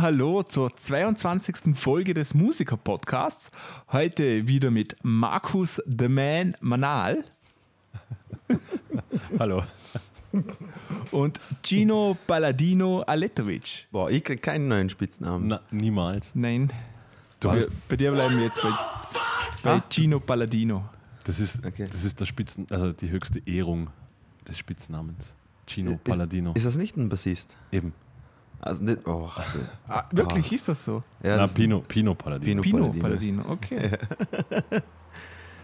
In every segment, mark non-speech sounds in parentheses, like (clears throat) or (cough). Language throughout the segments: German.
Und hallo zur 22. Folge des Musiker-Podcasts. Heute wieder mit Markus The Man Manal (laughs) Hallo. und Gino Palladino Aletovic. Boah, ich krieg keinen neuen Spitznamen. Na, niemals. Nein, Du bei, hast, bei dir bleiben wir jetzt bei, bei Ah. Gino Palladino. das, ist, Okay. das ist der Spitzen, also die höchste Ehrung des Spitznamens. Gino Palladino. Ist das nicht ein Bassist? Eben. Also nicht, oh, Ah, wirklich, ist das so? ja, Na, das, Pino, Pino Palladino. Pino Pino Palladino. (laughs) Okay.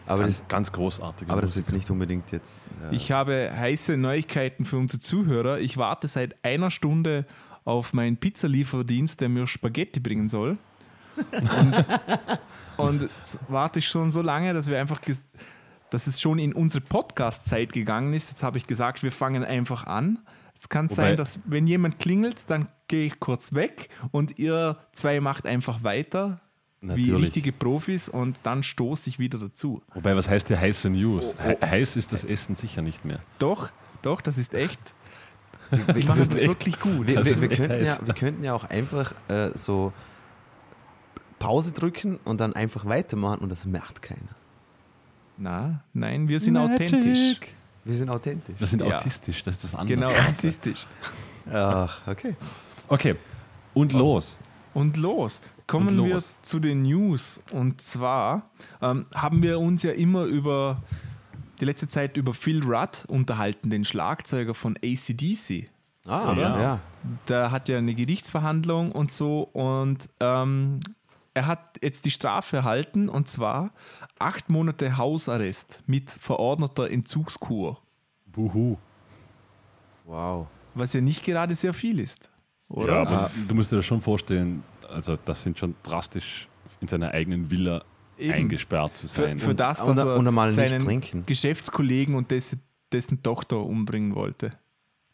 aber, Ganz, das, ganz großartig. aber das ist jetzt nicht unbedingt jetzt. Ja. Ich habe heiße Neuigkeiten für unsere Zuhörer. Ich warte seit einer Stunde auf meinen Pizzalieferdienst, der mir Spaghetti bringen soll. Und, (laughs) und jetzt warte ich schon so lange, dass wir einfach, dass es schon in unsere Podcast-Zeit gegangen ist. Jetzt habe ich gesagt, wir fangen einfach an. Es kann Wobei- sein, dass wenn jemand klingelt, dann gehe ich kurz weg und ihr zwei macht einfach weiter wie Natürlich. richtige Profis und dann stoße ich wieder dazu. Wobei, was heißt hier heiße News? Oh, He heiß ist das Essen sicher nicht mehr. Doch, doch, das ist echt. Ich mache ist das echt- wirklich gut. wir, das wir, wir, könnten ja, wir könnten ja auch einfach äh, so Pause drücken und dann einfach weitermachen und das merkt keiner. Na, nein, wir sind authentisch. Wir sind authentisch. Wir sind Ja. autistisch, das ist das andere. Genau, (laughs) autistisch. Ach, okay. Okay, und los. Und los. Kommen Und los. wir zu den News. Und zwar ähm, haben wir uns ja immer über die letzte Zeit über Phil Rudd unterhalten, den Schlagzeuger von ACDC. Ah, Oder? ja. ja. Der hat ja eine Gerichtsverhandlung und so und ähm, er hat jetzt die Strafe erhalten und zwar acht Monate Hausarrest mit verordneter Entzugskur, Buhu. Wow. was ja nicht gerade sehr viel ist. Oder? Ja, aber du musst dir das schon vorstellen, also das sind schon drastisch in seiner eigenen Villa Eben. eingesperrt zu Für, sein. für das, Und- dass er und einmal nicht seinen trinken. Geschäftskollegen und dessen, dessen Tochter umbringen wollte.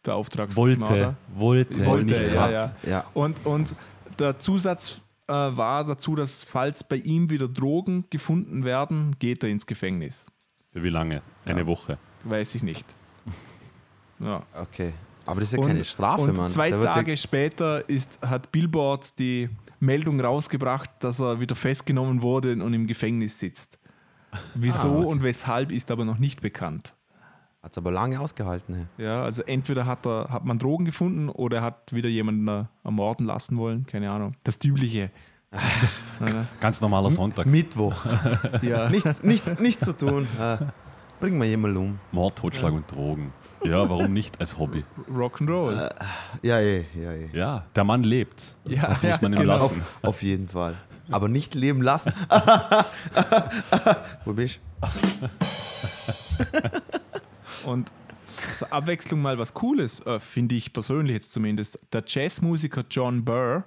Der Auftragsmörder. wollte, wollte, Wollte, nicht ja, ja. Ja. Und, und der Zusatz äh, war dazu, dass falls bei ihm wieder Drogen gefunden werden, geht er ins Gefängnis. Für wie lange? Eine Ja. Woche. Weiß ich nicht. (laughs) Ja. Okay. Aber das ist ja keine Strafe, und Mann. zwei Tage später ist, hat Billboard die Meldung rausgebracht, dass er wieder festgenommen wurde und im Gefängnis sitzt. (laughs) Wieso Ah, okay. und weshalb ist aber noch nicht bekannt. Hat's aber lange ausgehalten. Hey. Ja, also entweder hat, er, hat man Drogen gefunden oder er hat wieder jemanden äh, ermorden lassen wollen, keine Ahnung. Das Übliche. Ja, Ganz normaler Sonntag. Mittwoch. (laughs) ja. nichts, nichts, nichts zu tun. Äh, bring mal jemand um. Mord, Totschlag und Drogen. Ja, warum nicht als Hobby? Rock'n'Roll. Ja, eh, ja, eh. Ja, der Mann lebt. Ja, das ja, muss man ihm genau. Auf, lassen. auf jeden Fall. Aber nicht leben lassen. (laughs) Wo bist (laughs) Und zur Abwechslung mal was Cooles, äh, finde ich persönlich jetzt zumindest. Der Jazzmusiker John Burr,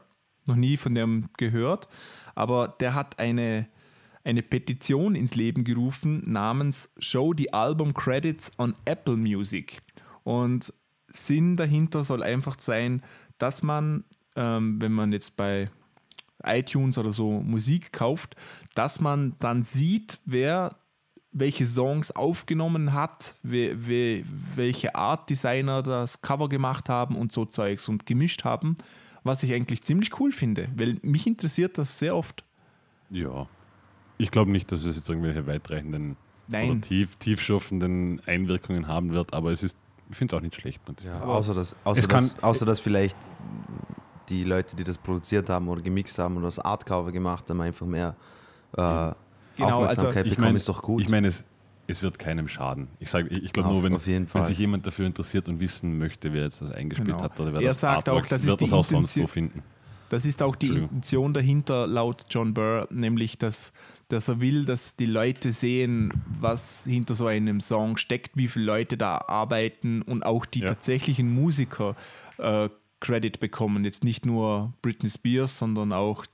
noch nie von dem gehört, aber der hat eine, eine Petition ins Leben gerufen namens Show the Album Credits on Apple Music. Und Sinn dahinter soll einfach sein, dass man, ähm, wenn man jetzt bei iTunes oder so Musik kauft, dass man dann sieht, wer welche Songs aufgenommen hat, we, we, welche Art Designer das Cover gemacht haben und so Zeugs und gemischt haben, was ich eigentlich ziemlich cool finde, weil mich interessiert das sehr oft. Ja. Ich glaube nicht, dass es jetzt irgendwelche weitreichenden Nein. oder tief, tiefschürfenden Einwirkungen haben wird, aber es ist, ich finde es auch nicht schlecht. Ja, außer dass, außer, kann- dass, außer dass vielleicht die Leute, die das produziert haben oder gemixt haben oder das Artcover gemacht haben, einfach mehr äh, Genau, Aufmerksamkeit also Ich bekommen, meine, ist doch gut. ich meine, es, es wird keinem schaden. Ich sage, ich, ich glaube nur, wenn, auf jeden wenn sich jemand dafür interessiert und wissen möchte, wer jetzt das eingespielt Genau. hat oder wer Er das sagt Artwork, auch, das ist wird die das auch sonst so finden. Das ist auch die. Intention dahinter, laut John Burr, nämlich, dass, dass er will, dass die Leute sehen, was hinter so einem Song steckt, wie viele Leute da arbeiten und auch die Ja. tatsächlichen Musiker äh, Credit bekommen. Jetzt nicht nur Britney Spears, sondern auch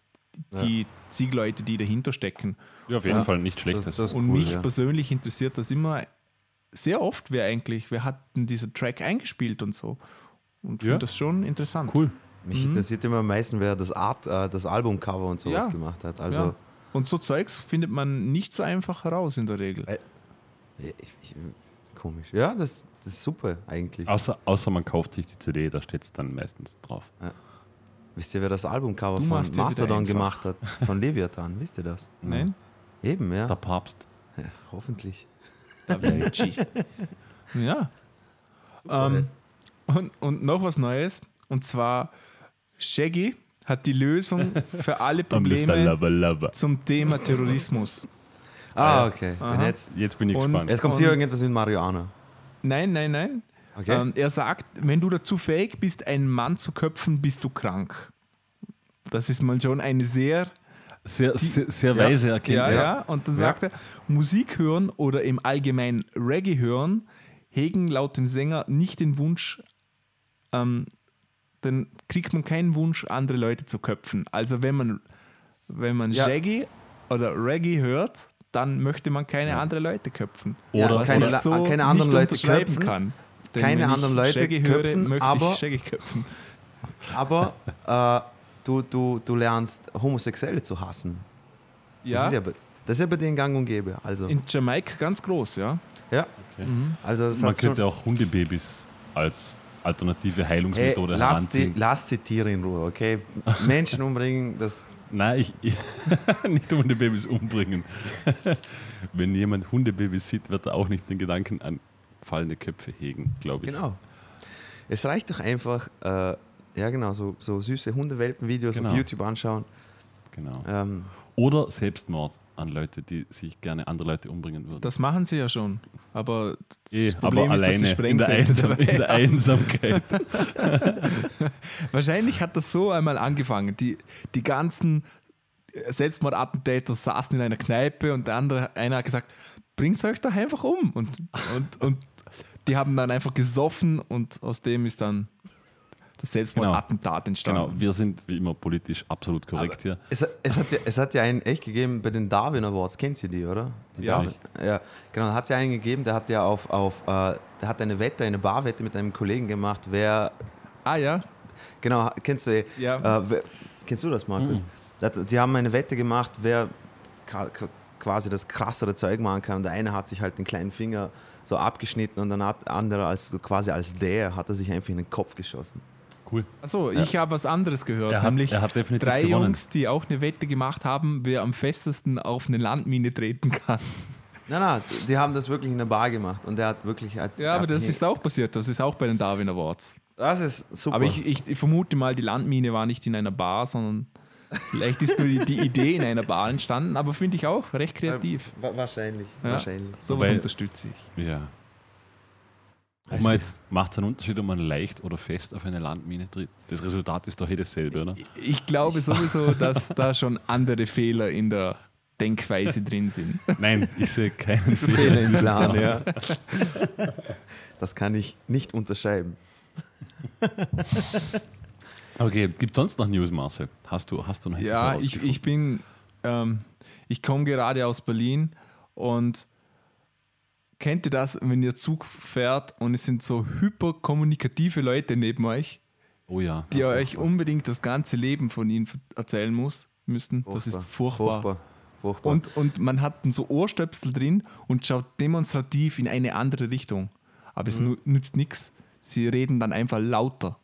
die zig Leute, die dahinter stecken. Ja, auf jeden Ja. Fall nicht schlechtes. das, das ist Und cool, mich ja. persönlich interessiert das immer sehr oft, wer eigentlich, wer hat denn diesen Track eingespielt und so. Und finde Ja. das schon interessant. cool. Mich interessiert immer am meisten, wer das Art, äh, das Albumcover und sowas Ja. gemacht hat. Also ja. Und so Zeugs findet man nicht so einfach heraus in der Regel. Äh, ich, ich, komisch. Ja, das, das ist super eigentlich. Außer, außer man kauft sich die CD, da steht es dann meistens drauf. Wisst ihr, wer das Albumcover Du von Mastodon gemacht hat? Von (laughs) Leviathan, wisst ihr das? Nein? Eben, ja. Der Papst. ja hoffentlich. Da Vinci. (laughs) ja. Ähm, und, und noch was Neues. Und zwar Shaggy hat die Lösung für alle (laughs) Probleme Lava, lava. zum Thema Terrorismus. Ah, okay. Jetzt, Jetzt bin ich Und- gespannt. jetzt kommt hier irgendetwas mit Marihuana. Nein, nein, nein. Okay. Ähm, er sagt, wenn du dazu fähig bist, einen Mann zu köpfen, bist du krank. Das ist mal schon eine sehr Sehr, sehr, sehr Ja. weise Ja, Erkenntnis. ja. Und dann Ja. sagt er, Musik hören oder im Allgemeinen Reggae hören hegen laut dem Sänger nicht den Wunsch, ähm, dann kriegt man keinen Wunsch, andere Leute zu köpfen. Also wenn man, wenn man Ja. Shaggy oder Reggae hört, dann möchte man keine anderen Leute köpfen. Oder- Was keine so keine anderen nicht Leute köpfen, kann. Denn keine anderen Leute Shaggy höre, köpfen, möchte aber- köpfen. Aber äh, du, du, du lernst Homosexuelle zu hassen. Das, Ja, ist ja, bei- das ist ja bei denen gang und gäbe. Also, in Jamaika ganz groß, ja. ja. Okay. also das Man könnte auch Hundebabys als alternative hey, Heilungsmethode lass, die, lass die Tiere in Ruhe, okay? Menschen umbringen, das (laughs) Nein, ich, ich (laughs) nicht Hundebabys umbringen. (laughs) Wenn jemand Hundebabys sieht, wird er auch nicht den Gedanken an fallende Köpfe hegen, glaube ich. Genau. Es reicht doch einfach, äh, ja genau, so, so süße Hundewelpen-Videos Genau. auf YouTube anschauen. Genau. Ähm, Oder Selbstmord an Leute, die sich gerne andere Leute umbringen würden. Das machen sie ja schon. Aber das Eh, Problem aber ist, dass sie alleine in der, Einsam, in der. Einsamkeit. (laughs) (laughs) Wahrscheinlich hat das so einmal angefangen. Die, die ganzen Selbstmordattentäter saßen in einer Kneipe und der andere, einer hat gesagt, bringt euch doch einfach um. Und, und, und die haben dann einfach gesoffen und aus dem ist dann das Selbstmordattentat entstanden. genau, wir sind wie immer politisch absolut korrekt hier. es, es, hat ja, es hat ja einen echt gegeben bei den Darwin Awards, kennt ihr die, oder? Die Ja. Darwin, ja, genau, da hat es ja einen gegeben, der hat ja auf, auf äh, der hat eine Wette, eine Barwette mit einem Kollegen gemacht, wer, Ah ja, genau, kennst du, eh, Ja. äh, wer, kennst du das, Markus? Hat- Die haben eine Wette gemacht, wer quasi das krassere Zeug machen kann. Und der eine hat sich halt den kleinen Finger so abgeschnitten und dann hat der andere als so quasi als der hat er sich einfach in den Kopf geschossen. Cool. achso, ich habe was anderes gehört. Er hat, nämlich er hat drei gewonnen. Jungs, die auch eine Wette gemacht haben, wer am festesten auf eine Landmine treten kann. Nein, nein, die haben das wirklich in der Bar gemacht und der hat wirklich halt. Ja, er aber hat das ist auch passiert. Das ist auch bei den Darwin Awards. das ist super. Aber ich, ich, ich vermute mal, die Landmine war nicht in einer Bar, sondern vielleicht ist nur die, die Idee in einer Bar entstanden, aber finde ich auch recht kreativ. Wa- wahrscheinlich, Ja. wahrscheinlich. Sowas unterstütze ich. Ja. Ob man jetzt macht es einen Unterschied, ob man leicht oder fest auf eine Landmine tritt. Das Resultat ist doch eh dasselbe, oder? Ich glaube sowieso, (laughs) dass da schon andere Fehler in der Denkweise drin sind. Nein, ich sehe keinen (laughs) Fehler Fehler. im Plan, ja. Das kann ich nicht unterschreiben. (laughs) Okay, gibt sonst noch News, Marcel? Hast du, hast du noch etwas Ja, ich, ich bin, ähm, ich komme gerade aus Berlin und kennt ihr das, wenn ihr Zug fährt und es sind so hyperkommunikative Leute neben euch, Oh ja. die euch unbedingt das ganze Leben von ihnen erzählen muss, müssen. Das ist furchtbar. Furchtbar. furchtbar. Und, und man hat so Ohrstöpsel drin und schaut demonstrativ in eine andere Richtung. Aber es nu- nützt nichts. Sie reden dann einfach lauter.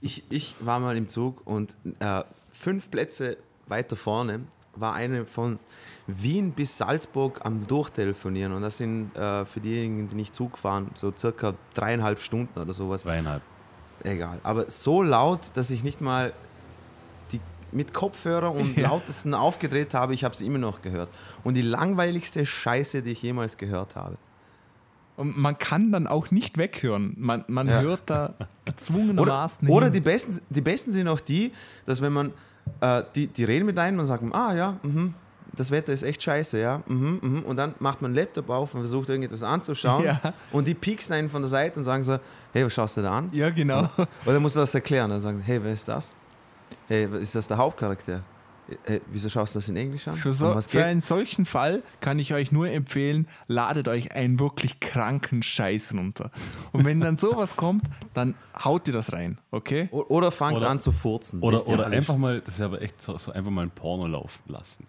Ich, ich war mal im Zug und äh, fünf Plätze weiter vorne war eine von Wien bis Salzburg am Durchtelefonieren. Und das sind äh, für diejenigen, die nicht Zug fahren, so circa dreieinhalb Stunden oder sowas. Zweieinhalb. Egal. Aber so laut, dass ich nicht mal die mit Kopfhörer und (laughs) Ja. lautesten aufgedreht habe, ich habe sie immer noch gehört. Und die langweiligste Scheiße, die ich jemals gehört habe. Und man kann dann auch nicht weghören. Man, man Ja. hört da Oder, gezwungenermaßen oder hin. die, besten, die besten sind auch die, dass wenn man, äh, die, die reden mit einem und sagen, ah ja, mhm, das Wetter ist echt scheiße, ja, mhm, mhm. und dann macht man einen Laptop auf und versucht irgendetwas anzuschauen Ja. und die pieksen einen von der Seite und sagen so, hey, was schaust du da an? Ja, genau. Oder musst du das erklären? Dann sagen, hey, wer ist das? Hey, ist das der Hauptcharakter? Hey, wieso schaust du das in Englisch an? Für, so, um was für einen solchen Fall kann ich euch nur empfehlen, ladet euch einen wirklich kranken Scheiß runter. Und wenn dann sowas kommt, dann haut ihr das rein, okay? O- Oder fangt Oder- an zu furzen. Oder, oder einfach mal, das ist aber echt so, so einfach mal ein Porno laufen lassen.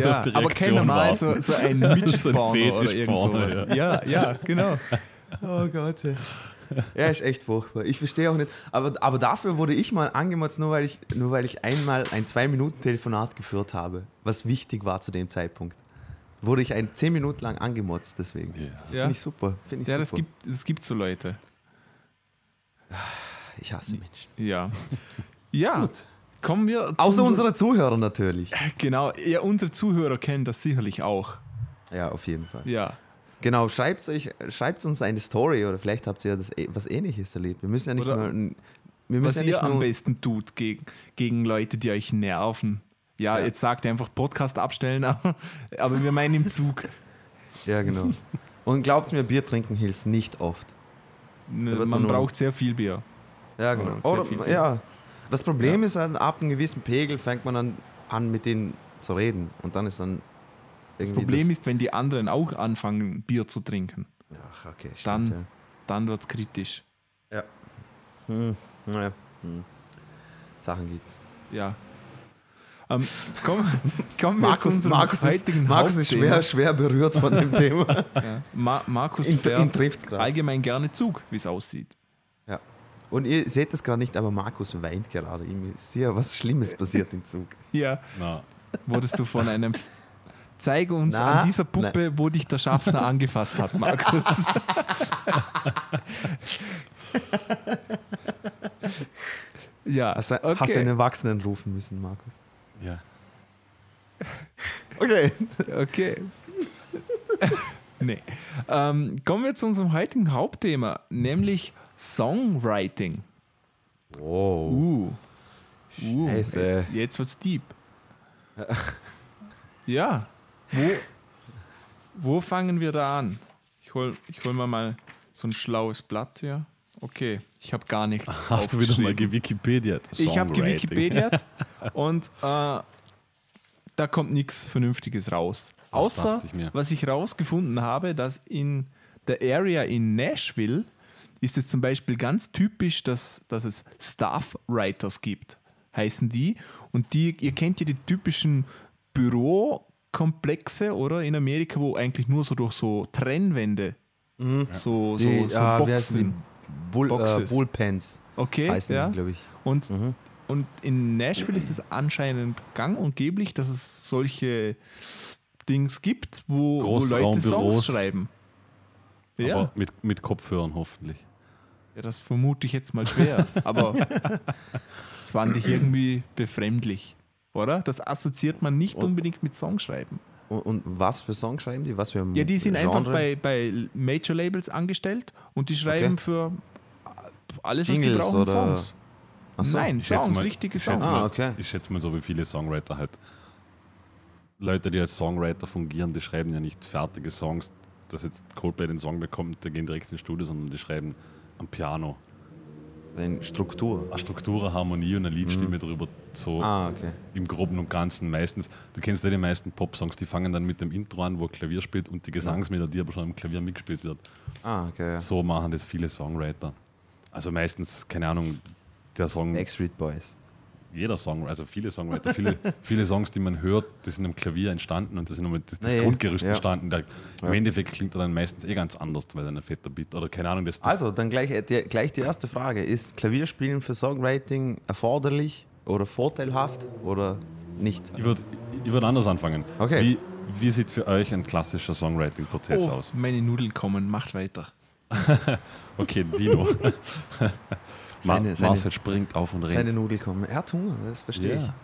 Ja, (laughs) aber kein normal so, so ein (laughs) So Midget-Porno oder irgend sowas. Ja, ja, genau. Oh Gott. Ja, ist echt furchtbar. Ich verstehe auch nicht. Aber, aber dafür wurde ich mal angemotzt, nur weil ich, nur weil ich einmal ein Zwei-Minuten-Telefonat geführt habe, was wichtig war zu dem Zeitpunkt. Wurde ich ein zehn Minuten lang angemotzt, deswegen. Ja. Ja. Finde ich super. Finde ich Ja, super. das gibt, das gibt so Leute. ich hasse Menschen. Ja. Ja, Gut. kommen wir zu Außer unser- unsere Zuhörer natürlich. Genau, ja, unsere Zuhörer kennen das sicherlich auch. Ja, auf jeden Fall. Ja. Genau, schreibt, euch, schreibt uns eine Story oder vielleicht habt ihr ja das, was Ähnliches erlebt. Wir müssen ja nicht Oder mal. ein- Wir Was müssen ja ihr am nur, besten tut gegen, gegen Leute, die euch nerven. Ja, Ja. jetzt sagt ihr einfach Podcast abstellen, (laughs) aber, aber wir meinen im Zug. Ja, genau. Und glaubt mir, Bier trinken hilft nicht oft. Ne, Man man nur- braucht sehr viel Bier. Ja, genau. Oder, Bier. ja. Das Problem ist, dann, ab einem gewissen Pegel fängt man dann an, mit denen zu reden. Und dann ist dann Das. Problem ist, wenn die anderen auch anfangen, Bier zu trinken, Ach, okay, stimmt, Dann- dann wird es kritisch. Ja. ja. Hm, naja. Hm. Sachen gibt's. Ja. Ähm, komm, (laughs) zu Markus, Markus, ist, Markus ist schwer, schwer berührt von dem (laughs) Thema. Ja. Ma Markus Ihn, ihn fährt trifft allgemein gerne Zug, wie es aussieht. Ja. Und ihr seht das gerade nicht, aber Markus weint gerade. Ihm ist sehr was Schlimmes passiert im Zug. Ja, Na, wurdest du von einem. (laughs) Zeige uns Na, an dieser Puppe, wo dich der Schaffner (laughs) angefasst hat, Markus. (laughs) ja, Hast, du- okay. hast du einen Erwachsenen rufen müssen, Markus? ja. (laughs) Okay. Okay. nee. Ähm, kommen wir zu unserem heutigen Hauptthema, nämlich Songwriting. Wow. Uh. uh Scheiße. jetzt, jetzt wird's deep. ja. Wo, wo fangen wir da an? Ich hol, ich hol mir mal so ein schlaues Blatt hier. Okay, ich habe gar nichts. (laughs) Hast du wieder mal gewikipediat? Ich habe gewikipediat (laughs) und äh, da kommt nichts Vernünftiges raus. Außer, dachte ich was ich rausgefunden habe, dass in der Area in Nashville ist es zum Beispiel ganz typisch, dass, dass es Staff Writers gibt, heißen die. Und die, ihr kennt ja die typischen Bürokomplexe, oder? In Amerika, wo eigentlich nur so durch so Trennwände so, so, Die, so ah, Boxen? Bull, äh, Boxes. Bullpens Okay, heißen ja. glaube ich. Und, Mhm. und in Nashville ist es anscheinend gang und geblich, dass es solche Dings gibt, wo, wo Leute. Songs schreiben. Ja, Aber mit, mit Kopfhörern hoffentlich. ja, das vermute ich jetzt mal schwer. aber (laughs) das fand ich irgendwie befremdlich. Oder? Das assoziiert man nicht Und- unbedingt mit Songschreiben. Und, und was für Songs schreiben die? Was für Ja, die sind Genre? einfach bei, bei Major-Labels angestellt und die schreiben Okay. für alles, was die Jingles brauchen, oder- Songs. So. Nein, Ich schätze Songs, mal- richtige ich schätze Songs. Ah, okay. Ich schätze mal so, wie viele Songwriter halt. Leute, die als Songwriter fungieren, die schreiben ja nicht fertige Songs, dass jetzt Coldplay den Song bekommt, die gehen direkt ins Studio, sondern die schreiben am Piano Eine Struktur. eine Struktur, eine Harmonie und eine Liedstimme drüber, so Mhm. Ah, okay. im Groben und Ganzen meistens. Du kennst ja die meisten Popsongs, die fangen dann mit dem Intro an, wo Klavier spielt und die Gesangsmelodie aber schon am Klavier mitgespielt wird. Ah, okay. Ja. So machen das viele Songwriter. Also meistens, keine Ahnung, der Song Backstreet Boys. Jeder Song, also viele Songwriter, viele, (laughs) viele Songs, die man hört, die sind am Klavier entstanden und das ist das, das ja. Grundgerüst Ja. entstanden. Der, Im Ja. Endeffekt klingt er dann meistens eh ganz anders, weil er ein fetter Beat oder keine Ahnung, das, das Also, dann gleich, äh, die, gleich die erste Frage. Ist Klavierspielen für Songwriting erforderlich oder vorteilhaft oder nicht? ich würde ich würd anders anfangen. Okay. Wie, wie sieht für euch ein klassischer Songwriting-Prozess Oh, aus? meine Nudeln kommen, macht weiter. (laughs) Okay, Dino. (laughs) Seine- seine- Marcel springt auf und Seine rennt. Nudel kommen. Er hat Hunger, das verstehe Ja.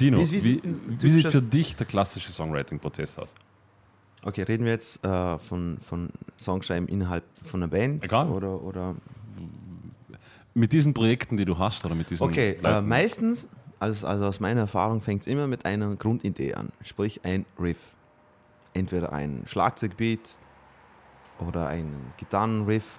Dino, Wie- wie wie, sieht wie, sieht für dich der klassische Songwriting-Prozess aus? ich. Okay, reden wir jetzt äh, von, von Songschreiben innerhalb von einer Band? Egal. Oder, oder Mit diesen Projekten, die du hast oder mit diesen Okay, äh, meistens, also, also aus meiner Erfahrung, fängt es immer mit einer Grundidee an, sprich ein Riff. Entweder ein Schlagzeugbeat oder ein Gitarrenriff.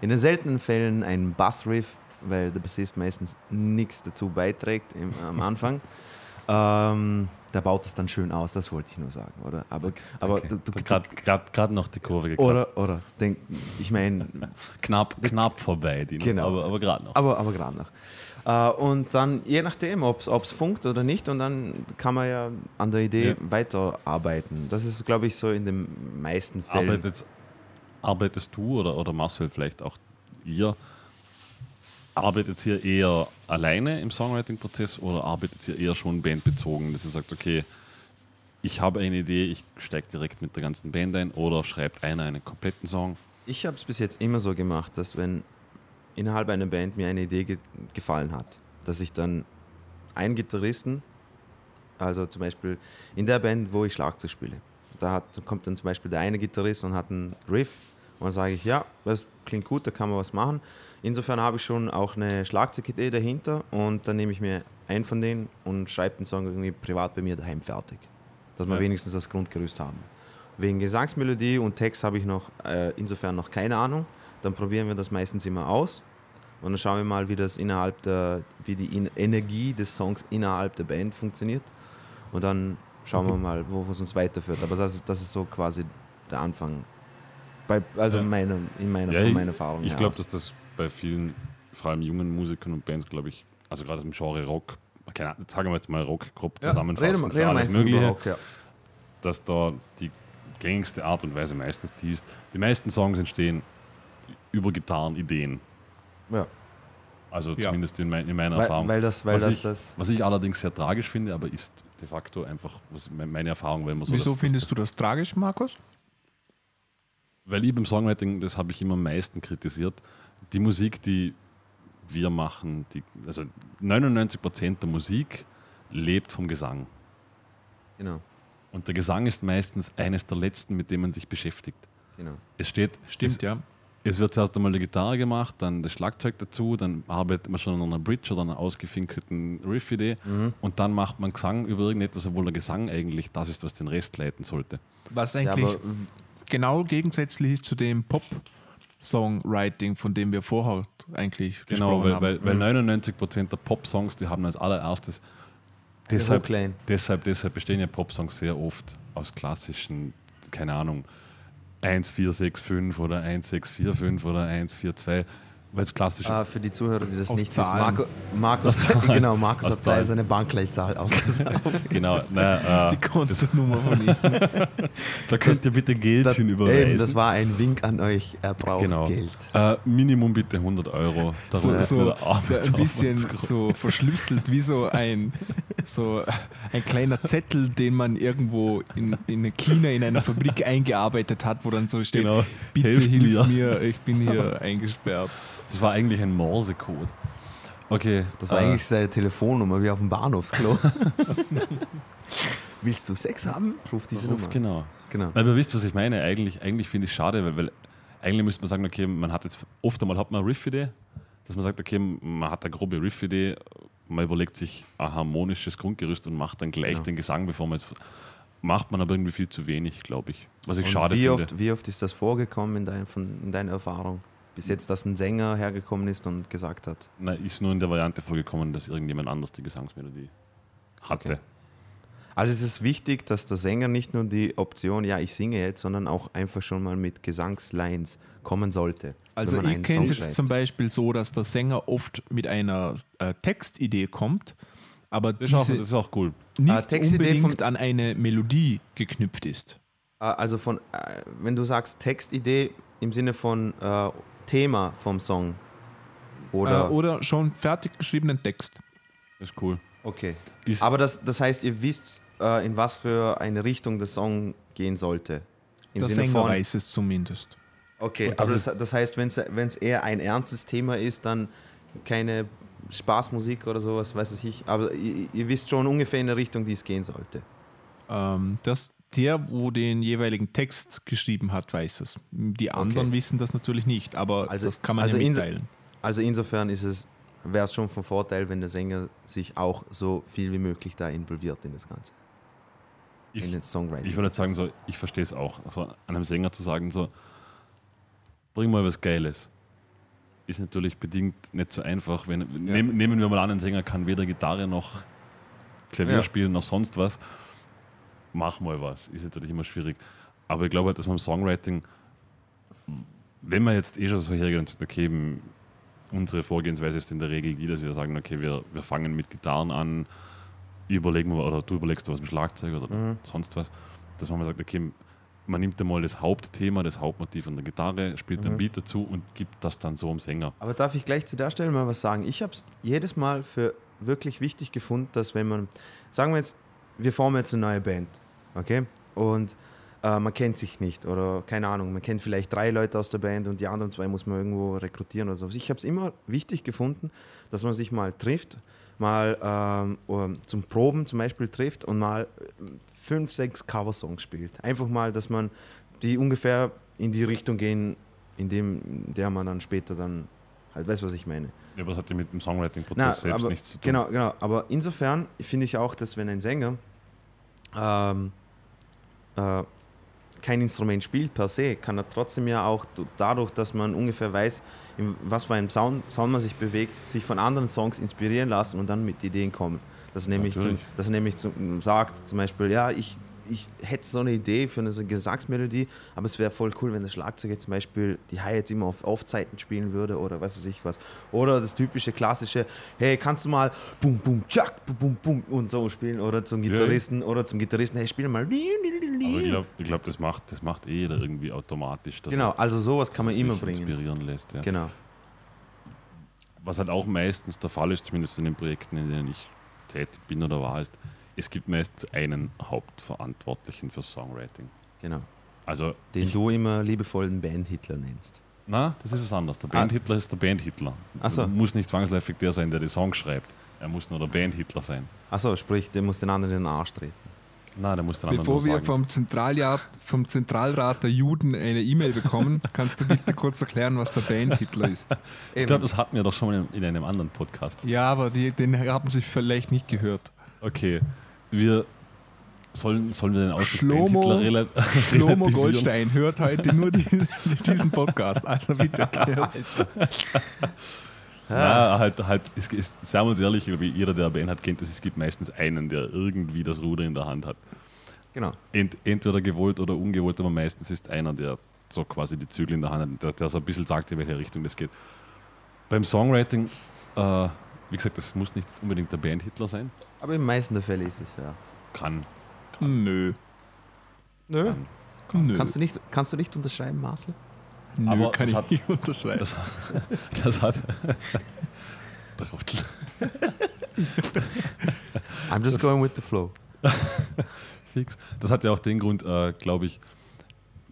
In den seltenen Fällen ein Bassriff, weil der Bassist meistens nichts dazu beiträgt im, am Anfang. (laughs) ähm, der baut es dann schön aus, das wollte ich nur sagen, oder? Aber, aber okay. du, du, Gerade noch die Kurve gekratzt. oder, oder, denk, ich meine, (laughs) Knapp, knapp vorbei, Dino. Genau. aber, aber gerade noch. Aber, aber gerade noch. Äh, und dann, je nachdem, ob es funkt oder nicht, und dann kann man ja an der Idee Ja. weiterarbeiten. Das ist, glaube ich, so in den meisten Fällen. Arbeitet, arbeitest du oder, oder Marcel vielleicht auch ihr arbeitet ihr eher alleine im Songwriting-Prozess oder arbeitet ihr eher schon bandbezogen, dass ihr sagt, okay, ich habe eine Idee, ich steige direkt mit der ganzen Band ein oder schreibt einer einen kompletten Song? Ich habe es bis jetzt immer so gemacht, dass wenn innerhalb einer Band mir eine Idee ge gefallen hat, dass ich dann einen Gitarristen, also zum Beispiel in der Band, wo ich Schlagzeug spiele, da hat, kommt dann zum Beispiel der eine Gitarrist und hat einen Riff und dann sage ich, ja, das klingt gut, da kann man was machen. Insofern habe ich schon auch eine Schlagzeugidee dahinter und dann nehme ich mir einen von denen und schreibe den Song irgendwie privat bei mir daheim fertig. Dass wir Ja. wenigstens das Grundgerüst haben. Wegen Gesangsmelodie und Text habe ich noch äh, insofern noch keine Ahnung. Dann probieren wir das meistens immer aus und dann schauen wir mal, wie das innerhalb der, wie die In Energie des Songs innerhalb der Band funktioniert. Und dann schauen Mhm. wir mal, wo es uns weiterführt. Aber das ist, das ist so quasi der Anfang. Bei, also Ja. in meiner, in meiner, Ja, von meiner Erfahrung. Ich glaube, dass das bei vielen, vor allem jungen Musikern und Bands, glaube ich, also gerade im Genre Rock, keine Ahnung, sagen wir jetzt mal Rock grob Ja, zusammenfassen reden reden alles Mögliche, Rock, ja. dass da die gängigste Art und Weise meistens die ist. Die meisten Songs entstehen über Gitarrenideen. Ja. Also Ja. zumindest in, mein, in meiner Weil, Erfahrung. weil das, weil was, das, ich, das was ich allerdings sehr tragisch finde, aber ist de facto einfach meine Erfahrung, weil man so Wieso dass- findest du das tragisch, Markus? Weil ich beim Songwriting, das habe ich immer am meisten kritisiert, die Musik, die wir machen, die, also 99% der Musik lebt vom Gesang. genau, Und der Gesang ist meistens eines der letzten, mit dem man sich beschäftigt. genau. Es steht, Stimmt, es, ja. es wird zuerst einmal die Gitarre gemacht, dann das Schlagzeug dazu, dann arbeitet man schon an einer Bridge oder einer ausgefinkelten Riff-Idee Mhm. und dann macht man Gesang über irgendetwas, obwohl der Gesang eigentlich das ist, was den Rest leiten sollte. Was Ja, eigentlich aber genau gegensätzlich ist zu dem Pop-Songwriting, von dem wir vorher eigentlich Genau, gesprochen weil, haben. weil, weil 99% der Pop-Songs, die haben als allererstes deshalb, deshalb, deshalb bestehen ja Pop-Songs sehr oft aus klassischen, keine Ahnung, 1465 oder 1645 oder 142, weil es klassische. Ah, für die Zuhörer, die das Aus nicht wissen. Marco, Markus, (laughs) genau, Markus hat gleich seine Bankleitzahl (laughs) aufgesagt. Genau, na, äh, die Kontonummer von ihm. (laughs) da könnt ihr bitte Geld Das, hinüberweisen. eben, das war ein Wink an euch, er braucht Genau. Geld. Äh, Minimum bitte 100 Euro. So, so, so ein bisschen so verschlüsselt, wie so ein, so ein kleiner Zettel, den man irgendwo in, in China in einer Fabrik eingearbeitet hat, wo dann so steht, Genau. bitte Helft hilf mir. mir, ich bin hier eingesperrt. Das war eigentlich ein Morsecode. Okay. Das war äh, eigentlich seine Telefonnummer, wie auf dem Bahnhofsklo. (laughs) Willst du Sex haben? Ruf diese Ruf, Nummer. Genau. Genau. Weil ihr wisst, was ich meine. Eigentlich, eigentlich finde ich es schade, weil, weil eigentlich müsste man sagen, okay, man hat jetzt oft einmal hat man eine Riff-Idee, dass man sagt, okay, man hat eine grobe Riff-Idee, man überlegt sich ein harmonisches Grundgerüst und macht dann gleich Ja. den Gesang, bevor man jetzt macht man aber irgendwie viel zu wenig, glaube ich. Was ich Und schade wie, finde. oft, wie oft ist das vorgekommen in, dein, von, in deiner Erfahrung? Bis jetzt, dass ein Sänger hergekommen ist und gesagt hat. Na, ist nur in der Variante vorgekommen, dass irgendjemand anders die Gesangsmelodie hatte. Okay. Also es ist wichtig, dass der Sänger nicht nur die Option, ja, ich singe jetzt, sondern auch einfach schon mal mit Gesangslines kommen sollte. Also ich kenne es jetzt schreibt. zum Beispiel so, dass der Sänger oft mit einer äh, Textidee kommt, aber Das, ist auch, diese das ist auch cool. nicht Ah, Textidee unbedingt von- an eine Melodie geknüpft ist. Äh, Also von, äh, wenn du sagst Textidee im Sinne von äh, Thema vom Song. Oder, Äh, oder schon fertig geschriebenen Text. Das ist cool. okay. Ist, Aber das, das heißt, ihr wisst, äh, in was für eine Richtung der Song gehen sollte. Im Der Sinne Sänger von, weiß es zumindest. Okay, Und das aber das, das heißt, wenn es eher ein ernstes Thema ist, dann keine Spaßmusik oder sowas, weiß ich nicht. Aber ihr, ihr wisst schon ungefähr in der Richtung, die es gehen sollte. Ähm, das, der, wo den jeweiligen Text geschrieben hat, weiß es. Die anderen wissen das natürlich nicht, aber Also- das kann man also ja mitteilen. Also insofern ist es, wäre es schon von Vorteil, wenn der Sänger sich auch so viel wie möglich da involviert in das Ganze. ich, in den Songwriting. Ich würde jetzt sagen, so, ich verstehe es auch. Also einem Sänger zu sagen, so, bring mal was Geiles, ist natürlich bedingt nicht so einfach. Wenn, nehm, nehmen wir mal an, ein Sänger kann weder Gitarre noch Klavier Ja. spielen noch sonst was. Mach mal was, ist natürlich immer schwierig. Aber ich glaube halt, dass man im Songwriting, wenn man jetzt eh schon so hergeht und sagt, okay, unsere Vorgehensweise ist in der Regel die, dass wir sagen, okay, wir, wir fangen mit Gitarren an, überlegen wir, oder du überlegst was mit Schlagzeug oder Mhm. sonst was, dass man mal sagt, okay, man nimmt einmal das Hauptthema, das Hauptmotiv an der Gitarre, spielt Mhm. ein Beat dazu und gibt das dann so am Sänger. Aber darf ich gleich zu der Stelle mal was sagen? Ich habe es jedes Mal für wirklich wichtig gefunden, dass wenn man, sagen wir jetzt, wir formen jetzt eine neue Band, okay? Und äh, man kennt sich nicht oder keine Ahnung, man kennt vielleicht drei Leute aus der Band und die anderen zwei muss man irgendwo rekrutieren oder so. Ich habe es immer wichtig gefunden, dass man sich mal trifft, mal ähm, um, zum Proben zum Beispiel trifft und mal äh, fünf, sechs Coversongs spielt. Einfach mal, dass man die ungefähr in die Richtung gehen, in dem, in der man dann später dann halt weiß, was ich meine. Ja, aber das hat ja mit dem Songwriting-Prozess selbst aber, nichts zu tun. Genau, genau. Aber insofern finde ich auch, dass wenn ein Sänger ähm, äh, kein Instrument spielt per se, kann er trotzdem ja auch dadurch, dass man ungefähr weiß, in was für einem Sound, Sound man sich bewegt, sich von anderen Songs inspirieren lassen und dann mit Ideen kommen. Dass er nämlich, zum, dass er nämlich zum, sagt, zum Beispiel, ja, ich, ich hätte so eine Idee für eine so Gesangsmelodie, aber es wäre voll cool, wenn der Schlagzeuger zum Beispiel die Hi-Hats immer auf Off-Zeiten spielen würde oder was weiß ich was. Oder das typische klassische, hey, kannst du mal bum bum tschak, bum bum bum und so spielen oder zum Ja. Gitarristen oder zum Gitarristen, hey, spiel mal. Aber ich glaube, glaub, das, macht, das macht eh jeder irgendwie automatisch. Genau, also sowas kann man immer bringen. inspirieren lässt. Ja. Genau. Was halt auch meistens der Fall ist, zumindest in den Projekten, in denen ich tätig bin oder war, ist, es gibt meistens einen Hauptverantwortlichen für Songwriting. Genau. Also, Den du immer liebevoll den Band-Hitler nennst. na, das ist was anderes. Der Ah. Bandhitler ist der Bandhitler. So. Muss nicht zwangsläufig der sein, der die Songs schreibt. Er muss nur der Bandhitler sein. Achso, sprich, der muss den anderen in den Arsch treten. Na, der muss den anderen Bevor nur wir vom, Zentralrat, vom Zentralrat der Juden eine E-Mail bekommen, (laughs) kannst du bitte kurz erklären, was der Band-Hitler ist? Ich glaube, das hatten wir doch schon mal in, in einem anderen Podcast. Ja, aber die, den haben sie vielleicht nicht gehört. Okay, wir sollen, sollen wir den Ausdruck Schlomo-? (laughs) Goldstein hört heute nur die, (laughs) diesen Podcast. Also bitte (laughs) erklär's. Ja, halt, halt, es ist, seien wir uns ehrlich, wie jeder, der eine Band hat, kennt das, es gibt meistens einen, der irgendwie das Ruder in der Hand hat. Genau. Ent, entweder gewollt oder ungewollt, aber meistens ist einer, der so quasi die Zügel in der Hand hat, der, der so ein bisschen sagt, in welche Richtung das geht. Beim Songwriting, äh, wie gesagt, das muss nicht unbedingt der Bandhitler sein. Aber in den meisten der Fälle ist es ja. Kann. Nö. Nö. kann. Nö. Kannst du nicht, kannst du nicht unterschreiben, Marcel? Nö, Aber kann ich hat- nicht unterschreiben. Das, das hat. Trottel. I'm just going with the flow. (laughs) Fix. Das hat ja auch den Grund, äh, glaube ich,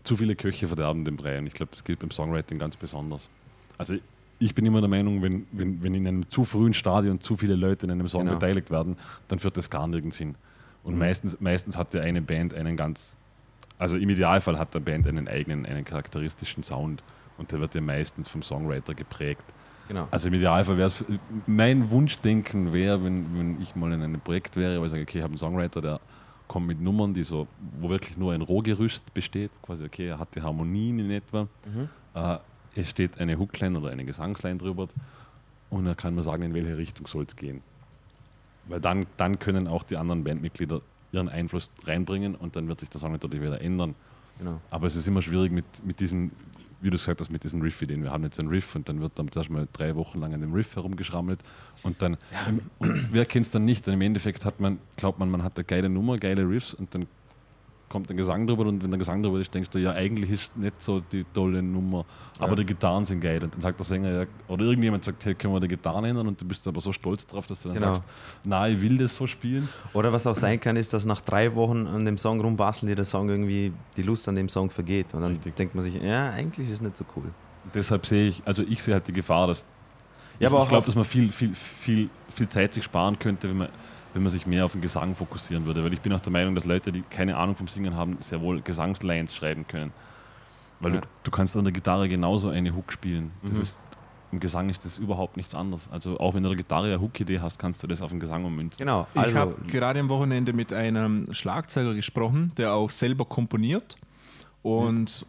zu viele Köche verderben den Brei. Und ich glaube, das gilt beim Songwriting ganz besonders. Also ich bin immer der Meinung, wenn, wenn, wenn in einem zu frühen Stadion zu viele Leute in einem Song Genau. beteiligt werden, dann führt das gar nirgends hin. Und Mhm. meistens, meistens hat ja eine Band einen ganz, also im Idealfall hat der Band einen eigenen, einen charakteristischen Sound und der wird ja meistens vom Songwriter geprägt. Genau. Also im Idealfall wäre es, mein Wunschdenken wäre, wenn, wenn ich mal in einem Projekt wäre, wo ich sage, okay, ich habe einen Songwriter, der kommt mit Nummern, die so, wo wirklich nur ein Rohgerüst besteht, quasi, okay, er hat die Harmonien in etwa, Mhm. äh, es steht eine Hookline oder eine Gesangsline drüber und er kann mir sagen, in welche Richtung soll es gehen. Weil dann, dann können auch die anderen Bandmitglieder ihren Einfluss reinbringen und dann wird sich der Song natürlich wieder ändern. genau. Aber es ist immer schwierig mit, mit diesen, wie du gesagt hast, mit diesen Riff-Ideen. Wir haben jetzt einen Riff und dann wird dann zuerst mal drei Wochen lang an dem Riff herumgeschrammelt und dann, und wer kennt es dann nicht? Und im Endeffekt hat man, glaubt man, man hat eine geile Nummer, geile Riffs und dann kommt ein Gesang drüber und wenn der Gesang drüber ist, denkst du, ja, eigentlich ist nicht so die tolle Nummer, aber Ja. die Gitarren sind geil. Und dann sagt der Sänger, ja, oder irgendjemand sagt, hey, können wir die Gitarren ändern? Und du bist aber so stolz drauf, dass du dann Genau. sagst, na, ich will das so spielen. Oder was auch sein kann, ist, dass nach drei Wochen an dem Song rumbasteln, dir der Song irgendwie die Lust an dem Song vergeht. Und dann Richtig. denkt man sich, ja, eigentlich ist es nicht so cool. Deshalb sehe ich, also ich sehe halt die Gefahr, dass Ja, ich, ich glaube, dass man viel, viel, viel, viel Zeit sich sparen könnte, wenn man, wenn man sich mehr auf den Gesang fokussieren würde. Weil ich bin auch der Meinung, dass Leute, die keine Ahnung vom Singen haben, sehr wohl Gesangslines schreiben können. Weil Ja. du, du kannst an der Gitarre genauso eine Hook spielen. Das Mhm. ist, Im Gesang ist das überhaupt nichts anderes. Also auch wenn du an der Gitarre eine Hook-Idee hast, kannst du das auf den Gesang ummünzen. Genau. Ich Also, habe gerade am Wochenende mit einem Schlagzeuger gesprochen, der auch selber komponiert und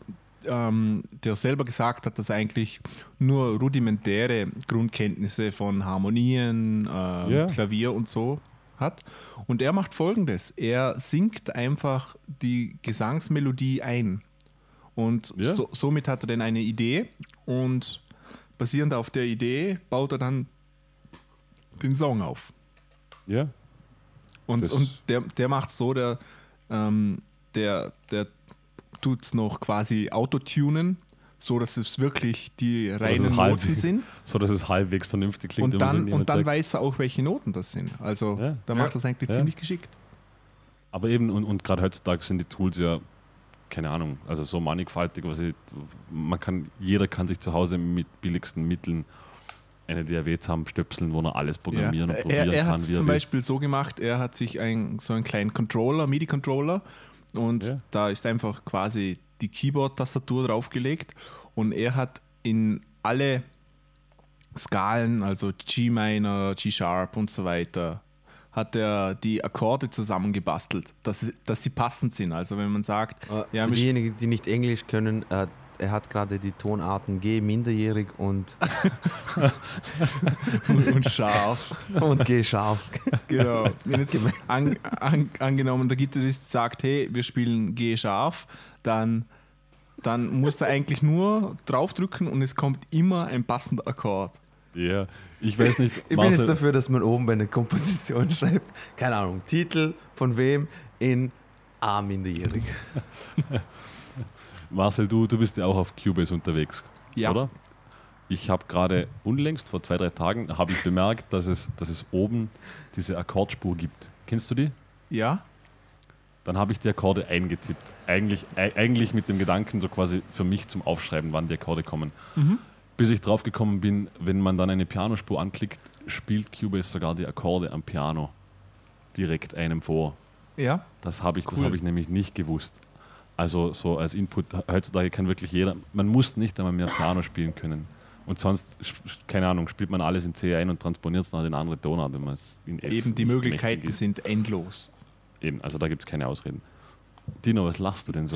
ähm, der selber gesagt hat, dass eigentlich nur rudimentäre Grundkenntnisse von Harmonien, äh, Ja. Klavier und so hat. Und er macht folgendes: Er singt einfach die Gesangsmelodie ein. Und Ja. so, somit hat er dann eine Idee und basierend auf der Idee baut er dann den Song auf. Ja. Und, Das- und der, der macht so, der, ähm, der, der tut es noch quasi autotunen, so dass es wirklich die reinen es Noten sind. (laughs) So dass es halbwegs vernünftig klingt. Und so dann, und dann sagt. weiß er auch, welche Noten das sind. Also Ja. da macht das eigentlich Ja. ziemlich geschickt. Aber eben, und, und gerade heutzutage sind die Tools ja, keine Ahnung, also so mannigfaltig, was ich, man kann, jeder kann sich zu Hause mit billigsten Mitteln eine DAW zusammenstöpseln, wo er alles programmieren und er probieren er hat kann, es wie er zum. Beispiel so gemacht, er hat sich ein, so einen kleinen Controller, MIDI-Controller und Ja. da ist einfach quasi die Keyboard-Tastatur draufgelegt und er hat in alle Skalen, also G Minor, G Sharp und so weiter, hat er die Akkorde zusammengebastelt, dass, sie- dass sie passend sind. Also wenn man sagt, Äh, ja, für diejenigen, die nicht Englisch können, äh, er hat gerade die Tonarten G minderjährig und, (laughs) und scharf. und G scharf. Genau. An, an, angenommen, der Gitarrist sagt, hey, wir spielen G scharf, dann, dann muss er eigentlich nur draufdrücken und es kommt immer ein passender Akkord. Ja, ich weiß nicht, Ich bin jetzt dafür, dass man oben bei einer Komposition schreibt, keine Ahnung, Titel von wem in A minderjährig. (laughs) Marcel du, du bist ja auch auf Cubase unterwegs, Ja. oder? Ich habe gerade unlängst, vor zwei, drei Tagen, habe ich bemerkt, dass es, dass es oben diese Akkordspur gibt. Kennst du die? Ja? Dann habe ich die Akkorde eingetippt. Eigentlich, ei- eigentlich mit dem Gedanken, so quasi für mich zum Aufschreiben, wann die Akkorde kommen. Bis ich drauf gekommen bin, wenn man dann eine Pianospur anklickt, spielt Cubase sogar die Akkorde am Piano direkt einem vor. Ja? Das habe ich, das Cool. habe ich nämlich nicht gewusst. Also so als Input, heutzutage kann wirklich jeder, man muss nicht einmal mehr Piano spielen können. Und sonst, keine Ahnung, spielt man alles in C ein und transponiert es nach in eine andere Tonart, wenn man es in F Eben die Möglichkeiten sind endlos. Eben, also da gibt es keine Ausreden. Dino, was lachst du denn so?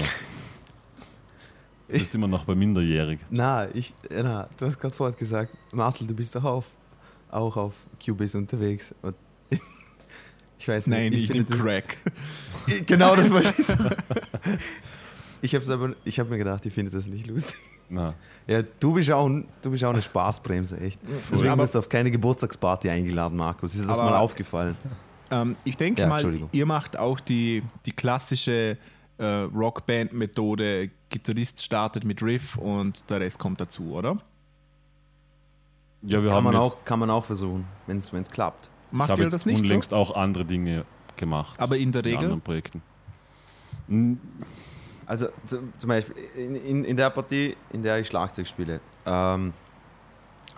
Du bist immer noch bei minderjährig. Na, ich, äh, na, du hast gerade vorhin gesagt, Marcel, du bist doch auf, auch auf Cubase unterwegs. Und (laughs) ich weiß nicht. Nein, ich, finde bin Crack. (laughs) genau das wollte ich (laughs) sagen. Ich habe aber, ich habe mir gedacht, ich finde das nicht lustig. Na, Ja, du bist auch, du bist auch eine Spaßbremse, echt. Deswegen Aber- wirst du auf keine Geburtstagsparty eingeladen, Markus. Ist dir das Aber- mal aufgefallen? Ähm, ich denke Ja, mal, ihr macht auch die, die klassische äh, Rockband-Methode. Gitarrist startet mit Riff und der Rest kommt dazu, oder? ja, wir Kann haben man, jetzt, auch, kann man auch versuchen, wenn es klappt. ich Macht habe ihr das nicht so? unlängst auch andere Dinge gemacht. Aber in der in Regel? anderen Projekten. Hm, Also zu, zum Beispiel in, in, in der Partie, in der ich Schlagzeug spiele, ähm,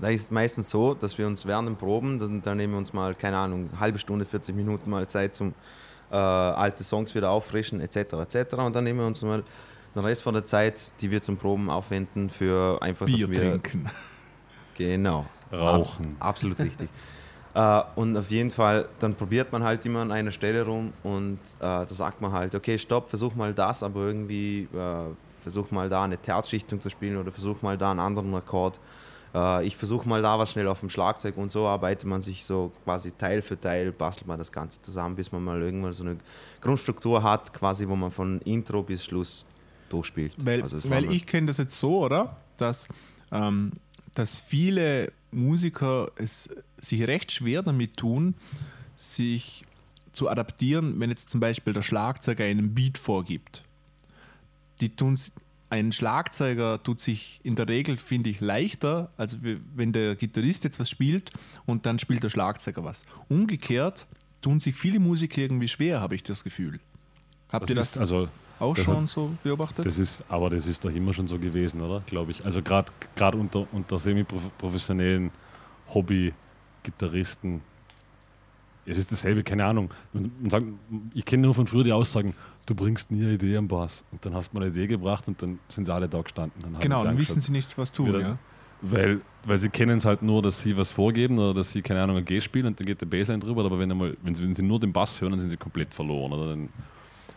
da ist es meistens so, dass wir uns während den Proben, dann, dann nehmen wir uns mal, keine Ahnung, eine halbe Stunde, 40 Minuten mal Zeit zum äh, alte Songs wieder auffrischen, etc. etc. Und dann nehmen wir uns mal den Rest von der Zeit, die wir zum Proben aufwenden, für einfach, Bier dass wir trinken. Genau. Rauchen. Abs absolut richtig. Äh, und auf jeden Fall, dann probiert man halt immer an einer Stelle rum und äh, da sagt man halt, okay, stopp, versuch mal das, aber irgendwie äh, versuch mal da eine Terzschichtung zu spielen oder versuch mal da einen anderen Akkord. Äh, ich versuche mal da was schnell auf dem Schlagzeug und so arbeitet man sich so quasi Teil für Teil, bastelt man das Ganze zusammen, bis man mal irgendwann so eine Grundstruktur hat, quasi wo man von Intro bis Schluss durchspielt. Weil, Also es weil ich kenne das jetzt so, oder? Dass, ähm, dass viele Musiker es sich recht schwer damit tun, sich zu adaptieren, wenn jetzt zum Beispiel der Schlagzeuger einen Beat vorgibt. Die tun's, ein Schlagzeuger tut sich in der Regel, finde ich, leichter, als we- wenn der Gitarrist jetzt was spielt und dann spielt der Schlagzeuger was. Umgekehrt tun sich viele Musiker irgendwie schwer, habe ich das Gefühl. Habt das ihr das also, auch das schon hat- so beobachtet? das ist, aber das ist doch immer schon so gewesen, oder? Glaube ich. Also gerade unter, unter semi-professionellen Hobby-Gitarristen. Es ist dasselbe, keine Ahnung. Man, sagt, ich kenne nur von früher die Aussagen, du bringst nie eine Idee am Bass. Und dann hast du mal eine Idee gebracht und dann sind sie alle da gestanden. Dann Genau, dann wissen sie nicht, was tun. Wieder- Ja? Weil, weil sie kennen es halt nur, dass sie was vorgeben oder dass sie, keine Ahnung, ein G spielen und dann geht der Bassline drüber, aber wenn, einmal, wenn, sie, wenn sie nur den Bass hören, dann sind sie komplett verloren. Oder dann,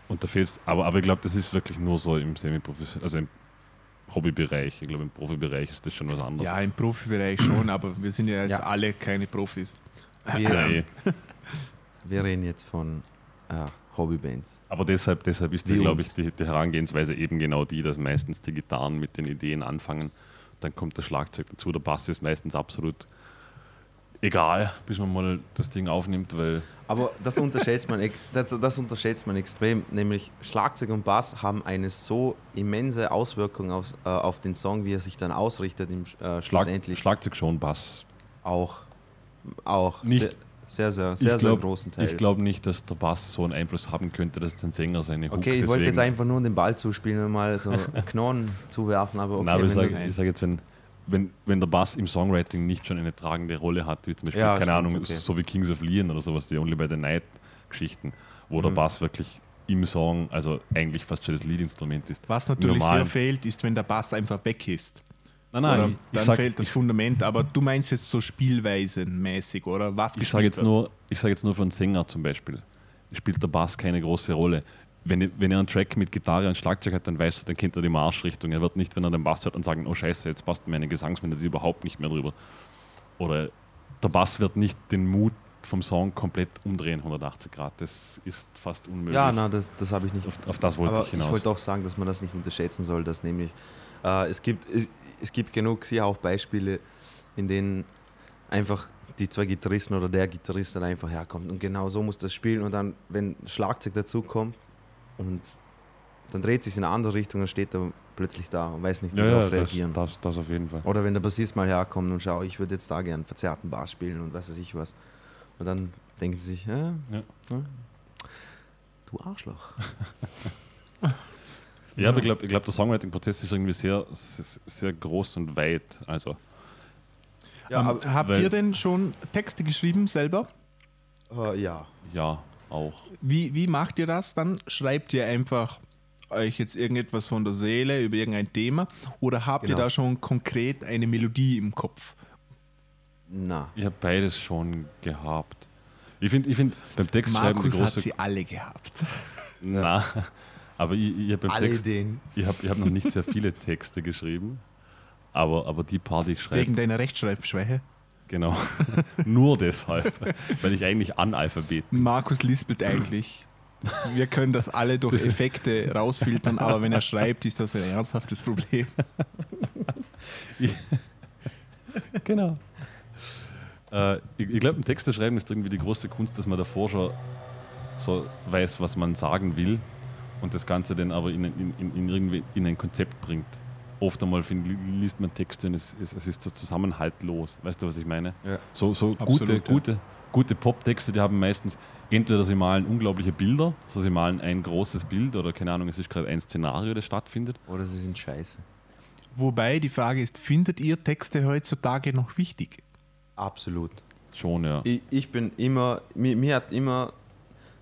und da fehlt's, aber, aber ich glaube, das ist wirklich nur so im Semi-Professionellen, also im Hobbybereich. Ich glaube, im Profibereich ist das schon was anderes. ja, im Profibereich schon, aber wir sind ja jetzt Ja. alle keine Profis. Wir, Nein. (laughs) wir reden jetzt von äh, Hobbybands. Aber deshalb, deshalb ist, glaube ich, die, die Herangehensweise eben genau die, dass meistens die Gitarren mit den Ideen anfangen. Dann kommt das Schlagzeug dazu. Der Bass ist meistens absolut egal, bis man mal das Ding aufnimmt, weil Aber das unterschätzt man, das, das unterschätzt man extrem. Nämlich Schlagzeug und Bass haben eine so immense Auswirkung auf, äh, auf den Song, wie er sich dann ausrichtet im äh, Schlag. Schlagzeug schon, Bass. auch. Auch. Nicht- Sehr, sehr, sehr, sehr, ich glaube großen Teil. glaub nicht, dass der Bass so einen Einfluss haben könnte, dass ein Sänger seine Hook okay, ich wollte jetzt einfach nur den Ball zuspielen und mal so (laughs) Knochen zuwerfen, aber okay. Nein, aber ich sage sag jetzt, wenn, wenn, wenn der Bass im Songwriting nicht schon eine tragende Rolle hat, wie zum Beispiel, Ja, keine stimmt, Ahnung, okay. so wie Kings of Leon oder sowas, die Only by the Night Geschichten, wo der Mhm. Bass wirklich im Song, also eigentlich fast schon das Leadinstrument ist. Was natürlich sehr fehlt, ist, wenn der Bass einfach weg ist. Nein, Oder nein, ich, dann sag, fehlt das Fundament, aber du meinst jetzt so spielweisenmäßig, oder? Was ich sage jetzt, wird. nur, ich sag jetzt nur für einen Sänger zum Beispiel, spielt der Bass keine große Rolle. Wenn, ihr- wenn er einen Track mit Gitarre und Schlagzeug hat, dann weiß er, dann kennt er die Marschrichtung. Er wird nicht, wenn er den Bass hört und sagen, oh scheiße, jetzt passt meine Gesangsmelodie überhaupt nicht mehr drüber. Oder der Bass wird nicht den Mut vom Song komplett umdrehen, 180 Grad. Das ist fast unmöglich. Ja, nein, das, das habe ich nicht. auf, auf das wollte Aber ich hinaus. ich wollte auch sagen, dass man das nicht unterschätzen soll, dass nämlich äh, es, gibt, es, es gibt genug sicher auch Beispiele, in denen einfach die zwei Gitarristen oder der Gitarrist dann einfach herkommt und genau so muss das spielen und dann, wenn Schlagzeug dazu kommt und dann dreht sich in eine andere Richtung und steht er plötzlich da und weiß nicht, wie ja, ja, darauf das, reagieren. das, das auf jeden Fall. Oder wenn der Bassist mal herkommt und schaut, ich würde jetzt da gern verzerrten Bass spielen und was weiß ich was. Und dann denken sie sich, ja, Ja. ja, du Arschloch. (laughs) Ja, aber ich glaube, ich glaub, der Songwriting-Prozess ist irgendwie sehr, sehr, groß und weit. Also, Ja, ähm, aber, habt ihr denn schon Texte geschrieben selber? äh, ja. ja, auch. Wie, wie macht ihr das dann? Schreibt ihr einfach euch jetzt irgendetwas von der Seele über irgendein Thema oder habt ihr Genau. da schon konkret eine Melodie im Kopf? Na. Ich habe beides schon gehabt. Ich finde, ich find, beim Textschreiben die Markus hat große. sie alle gehabt. Na, (laughs) (laughs) aber ich, ich habe beim Alle Text, Ideen. ich habe ich hab noch nicht sehr viele (laughs) Texte geschrieben. Aber, aber die paar, die ich schreibe, Wegen deiner Rechtschreibschwäche. genau. (laughs) Nur deshalb, weil ich eigentlich Analphabet bin. Markus lispelt eigentlich. Wir können das alle durch Effekte rausfiltern, aber wenn er schreibt, ist das ein ernsthaftes Problem. (laughs) Genau. Äh, ich ich glaube, im Texte schreiben ist irgendwie die große Kunst, dass man davor schon so weiß, was man sagen will und das Ganze dann aber in, in, in, in irgendwie in ein Konzept bringt. Oft einmal find, liest man Texte und es, es, es ist so zusammenhaltlos. Weißt du, was ich meine? Ja. So, so Absolut, gute, ja. gute, gute Pop-Texte, die haben meistens entweder sie malen unglaubliche Bilder, so sie malen ein großes Bild oder keine Ahnung, es ist gerade ein Szenario, das stattfindet. Oder sie sind scheiße. Wobei die Frage ist, findet ihr Texte heutzutage noch wichtig? Absolut. Schon, ja. Ich, ich bin immer, mir, mir hat immer,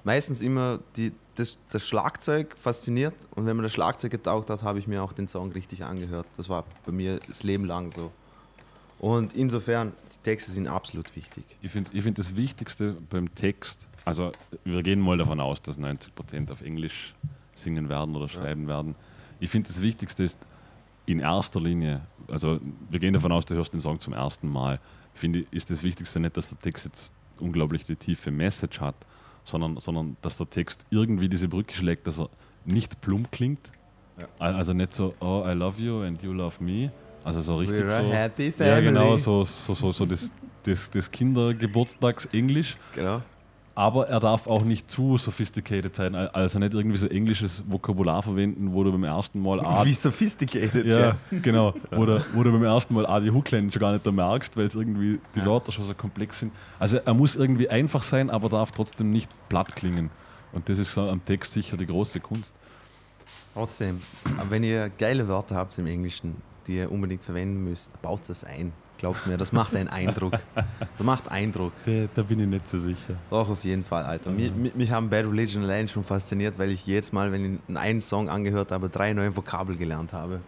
meistens immer die, das, das Schlagzeug fasziniert und wenn man das Schlagzeug getaugt hat, habe ich mir auch den Song richtig angehört. Das war bei mir das Leben lang so. Und insofern, die Texte sind absolut wichtig. Ich finde ich find das Wichtigste beim Text, also wir gehen mal davon aus, dass 90% auf Englisch singen werden oder schreiben werden. Ich finde das Wichtigste ist in erster Linie, also wir gehen davon aus, du hörst den Song zum ersten Mal, finde ich, ist das Wichtigste nicht, dass der Text jetzt unglaublich die tiefe Message hat, sondern, sondern dass der Text irgendwie diese Brücke schlägt, dass er nicht plump klingt. Ja. Also nicht so, oh, I love you and you love me. Also so richtig We're a so. happy Ja, family. genau, so, so, so, so das, das, das Kindergeburtstagsenglisch. Genau. Aber er darf auch nicht zu sophisticated sein, also nicht irgendwie so englisches Vokabular verwenden, wo du beim ersten Mal A, Wie sophisticated. ja, genau, (laughs) wo du, wo du beim ersten Mal A die Hookline schon gar nicht merkst, weil es irgendwie die Wörter schon so komplex sind. Also er muss irgendwie einfach sein, aber darf trotzdem nicht platt klingen. Und das ist am Text sicher die große Kunst. Trotzdem, wenn ihr geile Wörter habt im Englischen, die ihr unbedingt verwenden müsst, baut das ein. Glaubt mir, das macht einen Eindruck. Das macht Eindruck. Da, da bin ich nicht so sicher. Doch, auf jeden Fall, Alter. Mich, mich- mich haben Bad Religion allein schon fasziniert, weil ich jedes Mal, wenn ich einen Song angehört habe, drei neue Vokabel gelernt habe.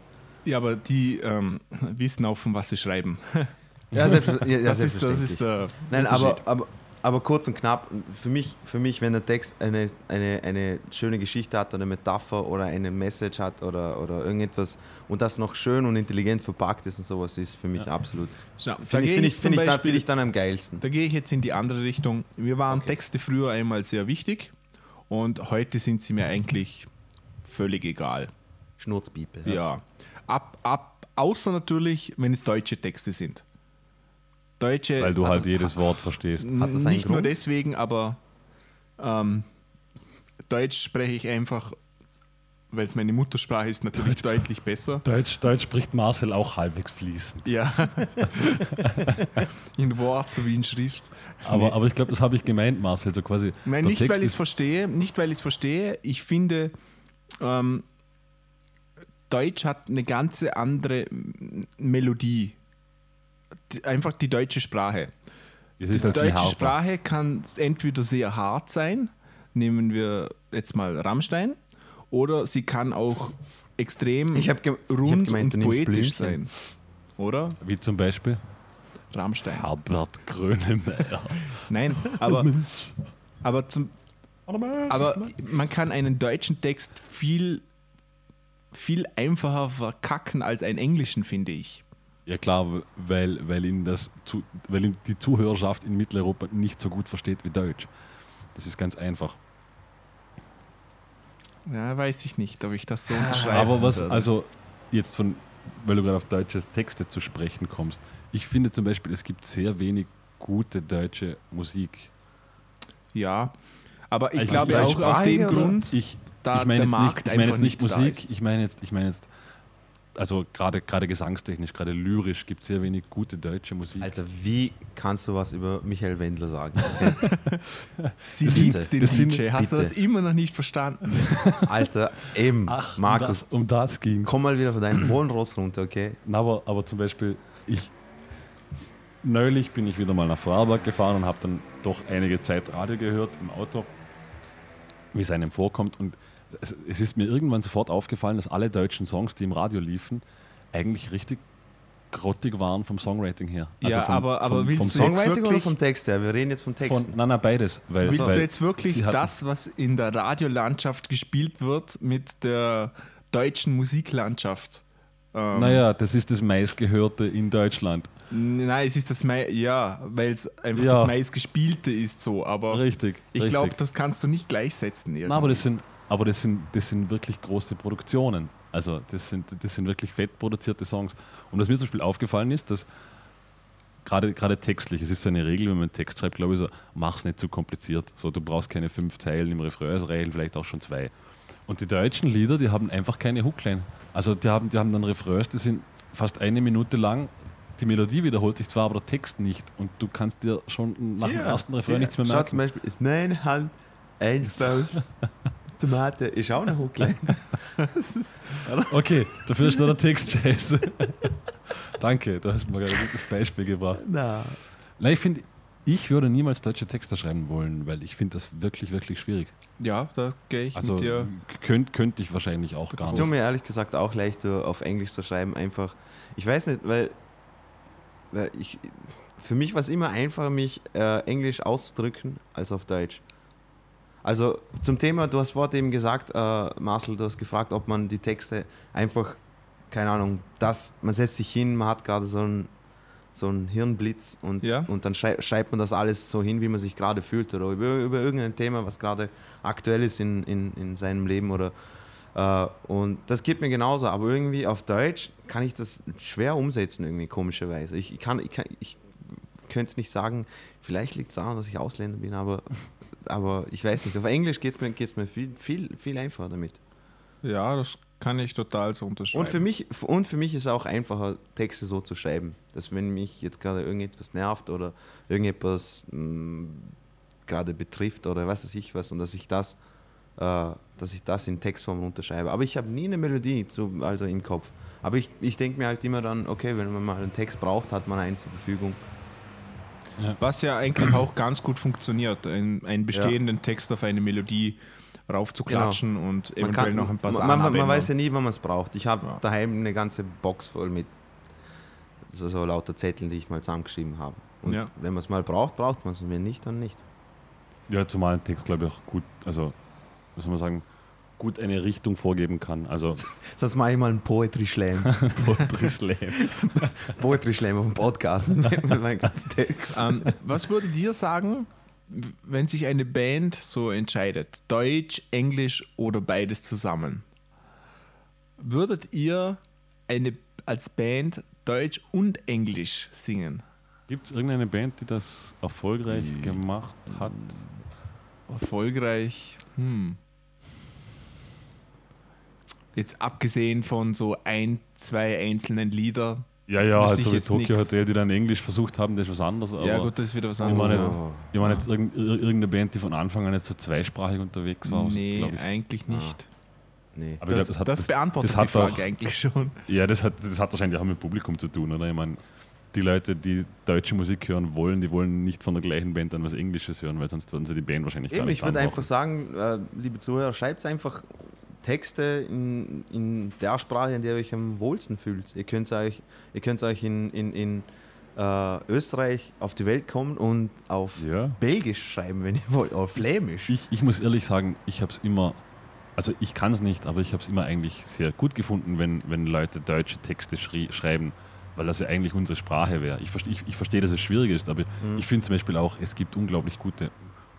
Ja, aber die ähm, wissen auch, von was sie schreiben. Ja, selbst, ja, ja, das, ist, das selbstverständlich. ist der Nein, Unterschied. aber, aber, aber kurz und knapp, für mich, für mich wenn der Text eine, eine, eine schöne Geschichte hat oder eine Metapher oder eine Message hat oder, oder irgendetwas und das noch schön und intelligent verpackt ist und sowas, ist für mich absolut. Schau, da Finde ich, gehe find ich find ich, find ich dann am geilsten. Da gehe ich jetzt in die andere Richtung. Mir waren Okay. Texte früher einmal sehr wichtig und heute sind sie mir eigentlich völlig egal. Schnurzpiepe. Ja. Ab, ab, außer natürlich, wenn es deutsche Texte sind. Deutsche. Weil du halt das- jedes Wort verstehst. Hat das einen nicht nur Grund? deswegen, aber ähm, Deutsch spreche ich einfach, weil es meine Muttersprache ist, natürlich deutlich besser. Deutsch, Deutsch spricht Marcel auch halbwegs fließend. Ja. (laughs) in Wort sowie in Schrift. Aber, aber ich glaube, das habe ich gemeint, Marcel. So quasi. Nein, nicht Text weil ich es verstehe, nicht weil ich es verstehe. Ich finde, ähm, Deutsch hat eine ganze andere Melodie. Einfach die deutsche Sprache. Die deutsche härter. Sprache kann entweder sehr hart sein, nehmen wir jetzt mal Rammstein, oder sie kann auch extrem Ich ich hab rund gemeint, du und poetisch sein. Oder? Wie zum Beispiel Rammstein. Herbert Grönemeyer. Nein, aber, (laughs) aber, zum, aber man kann einen deutschen Text viel, viel einfacher verkacken als einen englischen, finde ich. Ja klar, weil, weil, ihn das weil ihn die Zuhörerschaft in Mitteleuropa nicht so gut versteht wie Deutsch. Das ist ganz einfach. Ja, weiß ich nicht, ob ich das so unterschreibe. Aber was, also jetzt von, weil du gerade auf deutsche Texte zu sprechen kommst, ich finde zum Beispiel, es gibt sehr wenig gute deutsche Musik. Ja, aber ich Also glaube auch aus dem? Grund, Ich, da ich meine der jetzt Markt nicht, ich meine einfach jetzt nicht Musik, ich meine jetzt, ich meine jetzt, also gerade gerade gesangstechnisch, gerade lyrisch gibt es sehr wenig gute deutsche Musik. Alter, wie kannst du was über Michael Wendler sagen? (laughs) sie das liebt sind- den das sind- DJ. Hast du bitte. das immer noch nicht verstanden? (laughs) Alter, eben, Ach, Markus, um das, um das ging. komm mal wieder von deinem hohen Ross runter, okay? Na, aber, aber zum Beispiel, ich neulich bin ich wieder mal nach Vorarlberg gefahren und habe dann doch einige Zeit Radio gehört im Auto, wie es einem vorkommt. Und es, es ist mir irgendwann sofort aufgefallen, dass alle deutschen Songs, die im Radio liefen, eigentlich richtig grottig waren vom Songwriting her. Also Ja, vom, aber- aber vom, willst vom du Songwriting oder wirklich- vom Text her? Wir reden jetzt vom Text. von, nein, nein, beides. Weil, Willst weil du jetzt wirklich das, was in der Radiolandschaft gespielt wird, mit der deutschen Musiklandschaft? Ähm, Naja, das ist das meistgehörte in Deutschland. Nein, es ist das Mai, ja, weil es einfach Ja. das meistgespielte ist so, aber Richtig. ich glaube, das kannst du nicht gleichsetzen. Na, aber das sind, aber das sind, das sind wirklich große Produktionen. Also das sind, das sind wirklich fett produzierte Songs. Und was mir zum Beispiel aufgefallen ist, dass gerade, gerade textlich, es ist so eine Regel, wenn man einen Text schreibt, glaube ich so, mach's nicht zu kompliziert. So, du brauchst keine fünf Zeilen im Refrain, es reichen vielleicht auch schon zwei. Und die deutschen Lieder, die haben einfach keine Hookline. Also die haben, die haben dann Refrains, die sind fast eine Minute lang. Die Melodie wiederholt sich zwar, aber der Text nicht. Und du kannst dir schon nach dem ersten Refrain nichts mehr Schau merken. zum Beispiel, ist meine Hand ein Faust. (laughs) Tomate ist auch eine Hookline. (laughs) Okay, dafür ist nur der Text scheiße. (laughs) Danke, du hast mir gerade ein gutes Beispiel gebracht. Na. Nein, ich finde, ich würde niemals deutsche Texte schreiben wollen, weil ich finde das wirklich, wirklich schwierig. Ja, da gehe ich Also mit dir. könnte könnt ich wahrscheinlich auch gar Ich nicht. tue mir ehrlich gesagt auch leichter auf Englisch zu schreiben, einfach. Ich weiß nicht, weil, weil ich. Für mich war es immer einfacher, mich äh, Englisch auszudrücken als auf Deutsch. Also zum Thema, du hast Wort eben gesagt, äh, Marcel, du hast gefragt, ob man die Texte einfach, keine Ahnung, das, man setzt sich hin, man hat gerade so einen so einen Hirnblitz und, Ja. und dann schrei schreibt man das alles so hin, wie man sich gerade fühlt oder über, über irgendein Thema, was gerade aktuell ist in, in, in seinem Leben oder äh, und das geht mir genauso, aber irgendwie auf Deutsch kann ich das schwer umsetzen, irgendwie komischerweise. Ich, ich kann, ich, kann, ich könnte es nicht sagen, vielleicht liegt es daran, dass ich Ausländer bin, aber, aber ich weiß nicht. Auf Englisch geht es mir, geht's mir viel, viel, viel einfacher damit. Ja, das kann ich total so unterschreiben. Und für, mich, und für mich ist es auch einfacher, Texte so zu schreiben, dass wenn mich jetzt gerade irgendetwas nervt oder irgendetwas mh, gerade betrifft oder was weiß ich was und dass ich das, äh, dass ich das in Textform runterschreibe. Aber ich habe nie eine Melodie zu, also im Kopf. Aber ich, ich denke mir halt immer dann, okay, wenn man mal einen Text braucht, hat man einen zur Verfügung. Was ja eigentlich auch ganz gut funktioniert, einen, einen bestehenden Text auf eine Melodie raufzuklatschen und Man, eventuell kann, noch ein paar man, Sachen man, man abändern. weiß ja nie, wann man es braucht. Ich habe Ja. daheim eine ganze Box voll mit so, so lauter Zetteln, die ich mal zusammengeschrieben habe. Und Ja. wenn man es mal braucht, braucht man es. Und wenn nicht, dann nicht. Ja, zumal ein Text, glaube ich, auch gut, also, was soll man sagen, gut eine Richtung vorgeben kann. Also, (laughs) Sonst mache ich mal einen Poetry Slam. (laughs) Poetry Slam. (laughs) Poetry Slam auf dem Podcast mit, mit meinem ganzen Text. Ähm, was würdet ihr sagen, wenn sich eine Band so entscheidet, Deutsch, Englisch oder beides zusammen? Würdet ihr eine, als Band Deutsch und Englisch singen? Gibt es irgendeine Band, die das erfolgreich gemacht hat? Erfolgreich. Hm. Jetzt abgesehen von so ein, zwei einzelnen Lieder. Ja, ja, halt ich so wie Tokyo nix. Hotel, die dann Englisch versucht haben, das ist was anderes. Aber ja, gut, das ist wieder was ich anderes. meine ja. jetzt, ich meine jetzt irgend, ir- irgendeine Band, die von Anfang an jetzt so zweisprachig unterwegs war. nee, ich. eigentlich nicht. Nee. Aber ich Das, glaub, das, hat, das das, beantwortet das hat die Frage auch- eigentlich schon. Ja, das hat, das hat wahrscheinlich auch mit Publikum zu tun, oder? Ich meine, die Leute, die deutsche Musik hören wollen, die wollen nicht von der gleichen Band dann was Englisches hören, weil sonst würden sie die Band wahrscheinlich gar Eben, nicht ich würde einfach sagen, äh, liebe Zuhörer, schreibt einfach Texte in, in der Sprache, in der ihr euch am wohlsten fühlt. Ihr könnt euch, ihr könnt euch in, in, in äh, Österreich auf die Welt kommen und auf Ja. Belgisch schreiben, wenn ihr wollt, oder Flämisch. Ich, ich muss ehrlich sagen, ich habe es immer, also ich kann es nicht, aber ich habe es immer eigentlich sehr gut gefunden, wenn, wenn Leute deutsche Texte schrie, schreiben, weil das ja eigentlich unsere Sprache wäre. Ich, verste- ich, ich verstehe, dass es schwierig ist, aber Mhm. ich finde zum Beispiel auch, es gibt unglaublich gute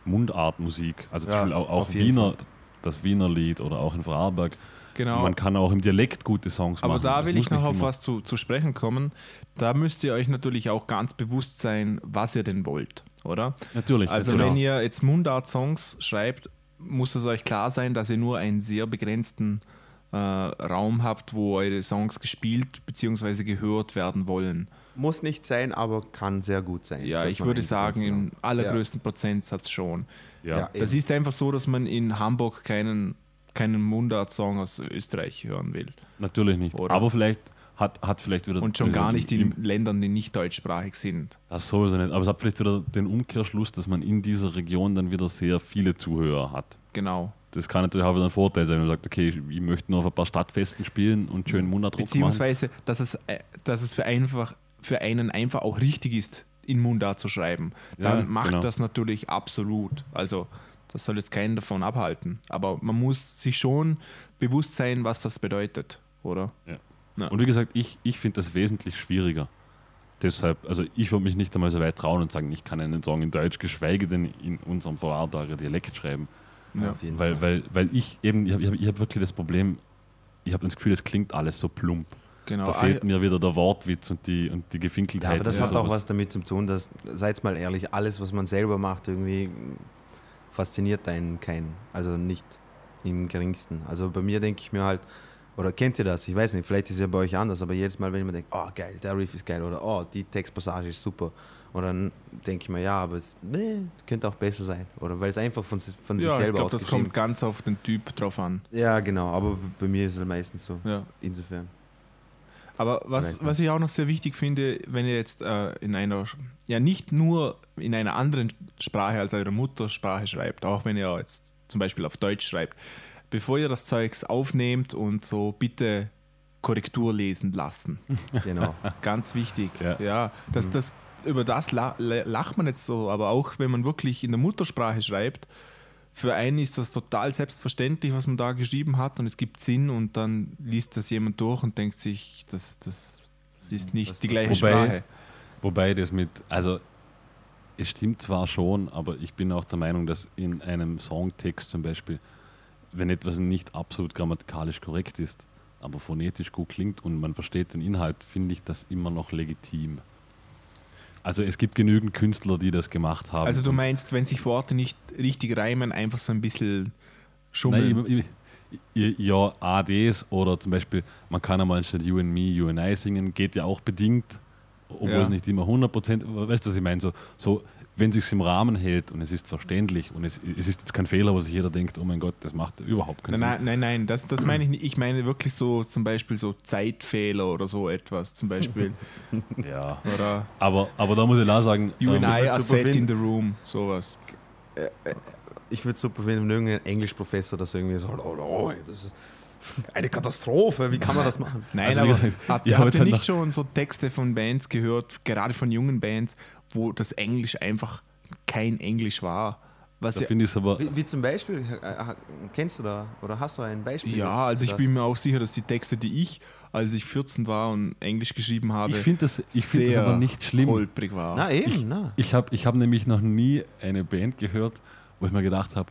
Mundartmusik. Also zum Ja, Beispiel auch, auch auf Wiener, Fall. Das Wiener Lied oder auch in Vorarlberg. Genau. Man kann auch im Dialekt gute Songs Aber machen. da Es will ich noch auf was zu, zu sprechen kommen. Da müsst ihr euch natürlich auch ganz bewusst sein, was ihr denn wollt, oder? Natürlich. Also natürlich. wenn ihr jetzt Mundart-Songs schreibt, muss es euch klar sein, dass ihr nur einen sehr begrenzten äh, Raum habt, wo eure Songs gespielt bzw. gehört werden wollen. Muss nicht sein, aber kann sehr gut sein. Ja, ich würde sagen, im allergrößten Prozentsatz schon. Ja. Ja, Das ist einfach so, dass man in Hamburg keinen, keinen Mundart-Song aus Österreich hören will. natürlich nicht. Oder? Aber vielleicht hat, hat vielleicht wieder. Und schon gar nicht in Ländern, die nicht deutschsprachig sind. Das sowieso nicht. Aber es hat vielleicht wieder den Umkehrschluss, dass man in dieser Region dann wieder sehr viele Zuhörer hat. Genau. Das kann natürlich auch wieder ein Vorteil sein, wenn man sagt, okay, ich ich möchte nur auf ein paar Stadtfesten spielen und schön Mundart machen. Beziehungsweise, dass es, äh, dass es für, einfach, für einen einfach auch richtig ist, in Mundart zu schreiben. Dann Ja, macht genau. das natürlich absolut. Also, das soll jetzt keinen davon abhalten. Aber man muss sich schon bewusst sein, was das bedeutet, oder? Und wie gesagt, ich, ich finde das wesentlich schwieriger. Deshalb, also ich würde mich nicht einmal so weit trauen und sagen, ich kann einen Song in Deutsch, geschweige denn in unserem Vorarlberger Dialekt schreiben. Ja, auf jeden Weil, Fall. weil, weil ich eben, ich habe hab wirklich das Problem, ich habe das Gefühl, es klingt alles so plump. Genau. Da fehlt mir wieder der Wortwitz und die, und die Ja, Gefinkeltheit. aber das und hat auch sowas. was damit zu tun, dass, seid mal ehrlich, alles, was man selber macht, irgendwie fasziniert einen keinen. Also nicht im geringsten. Also bei mir denke ich mir halt, oder kennt ihr das? Ich weiß nicht, vielleicht ist es ja bei euch anders, aber jedes Mal, wenn ich mir denke, oh geil, der Riff ist geil oder oh, die Textpassage ist super. Und dann denke ich mir, ja, aber es nee, könnte auch besser sein. Oder weil es einfach von, von sich ja, ich selber glaube, das kommt ganz auf den Typ drauf an. Ja, genau, aber bei mir ist es meistens so. Ja. Insofern. Aber was, was ich auch noch sehr wichtig finde, wenn ihr jetzt äh, in einer, ja nicht nur in einer anderen Sprache als eure Muttersprache schreibt, auch wenn ihr jetzt zum Beispiel auf Deutsch schreibt, bevor ihr das Zeugs aufnehmt und so bitte Korrektur lesen lassen. (laughs) Genau. Ganz wichtig. Ja, Ja. das, das, über das la, la- lacht man jetzt so, aber auch wenn man wirklich in der Muttersprache schreibt, für einen ist das total selbstverständlich, was man da geschrieben hat und es gibt Sinn und dann liest das jemand durch und denkt sich, das, das, das ist nicht Was- die gleiche Wobei- Sprache. Wobei das mit, also es stimmt zwar schon, aber ich bin auch der Meinung, dass in einem Songtext zum Beispiel, wenn etwas nicht absolut grammatikalisch korrekt ist, aber phonetisch gut klingt und man versteht den Inhalt, finde ich das immer noch legitim. Also es gibt genügend Künstler, die das gemacht haben. Also du meinst, wenn sich Worte nicht richtig reimen, einfach so ein bisschen schummeln. Nein, ich, ich, ja, ADs oder zum Beispiel, man kann einmal anstatt You and Me, You and I singen, geht ja auch bedingt, obwohl Ja. es nicht immer 100%, aber weißt du, was ich meine? So, so, wenn es sich im Rahmen hält und es ist verständlich und es, es ist jetzt kein Fehler, wo sich jeder denkt, oh mein Gott, das macht überhaupt keinen Nein, Sinn. nein, nein, nein, das, das meine ich nicht. Ich meine wirklich so zum Beispiel so Zeitfehler oder so etwas zum Beispiel. (laughs) Ja. Oder Aber, aber da muss ich auch sagen, You and ähm, I würd are set in the room, sowas. Ich würde super finden, wenn irgendein Englischprofessor das irgendwie so, oh, oh, das ist eine Katastrophe, wie kann man das machen? Nein, Also aber gesagt, habt, habt ihr halt nicht schon so Texte von Bands gehört, gerade von jungen Bands, wo das Englisch einfach kein Englisch war? Was da ja, finde ich es aber, Wie, wie zum Beispiel, äh, äh, kennst du da oder hast du ein Beispiel? ja, also ich Das- bin mir auch sicher, dass die Texte, die ich, als ich 14 war und Englisch geschrieben habe, ich finde das, ich find das sehr aber nicht schlimm. holprig war. Na eben, na. Ich habe ich hab nämlich noch nie eine Band gehört, wo ich mir gedacht habe,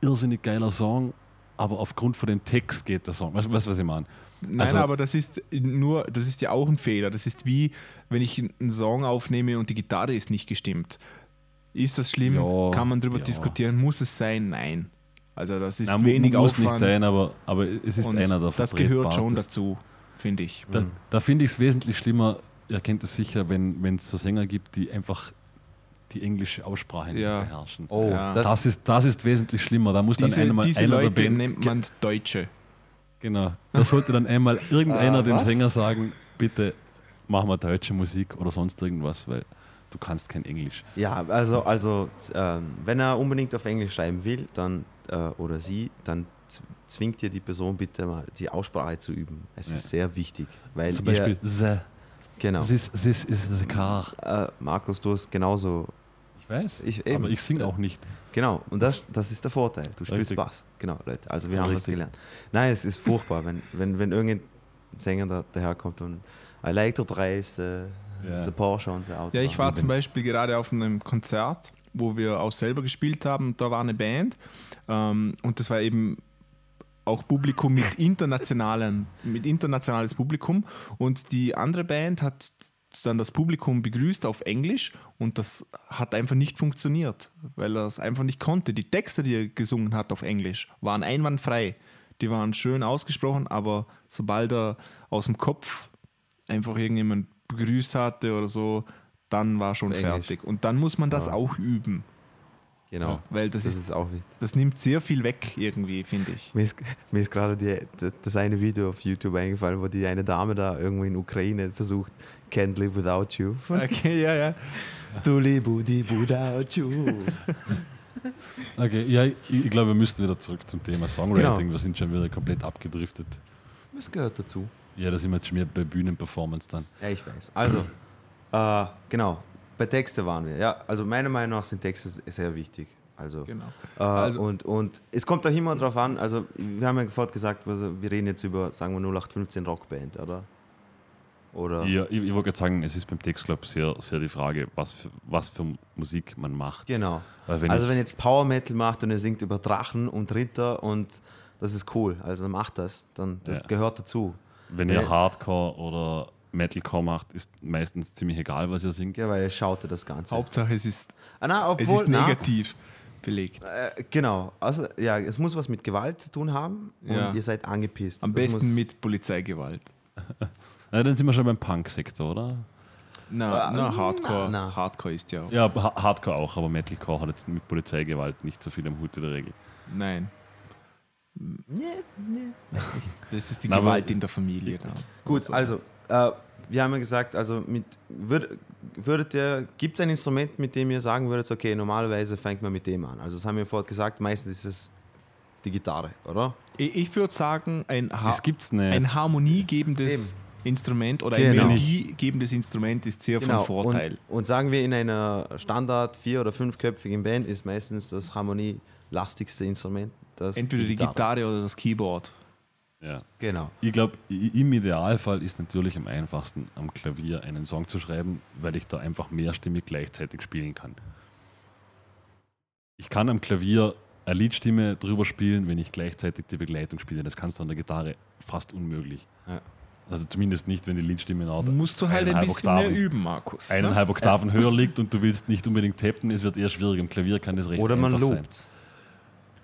irrsinnig geiler Song, aber aufgrund von dem Text geht der Song. Weißt du, was ich meine? Nein, Also- aber das ist nur, das ist ja auch ein Fehler. Das ist wie, wenn ich einen Song aufnehme und die Gitarre ist nicht gestimmt. Ist das schlimm? Ja, Kann man darüber ja. diskutieren? Muss es sein? Nein. Also das ist Nein, wenig muss Aufwand. nicht sein, aber, aber es ist und einer der Das gehört schon vertretbarsten. dazu, finde ich. Da, da finde ich es wesentlich schlimmer, ihr kennt es sicher, wenn es so Sänger gibt, die einfach die englische Aussprache nicht Ja. beherrschen. Oh, Ja. das, Das ist, das ist wesentlich schlimmer. Da muss dann Diese, einmal diese einer der Leute Band, nennt man Deutsche. Genau, da sollte dann einmal (laughs) irgendeiner Ah, dem was? Sänger sagen, bitte mach mal deutsche Musik oder sonst irgendwas, weil du kannst kein Englisch. ja, also, also ähm, wenn er unbedingt auf Englisch schreiben will, dann äh, oder sie, dann zwingt ihr die Person bitte mal die Aussprache zu üben. Es Ja. ist sehr wichtig, weil Zum ihr, Beispiel the, genau. this, this is the car. Äh, Markus, du hast genauso, Ich weiß, Ich- eben. aber ich singe auch nicht. genau, und das, das ist der Vorteil. Du spielst Richtig. Bass. Genau, Leute. Also wir haben das richtig. gelernt. Nein, es ist furchtbar, wenn, wenn, wenn irgendein Sänger da, daherkommt und I like to drive the, Ja. the Porsche und the Auto. Ja, ich war zum Beispiel gerade auf einem Konzert, wo wir auch selber gespielt haben. Da war eine Band ähm, und das war eben auch Publikum mit internationalem, mit internationales Publikum und die andere Band hat dann das Publikum begrüßt auf Englisch und das hat einfach nicht funktioniert, weil er es einfach nicht konnte. Die Texte, die er gesungen hat auf Englisch, waren einwandfrei. Die waren schön ausgesprochen, aber sobald er aus dem Kopf einfach irgendjemand begrüßt hatte oder so, dann war schon Auf Englisch. fertig. Und dann muss man das Ja. auch üben, Genau. weil das, Das ist, ist auch wichtig. das nimmt sehr viel weg irgendwie, finde ich. Mir ist, mir ist gerade die, das eine Video auf YouTube eingefallen, wo die eine Dame da irgendwo in Ukraine versucht, Can't live without you. (laughs) Okay, ja, ja. Duli budi without you. Okay, ja, ich, ich glaube, wir müssten wieder zurück zum Thema Songwriting. Genau. Wir sind schon wieder komplett abgedriftet. Das gehört dazu. Ja, da sind wir jetzt schon mehr bei Bühnenperformance dann. Ja, ich weiß. Also, äh, genau, bei Texte waren wir. Ja, also meiner Meinung nach sind Texte sehr wichtig. Also, Genau. äh, Also- und, und es kommt auch immer darauf an, also wir haben ja sofort gesagt, also wir reden jetzt über, sagen wir 0815 Rockband, oder? Oder? Ja, ich, ich wollte gerade sagen, es ist beim Textclub sehr, sehr die Frage, was für, was für Musik man macht. Genau. Wenn also wenn jetzt Power Metal macht und er singt über Drachen und Ritter und das ist cool, also macht das, dann das Ja. gehört dazu. wenn ihr Ja. Hardcore oder Metalcore macht, ist meistens ziemlich egal, was ihr singt. Ja, weil er schaute das Ganze. Hauptsache, es ist, ah, na, es obwohl, ist na, negativ belegt. Äh, genau, also ja, es muss was mit Gewalt zu tun haben und Ja. ihr seid angepisst. Am Das besten muss, mit Polizeigewalt. (laughs) Na, dann sind wir schon beim Punk-Sektor, oder? Na, Ah, na, Hardcore, na, na. Hardcore ist ja auch. Ja, Ha- Hardcore auch, aber Metalcore hat jetzt mit Polizeigewalt nicht so viel am Hut in der Regel. Nein, Nee, nee. das ist die Na, aber- Gewalt in der Familie. Da. Gut, also, äh, wir haben ja gesagt, also mit, würd, würdet ihr, gibt es ein Instrument, mit dem ihr sagen würdet, okay, normalerweise fängt man mit dem an? Also das haben wir vorhin gesagt, meistens ist es die Gitarre, oder? Ich, ich würde sagen, ein, ha ein harmoniegebendes Eben. Instrument oder ein Genau. melodiegebendes Instrument ist sehr von Vorteil. Und, und sagen wir in einer Standard vier- oder fünfköpfigen Band ist meistens das harmonielastigste Instrument. Das Entweder die Gitarre oder das Keyboard. Ja. Genau. Ich glaube, im Idealfall ist natürlich am einfachsten, am Klavier einen Song zu schreiben, weil ich da einfach mehrstimmig gleichzeitig spielen kann. Ich kann am Klavier eine Liedstimme drüber spielen, wenn ich gleichzeitig die Begleitung spiele. Das kannst du an der Gitarre fast unmöglich. Ja. Also zumindest nicht, wenn die Liedstimme laut Musst du halt ein eineinhalb bisschen mehr Oktaven- üben, Markus. ne? eineinhalb Oktaven höher liegt und du willst nicht unbedingt tappen, es wird eher schwierig. Am Klavier kann das recht Oder man einfach sein. lobt.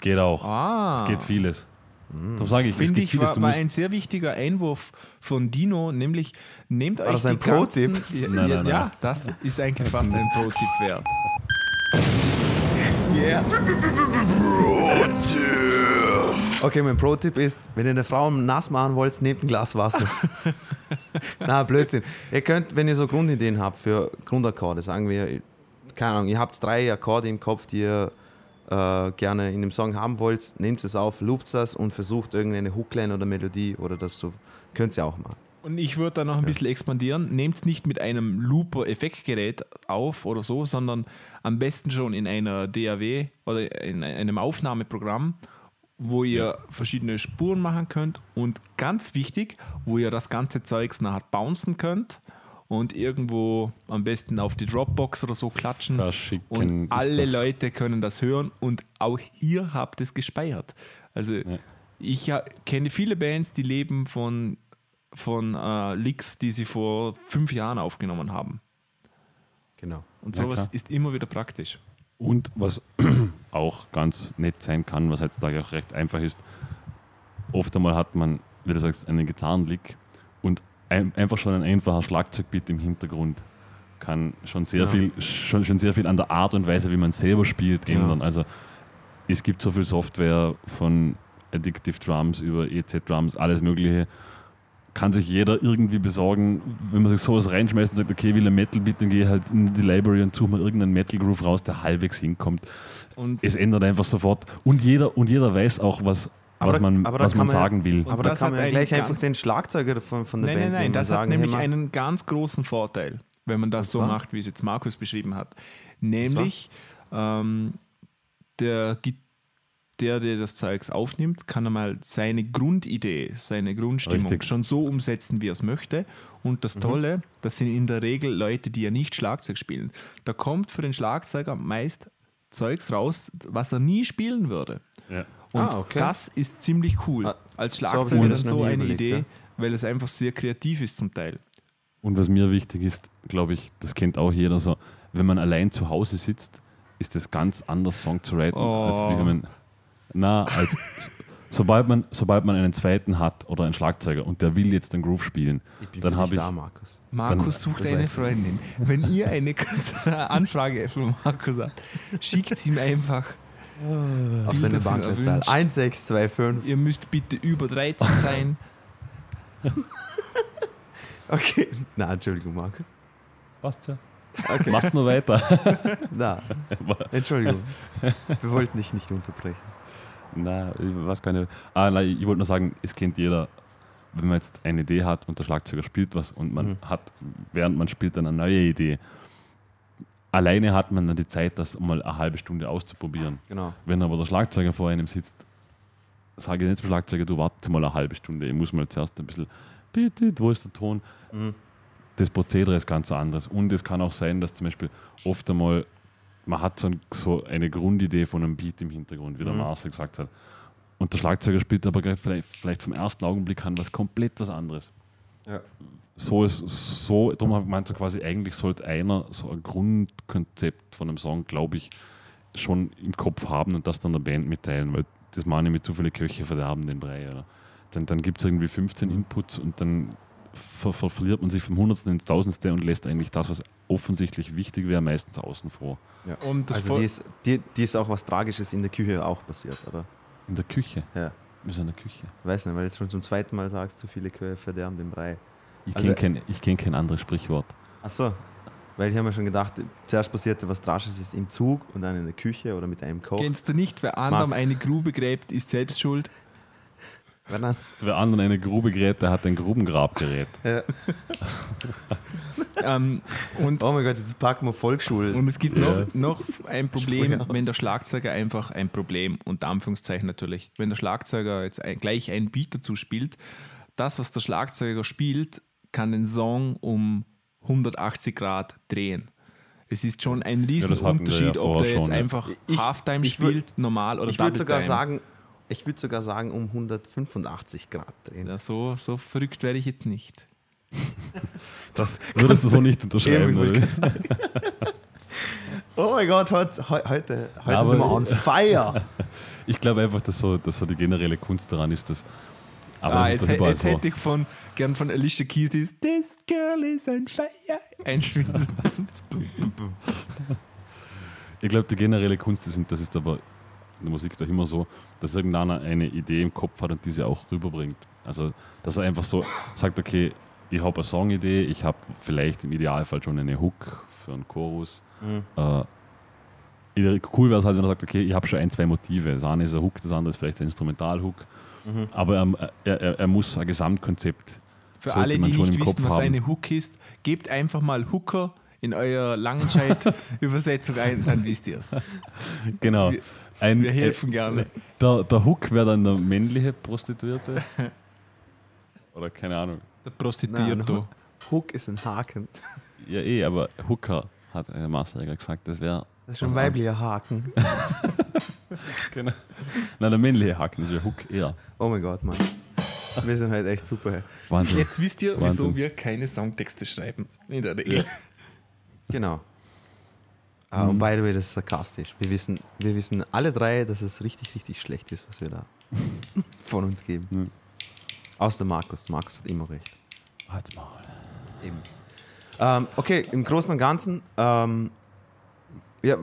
Geht auch. Ah, Es geht vieles. Darum sage ich, Finde ich, vieles. war, war ein sehr wichtiger Einwurf von Dino, nämlich nehmt euch das die ein Pro-Tipp? ganzen- Ja, Nein, nein, ja, nein. das ist eigentlich fast ein Pro-Tipp wert. (laughs) Yeah. Okay, mein Pro-Tipp ist, wenn ihr eine Frau nass machen wollt, nehmt ein Glas Wasser. (laughs) Na, Blödsinn. Ihr könnt, wenn ihr so Grundideen habt für Grundakkorde, sagen wir, keine Ahnung, ihr habt drei Akkorde im Kopf, die ihr äh, gerne in dem Song haben wollt, nehmt es auf, loopt das und versucht irgendeine Hookline oder Melodie oder das so. Könnt ihr auch machen. Und ich würde da noch ein bisschen expandieren. Nehmt nicht mit einem Looper-Effektgerät auf oder so, sondern am besten schon in einer DAW oder in einem Aufnahmeprogramm, wo ihr verschiedene Spuren machen könnt und ganz wichtig, wo ihr das ganze Zeugs nachher bouncen könnt und irgendwo am besten auf die Dropbox oder so klatschen. Verschicken Und ist alle das- Leute können das hören und auch hier habt es gespeichert. Also Ich ja, kenne viele Bands, die leben von, von äh, Licks, die sie vor fünf Jahren aufgenommen haben. Genau. Und Ja, sowas klar. ist immer wieder praktisch. Und was (clears throat) auch ganz nett sein kann, was heutzutage auch recht einfach ist, oft einmal hat man, wie du sagst, einen Gitarrenlick und ein, einfach schon ein einfacher Schlagzeugbeat im Hintergrund kann schon sehr Ja. viel, schon, schon sehr viel an der Art und Weise, wie man selber spielt, ändern. Also es gibt so viel Software von Addictive Drums über EZ Drums, alles Mögliche. Kann sich jeder irgendwie besorgen, wenn man sich sowas reinschmeißt und sagt, okay, will ein Metal Beat, dann gehe ich halt in die Library und suche mal irgendeinen Metal Groove raus, der halbwegs hinkommt. Und Es ändert einfach sofort. Und jeder, und jeder weiß auch, was, Aber was man, was man sagen will. Aber da das kann hat man ja gleich einfach den Schlagzeuger von, von der Nein, Band nein, nein, nehmen das hat nämlich einen ganz großen Vorteil, wenn man das so macht, wie es jetzt Markus beschrieben hat. Nämlich, ähm, der, der, der das Zeugs aufnimmt, kann einmal seine Grundidee, seine Grundstimmung Richtig. schon so umsetzen, wie er es möchte. Und Mhm. das Tolle, das sind in der Regel Leute, die ja nicht Schlagzeug spielen. Da kommt für den Schlagzeuger meist Zeugs raus, was er nie spielen würde. Ja. Und Ah, okay. das ist ziemlich cool. Ah, Als so Schlagzeuger mir dann so eine überlegt, Idee, ja. weil es einfach sehr kreativ ist zum Teil. Und was mir wichtig ist, glaube ich, das kennt auch jeder so, wenn man allein zu Hause sitzt, ist es ganz anders, Song zu writen, als wie wenn man. Na, als, (laughs) sobald, man, sobald man einen zweiten hat oder einen Schlagzeuger und der will jetzt den Groove spielen, ich bin dann habe ich. da, Markus. Markus sucht eine. Freundin. Wenn ihr eine (laughs) Anfrage von Markus habt, schickt ihm einfach. Auf seine Bankleitzahl. erwünscht. 1625. Ihr müsst bitte über 13 (laughs) sein. Okay. Na, Entschuldigung, Markus. Passt ja. Okay. Macht's nur weiter. (laughs) Na, Entschuldigung. Wir wollten dich nicht unterbrechen. Na, ich weiß keine. Ah, nein, ich wollte nur sagen, es kennt jeder, wenn man jetzt eine Idee hat und der Schlagzeuger spielt was und man Mhm. hat, während man spielt, dann eine neue Idee. Alleine hat man dann die Zeit, das mal eine halbe Stunde auszuprobieren. Genau. Wenn aber der Schlagzeuger vor einem sitzt, sage ich nicht zum Schlagzeuger, du warte mal eine halbe Stunde, ich muss mal zuerst ein bisschen, bitte, wo ist der Ton? Mhm. Das Prozedere ist ganz anderes. Und es kann auch sein, dass zum Beispiel oft einmal, man hat so, ein, so eine Grundidee von einem Beat im Hintergrund, wie der Mhm. Marcel gesagt hat. Und der Schlagzeuger spielt aber vielleicht, vielleicht vom ersten Augenblick an was komplett was anderes. Ja. So ist so, darum habe ich gemeint, so quasi eigentlich sollte einer so ein Grundkonzept von einem Song, glaube ich, schon im Kopf haben und das dann der Band mitteilen, weil das meine ich mit zu viele Köche verderben den Brei. Oder? Dann, dann gibt es irgendwie 15 Inputs und dann ver ver verliert man sich vom Hundertsten ins Tausendste und lässt eigentlich das, was offensichtlich wichtig wäre, meistens außen vor. Und das Also die ist, die, die ist auch was Tragisches in der Küche auch passiert, oder? In der Küche. Ja. Sind in der Küche. Weiß nicht, weil du jetzt schon zum zweiten Mal sagst, zu viele Kühe verderben den Brei. Ich Also- kenne kein, kenn kein anderes Sprichwort. Ach so. Weil ich habe mir schon gedacht, zuerst passierte was Tragisches im Zug und dann in der Küche oder mit einem Koch. Kennst du nicht, wer anderem Marc. eine Grube gräbt, ist selbst schuld? (laughs) Dann, Wer anderen eine Grube gerät, der hat ein Grubengrabgerät. (laughs) ähm, und, oh mein Gott, jetzt packen wir Volksschule. und es gibt Ja. noch, noch ein Problem, wenn der Schlagzeuger einfach ein Problem, unter Anführungszeichen natürlich, wenn der Schlagzeuger jetzt ein, gleich einen Beat dazu spielt, das, was der Schlagzeuger spielt, kann den Song um 180 Grad drehen. Es ist schon ein wir ja Riesenunterschied, ob der jetzt schon, ja. einfach Ich- Halftime ich spielt, normal oder ich würde Double sogar Time. sagen, ich würde sogar sagen um 185 Grad drehen. Ja, so, so verrückt werde ich jetzt nicht. (laughs) Das Würdest du so nicht unterschreiben? Ich oder? (laughs) Oh mein Gott, heute, heute, heute Ja, sind wir on fire. (laughs) Ich glaube einfach, dass so, dass so die generelle Kunst daran ist, dass. Aber ah, es ist jetzt, jetzt so. hätte ich von, gern von Alicia Keys dieses This girl is on fire einspielen. Ich glaube, die generelle Kunst ist, und das ist aber in der Musik doch immer so, dass irgendeiner eine Idee im Kopf hat und diese auch rüberbringt. Also, dass er einfach so sagt, okay, ich habe eine Songidee, ich habe vielleicht im Idealfall schon eine Hook für einen Chorus. Mhm. Äh, cool wäre es halt, wenn er sagt, okay, ich habe schon ein, zwei Motive. Das eine ist ein Hook, das andere ist vielleicht ein Instrumentalhook. Mhm. Aber er, er, er, er muss ein Gesamtkonzept Für alle, die schon nicht im wissen, Kopf was haben. eine Hook ist, gebt einfach mal Hooker in euer Langenscheid-Übersetzung (laughs) ein, dann wisst ihr es. Genau. Wir- Ein, Wir helfen gerne. Der, der Hook wäre dann der männliche Prostituierte. (laughs) Oder keine Ahnung. Der Nein, Prostituierto. Hook ist ein Haken. Ja, eh, aber Hooker hat der Masterjäger gesagt, das wäre. Das ist schon ein weiblicher Haken. (laughs) Genau. Nein, der männliche Haken ist ja Hook eher. Oh mein Gott, Mann. Wir sind halt echt super. Wahnsinn. Jetzt wisst ihr, Wahnsinn. wieso wir keine Songtexte schreiben. In der Regel. Genau. Ah, Mhm. Und by the way, das ist sarkastisch. Wir wissen, wir wissen alle drei, dass es richtig, richtig schlecht ist, was wir da (laughs) von uns geben. Mhm. Außer der Markus. Markus hat immer recht. Halt's Maul. Eben. Ähm, okay, im Großen und Ganzen, ähm, ja,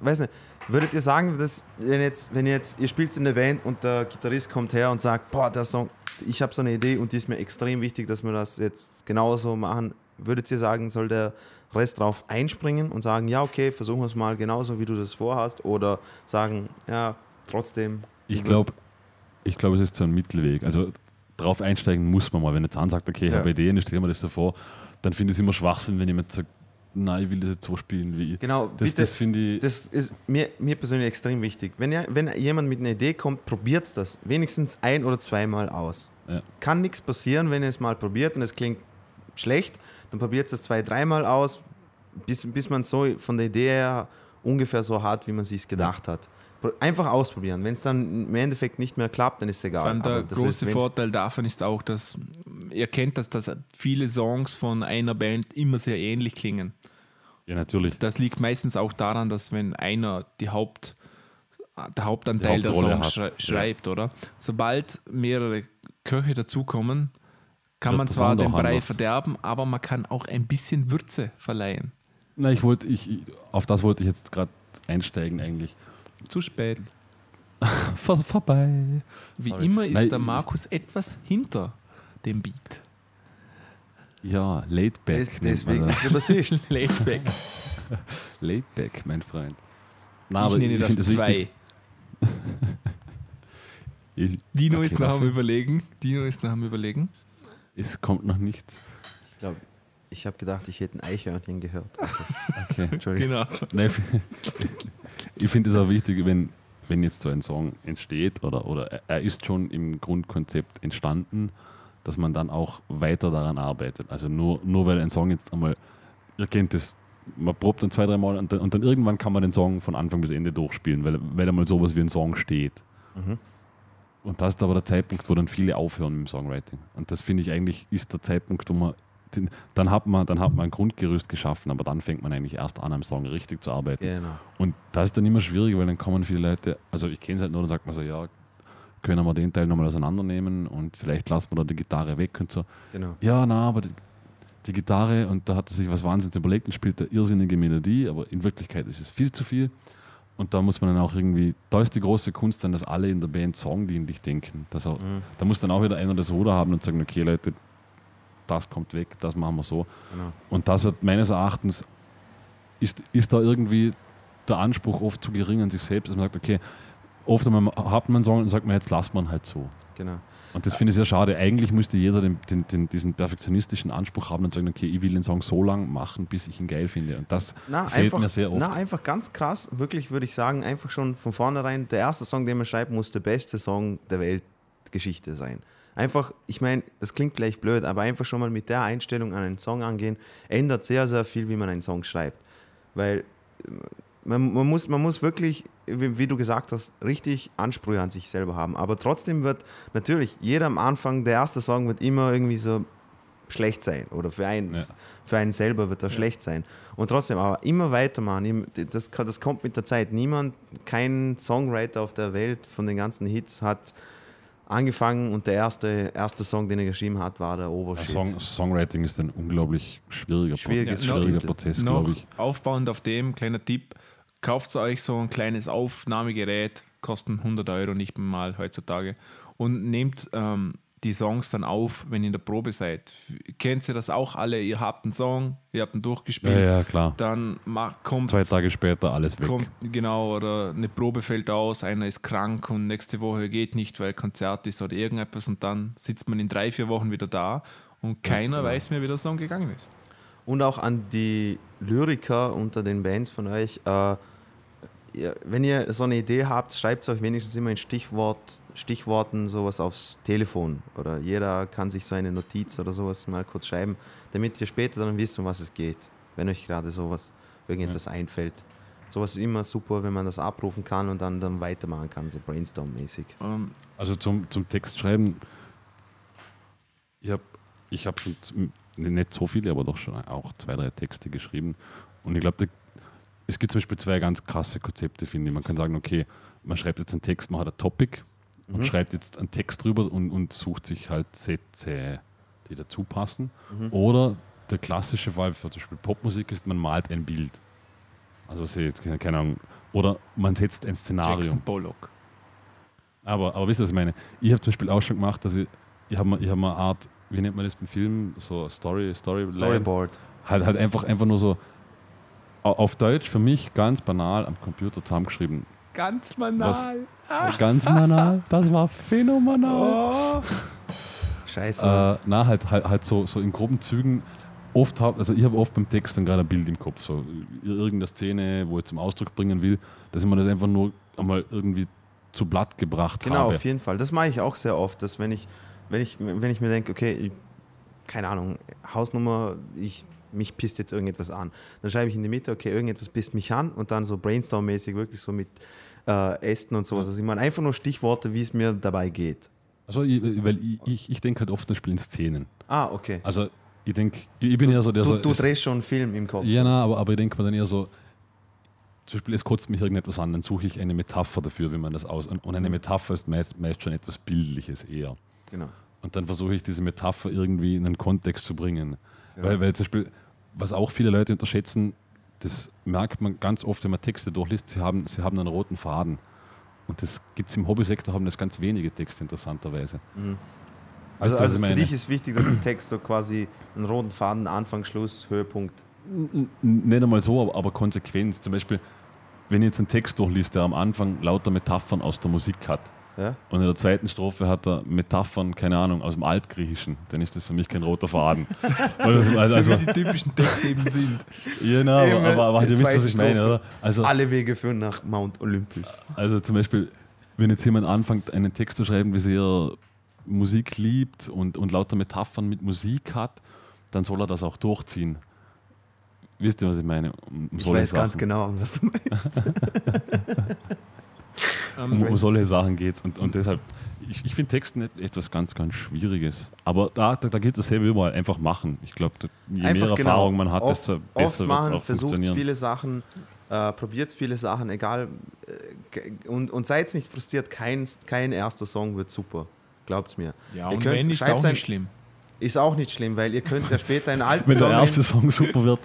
weiß nicht, würdet ihr sagen, dass wenn jetzt, wenn ihr jetzt, ihr spielt in der Band und der Gitarrist kommt her und sagt, boah, der Song, ich habe so eine Idee und die ist mir extrem wichtig, dass wir das jetzt genauso machen, würdet ihr sagen, soll der Rest drauf einspringen und sagen, ja, okay, versuchen wir es mal genauso, wie du das vorhast, oder sagen, ja, trotzdem. Ich glaube, ich glaub, es ist so ein Mittelweg. Also drauf einsteigen muss man mal. Wenn jetzt sagt, okay, ich Ja. habe Ideen, ich stelle mir das so vor, dann finde ich es immer Schwachsinn, wenn jemand sagt, nein, ich will das jetzt so spielen wie ich. Genau, Das, bitte, das finde ich. Das ist mir, mir persönlich extrem wichtig. Wenn, ihr, wenn jemand mit einer Idee kommt, probiert das wenigstens ein- oder zweimal aus. Ja. Kann nichts passieren, wenn ihr es mal probiert und es klingt schlecht, dann probiert es zwei, dreimal aus, bis, bis man so von der Idee her ungefähr so hat, wie man sich gedacht hat. Einfach ausprobieren. Wenn es dann im Endeffekt nicht mehr klappt, dann ist es egal. Der große Vorteil davon ist auch, dass ihr kennt, dass, dass viele Songs von einer Band immer sehr ähnlich klingen. ja, natürlich. Das liegt meistens auch daran, dass wenn einer die Haupt, der Hauptanteil der Songs schrei ja. schreibt, oder? Sobald mehrere Köche dazukommen, kann Wird man zwar den Brei anders. verderben, aber man kann auch ein bisschen Würze verleihen. Nein, ich wollte, ich, auf das wollte ich jetzt gerade einsteigen eigentlich. Zu spät. (laughs) Vor, vorbei. Wie Sorry. immer ist Nein, der Markus etwas hinter dem Beat. Ja, laid back. Des, deswegen man ist (laughs) der Bassist. Laid back. das. Laid back, mein Freund. Na, ich aber nenne das find zwei. (laughs) Ich, Dino Okay, ist noch am. Überlegen. Dino ist noch am Überlegen. es kommt noch nichts. Ich glaube, ich habe gedacht, ich hätte ein Eichhörnchen gehört. (laughs) Okay. Entschuldigung. Genau. Nein, ich- ich finde es auch wichtig, wenn, wenn jetzt so ein Song entsteht oder, oder er- er ist schon im Grundkonzept entstanden, dass man dann auch weiter daran arbeitet. Also nur, nur weil ein Song jetzt einmal, ihr kennt das, man probt dann zwei, drei Mal und dann, und dann irgendwann kann man den Song von Anfang bis Ende durchspielen, weil, weil einmal sowas wie ein Song steht. Mhm. Und das ist aber der Zeitpunkt, wo dann viele aufhören mit dem Songwriting. Und das finde ich eigentlich ist der Zeitpunkt, wo man den, dann hat man dann hat man ein Grundgerüst geschaffen, aber dann fängt man eigentlich erst an, am Song richtig zu arbeiten. Genau. Und das ist dann immer schwieriger, weil dann kommen viele Leute, also ich kenne es halt nur, dann sagt man so, ja, können wir den Teil nochmal auseinandernehmen und vielleicht lassen wir da die Gitarre weg und so. genau. Ja, na, aber die, die Gitarre und da hat er sich was Wahnsinns überlegt und spielt eine irrsinnige Melodie, aber in Wirklichkeit ist es viel zu viel. Und da muss man dann auch irgendwie, da ist die große Kunst dann, dass alle in der Band songdienlich denken. Dass auch, Mhm. Da muss dann auch wieder einer das Ruder haben und sagen, okay Leute, das kommt weg, das machen wir so. genau. Und das wird meines Erachtens, ist, ist da irgendwie der Anspruch oft zu gering an sich selbst, dass man sagt, okay, oft einmal hat man einen Song und sagt man, jetzt lasst man halt so. genau. Und das finde ich sehr schade. Eigentlich müsste jeder den, den, den, diesen perfektionistischen Anspruch haben und sagen, okay, ich will den Song so lang machen, bis ich ihn geil finde. Und das Na, fehlt einfach, mir sehr oft. Na, einfach ganz krass, wirklich würde ich sagen, einfach schon von vornherein, der erste Song, den man schreibt, muss der beste Song der Weltgeschichte sein. Einfach, ich meine, das klingt vielleicht blöd, aber einfach schon mal mit der Einstellung an einen Song angehen, ändert sehr, sehr viel, wie man einen Song schreibt. Weil äh, man, man, muss, man muss wirklich, wie, wie du gesagt hast, richtig Ansprüche an sich selber haben. Aber trotzdem wird natürlich jeder am Anfang, der erste Song wird immer irgendwie so schlecht sein oder für einen, Ja. für einen selber wird er schlecht sein. Und trotzdem, aber immer weitermachen, das, das kommt mit der Zeit. Niemand, kein Songwriter auf der Welt von den ganzen Hits hat angefangen und der erste, erste Song, den er geschrieben hat, war der Ja, Obershit. Song, Songwriting ist ein unglaublich schwieriger, Schwieriges Pro- schwieriger. Prozess, glaube ich. aufbauend auf dem, kleiner Tipp, kauft euch so ein kleines Aufnahmegerät, kosten 100 Euro nicht mal heutzutage und nehmt ähm, die Songs dann auf, wenn ihr in der Probe seid. Kennt ihr das auch alle? Ihr habt einen Song, ihr habt ihn Ja, durchgespielt, ja, klar. dann kommt, Zwei Tage später alles weg. kommt, genau, oder eine Probe fällt aus, einer ist krank und nächste Woche geht nicht, weil Konzert ist oder irgendetwas und dann sitzt man in drei, vier Wochen wieder da und keiner genau. weiß mehr, wie der Song gegangen ist. Und auch an die Lyriker unter den Bands von euch. Äh, wenn ihr so eine Idee habt, schreibt es euch wenigstens immer in Stichwort, Stichworten sowas aufs Telefon. Oder jeder kann sich so eine Notiz oder sowas mal kurz schreiben, damit ihr später dann wisst, um was es geht. Wenn euch gerade sowas, irgendetwas einfällt. Sowas ist immer super, wenn man das abrufen kann und dann, dann weitermachen kann, so brainstorm-mäßig. Ähm, Also zum, zum Textschreiben, ich habe ich hab schon nicht so viele, aber doch schon auch zwei, drei Texte geschrieben. Und ich glaube, es gibt zum Beispiel zwei ganz krasse Konzepte, finde ich. Man kann sagen, okay, man schreibt jetzt einen Text, man hat ein Topic und schreibt jetzt einen Text drüber und, und sucht sich halt Sätze, die dazu passen. Oder der klassische Fall für zum Beispiel Popmusik ist, man malt ein Bild. Also was ich jetzt keine Ahnung. Oder man setzt ein Szenario. Jackson Pollock. Aber, aber wisst ihr, was ich meine? Ich habe zum Beispiel auch schon gemacht, dass ich, ich habe ich hab mal eine Art, wie nennt man das beim Film, so Story, Story Storyboard. Halt, halt einfach, einfach nur so au- auf Deutsch für mich ganz banal am Computer zusammengeschrieben. Ganz banal. Ganz banal, das war phänomenal. Oh. Scheiße. Äh, na, halt, halt, halt so, so in groben Zügen. Oft hab, also ich habe oft beim Text dann gerade ein Bild im Kopf, so irgendeine Szene, wo ich zum Ausdruck bringen will, dass ich mir das einfach nur einmal irgendwie zu Blatt gebracht Genau, habe. auf jeden Fall. Das mache ich auch sehr oft, dass wenn ich, wenn ich, wenn ich mir denke, okay, keine Ahnung, Hausnummer, ich, mich pisst jetzt irgendetwas an. Dann schreibe ich in die Mitte, okay, irgendetwas pisst mich an und dann so brainstorm-mäßig wirklich so mit äh, Ästen und sowas. Also ich meine einfach nur Stichworte, wie es mir dabei geht. Also, ich, weil ich, ich, ich denke halt oft zum Beispiel in Szenen. Ah, okay. Also, ich denke, ich bin eher so der Du, so. du drehst schon einen Film im Kopf. Ja, na, aber, aber ich denke mir dann eher so, zum Beispiel, es kotzt mich irgendetwas an, dann suche ich eine Metapher dafür, wie man das aus. Und eine Metapher ist meist, meist schon etwas Bildliches eher. Genau. Und dann versuche ich diese Metapher irgendwie in einen Kontext zu bringen. Weil, weil zum Beispiel, was auch viele Leute unterschätzen, das merkt man ganz oft, wenn man Texte durchliest, sie haben, sie haben einen roten Faden. Und das gibt es im Hobbysektor, haben das ganz wenige Texte interessanterweise. Also, Weißt du, also für dich ist wichtig, dass ein Text so quasi einen roten Faden, Anfang, Schluss, Höhepunkt. Nicht einmal so, aber, aber konsequent. Zum Beispiel, wenn ich jetzt einen Text durchliest, der am Anfang lauter Metaphern aus der Musik hat Ja? und in der zweiten Strophe hat er Metaphern, keine Ahnung, aus dem Altgriechischen, dann ist das für mich kein roter Faden. (laughs) also, also, also, so wie die typischen Texte eben sind. na, Eben, aber, aber, ihr wisst, was ich meine, oder? Also, Alle Wege führen nach Mount Olympus. also zum Beispiel, wenn jetzt jemand anfängt, einen Text zu schreiben, wie sehr Musik liebt und, und lauter Metaphern mit Musik hat, dann soll er das auch durchziehen. Wisst ihr, was ich meine? Um, Ich weiß ganz Sachen. genau, was du meinst. (laughs) Um, um solche Sachen geht es. Und, und deshalb, ich, ich finde Texten et- etwas ganz, ganz Schwieriges. Aber da, da, da geht es dasselbe überall. Einfach machen. Ich glaube, je mehr Einfach genau. Erfahrung man hat, Oft- desto Oft besser wird es machen, auch versucht viele Sachen, äh, probiert viele Sachen, egal. Äh, und, und seid nicht frustriert, kein, kein erster Song wird super. Glaubt's mir. Ja, Ihr und könnt's- wenn, ist schreibt auch ein- nicht schlimm. Ist auch nicht schlimm, weil ihr könnt ja später einen (laughs) alten Wenn der erste Song super wird,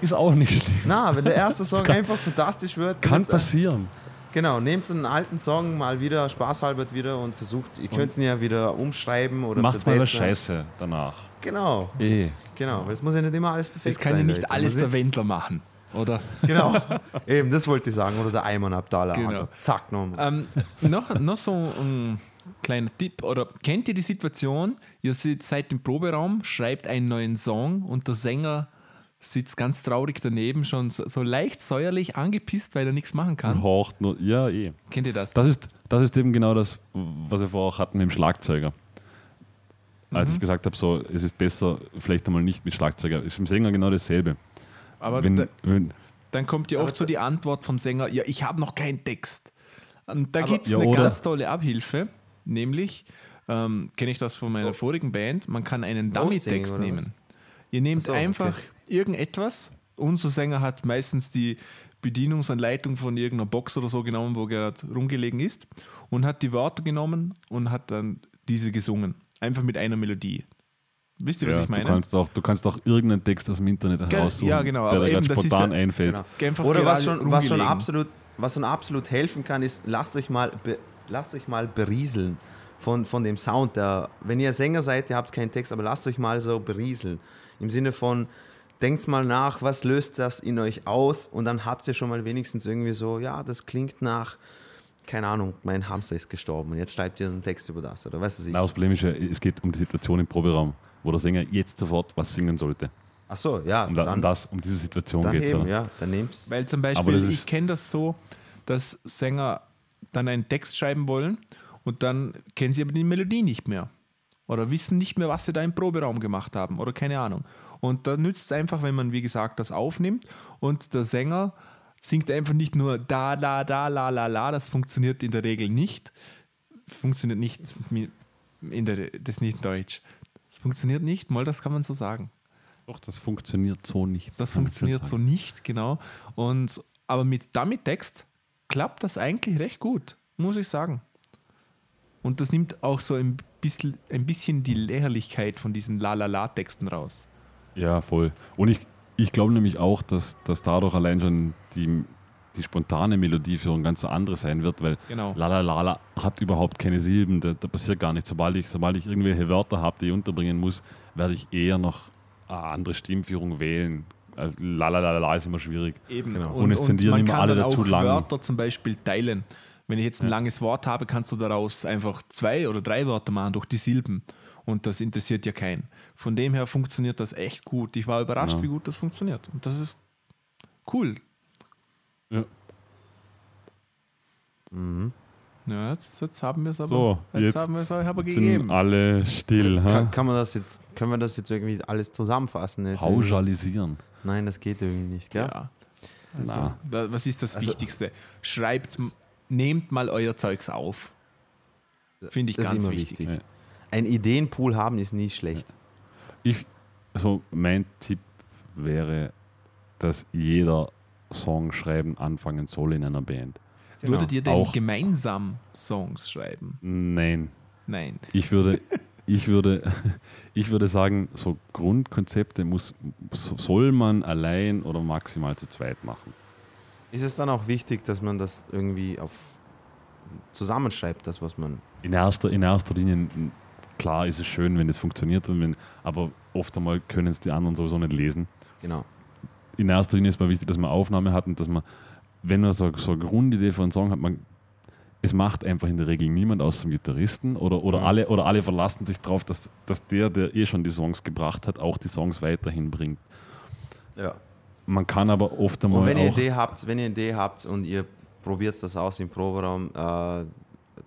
ist auch nicht schlimm. Na, wenn der erste Song (laughs) einfach fantastisch wird, Kann passieren. Genau, nehmt einen alten Song mal wieder, spaßhalber wieder und versucht, ihr könnt ihn ja wieder umschreiben oder Macht's mal was. Scheiße danach. Genau, Eh. genau, weil es muss ja nicht immer alles perfekt Das kann ja sein. nicht Leute. alles der Wendler machen, oder? (laughs) Genau, eben, das wollte ich sagen. Oder der Ayman Abdallah. Genau. Zack, nochmal. ähm, noch, noch so ein kleiner Tipp. Oder kennt ihr die Situation, ihr seid im Proberaum, schreibt einen neuen Song und der Sänger sitzt ganz traurig daneben, schon so, so leicht säuerlich angepisst, weil er nichts machen Und kann. horcht nur. Ja, eh. Kennt ihr das? Das ist, das ist eben genau das, was wir vorher auch hatten mit dem Schlagzeuger. Als Mhm. ich gesagt habe, so, es ist besser, vielleicht einmal nicht mit Schlagzeuger. Ist im Sänger genau dasselbe. Aber wenn, da, wenn, dann kommt ja oft so die Antwort vom Sänger, ja, ich habe noch keinen Text. Und da gibt es Ja, eine ganz tolle Abhilfe, nämlich, ähm, kenne ich das von meiner vorigen Band, man kann einen Dummy-Text nehmen. Ihr nehmt so, einfach okay. Irgendetwas, unser Sänger hat meistens die Bedienungsanleitung von irgendeiner Box oder so genommen, wo gerade rumgelegen ist, und hat die Wörter genommen und hat dann diese gesungen. Einfach mit einer Melodie. Wisst ihr, was ja, ich meine? Du, kannst auch, du kannst auch irgendeinen Text aus dem Internet heraussuchen, ja, genau, der dir eben, gerade das ist spontan ja- einfällt. Genau. Oder was schon, was, schon absolut, was schon absolut helfen kann, ist, lasst euch mal, be, lasst euch mal berieseln von, von dem Sound. Der, wenn ihr Sänger seid, ihr habt keinen Text, aber lasst euch mal so berieseln. Im Sinne von, denkt mal nach, was löst das in euch aus? Und dann habt ihr schon mal wenigstens irgendwie so, ja, das klingt nach, keine Ahnung, mein Hamster ist gestorben und jetzt schreibt ihr einen Text über das oder was weiß ich. Nein, das Problem ist ja, es geht um die Situation im Proberaum, wo der Sänger jetzt sofort was singen sollte. Ach so, ja, Um, da, dann, um, das, um diese Situation geht es. ja, dann nehmt's. Weil zum Beispiel, ich kenne das so, dass Sänger dann einen Text schreiben wollen und dann kennen sie aber die Melodie nicht mehr. Oder wissen nicht mehr, was sie da im Proberaum gemacht haben oder keine Ahnung. Und da nützt es einfach, wenn man, wie gesagt, das aufnimmt und der Sänger singt einfach nicht nur da, da, da, la, la, la. Das funktioniert in der Regel nicht. Funktioniert nicht in der, das ist nicht Deutsch. Das funktioniert nicht, mal das kann man so sagen. Doch, das funktioniert so nicht. Das funktioniert so nicht, genau. Und, aber mit damit Text klappt das eigentlich recht gut, muss ich sagen. Und das nimmt auch so ein bisschen, ein bisschen die Lächerlichkeit von diesen La-La-La-Texten raus. Ja, voll. Und ich, ich glaube nämlich auch, dass, dass dadurch allein schon die, die spontane Melodieführung ganz so andere sein wird, weil Genau. La La La La hat überhaupt keine Silben, da, da passiert gar nichts. Sobald ich, sobald ich irgendwelche Wörter habe, die ich unterbringen muss, werde ich eher noch eine andere Stimmführung wählen. Also La La La La ist immer schwierig. Eben. Genau. Und es tendieren man immer kann alle dann dazu auch lang. Wörter zum Beispiel teilen. Wenn ich jetzt ein Ja. langes Wort habe, kannst du daraus einfach zwei oder drei Wörter machen durch die Silben. Und das interessiert ja keinen. Von dem her funktioniert das echt gut. Ich war überrascht, Ja. wie gut das funktioniert. Und das ist cool. Ja. Mhm. Ja, jetzt, jetzt haben wir es aber, So, jetzt, jetzt haben wir es euch aber Sind gegeben. alle still. Kann, Ha? kann man das jetzt, können wir das jetzt irgendwie alles zusammenfassen? Jetzt Pauschalisieren. Nein, das geht irgendwie nicht, gell? Ja. Also, was ist das Also- Wichtigste? Schreibt, nehmt mal euer Zeugs auf. Finde ich Das ist ganz immer wichtig. wichtig. Ja. Ein Ideenpool haben ist nie schlecht. Ich, also mein Tipp wäre, dass jeder Song schreiben anfangen soll in einer Band. Genau. Würdet ihr denn Auch- gemeinsam Songs schreiben? Nein, Nein. ich würde, ich würde, (laughs) ich würde sagen, so Grundkonzepte muss, so- soll man allein oder maximal zu zweit machen. Ist es dann auch wichtig, dass man das irgendwie auf zusammenschreibt, das, was man. In erster, in erster Linie, klar ist es schön, wenn es funktioniert, und wenn, aber oft einmal können es die anderen sowieso nicht lesen. Genau. in erster Linie ist mal wichtig, dass man Aufnahme hat und dass man, wenn man so, so eine Grundidee für einen Song hat, man, es macht einfach in der Regel niemand aus dem Gitarristen oder, oder, Mhm. alle, oder alle verlassen sich darauf, dass, dass der, der eh schon die Songs gebracht hat, auch die Songs weiterhin bringt. Ja. Man kann aber oft einmal Und wenn ihr Idee habt, wenn ihr eine Idee habt und ihr probiert das aus im Proberaum, äh,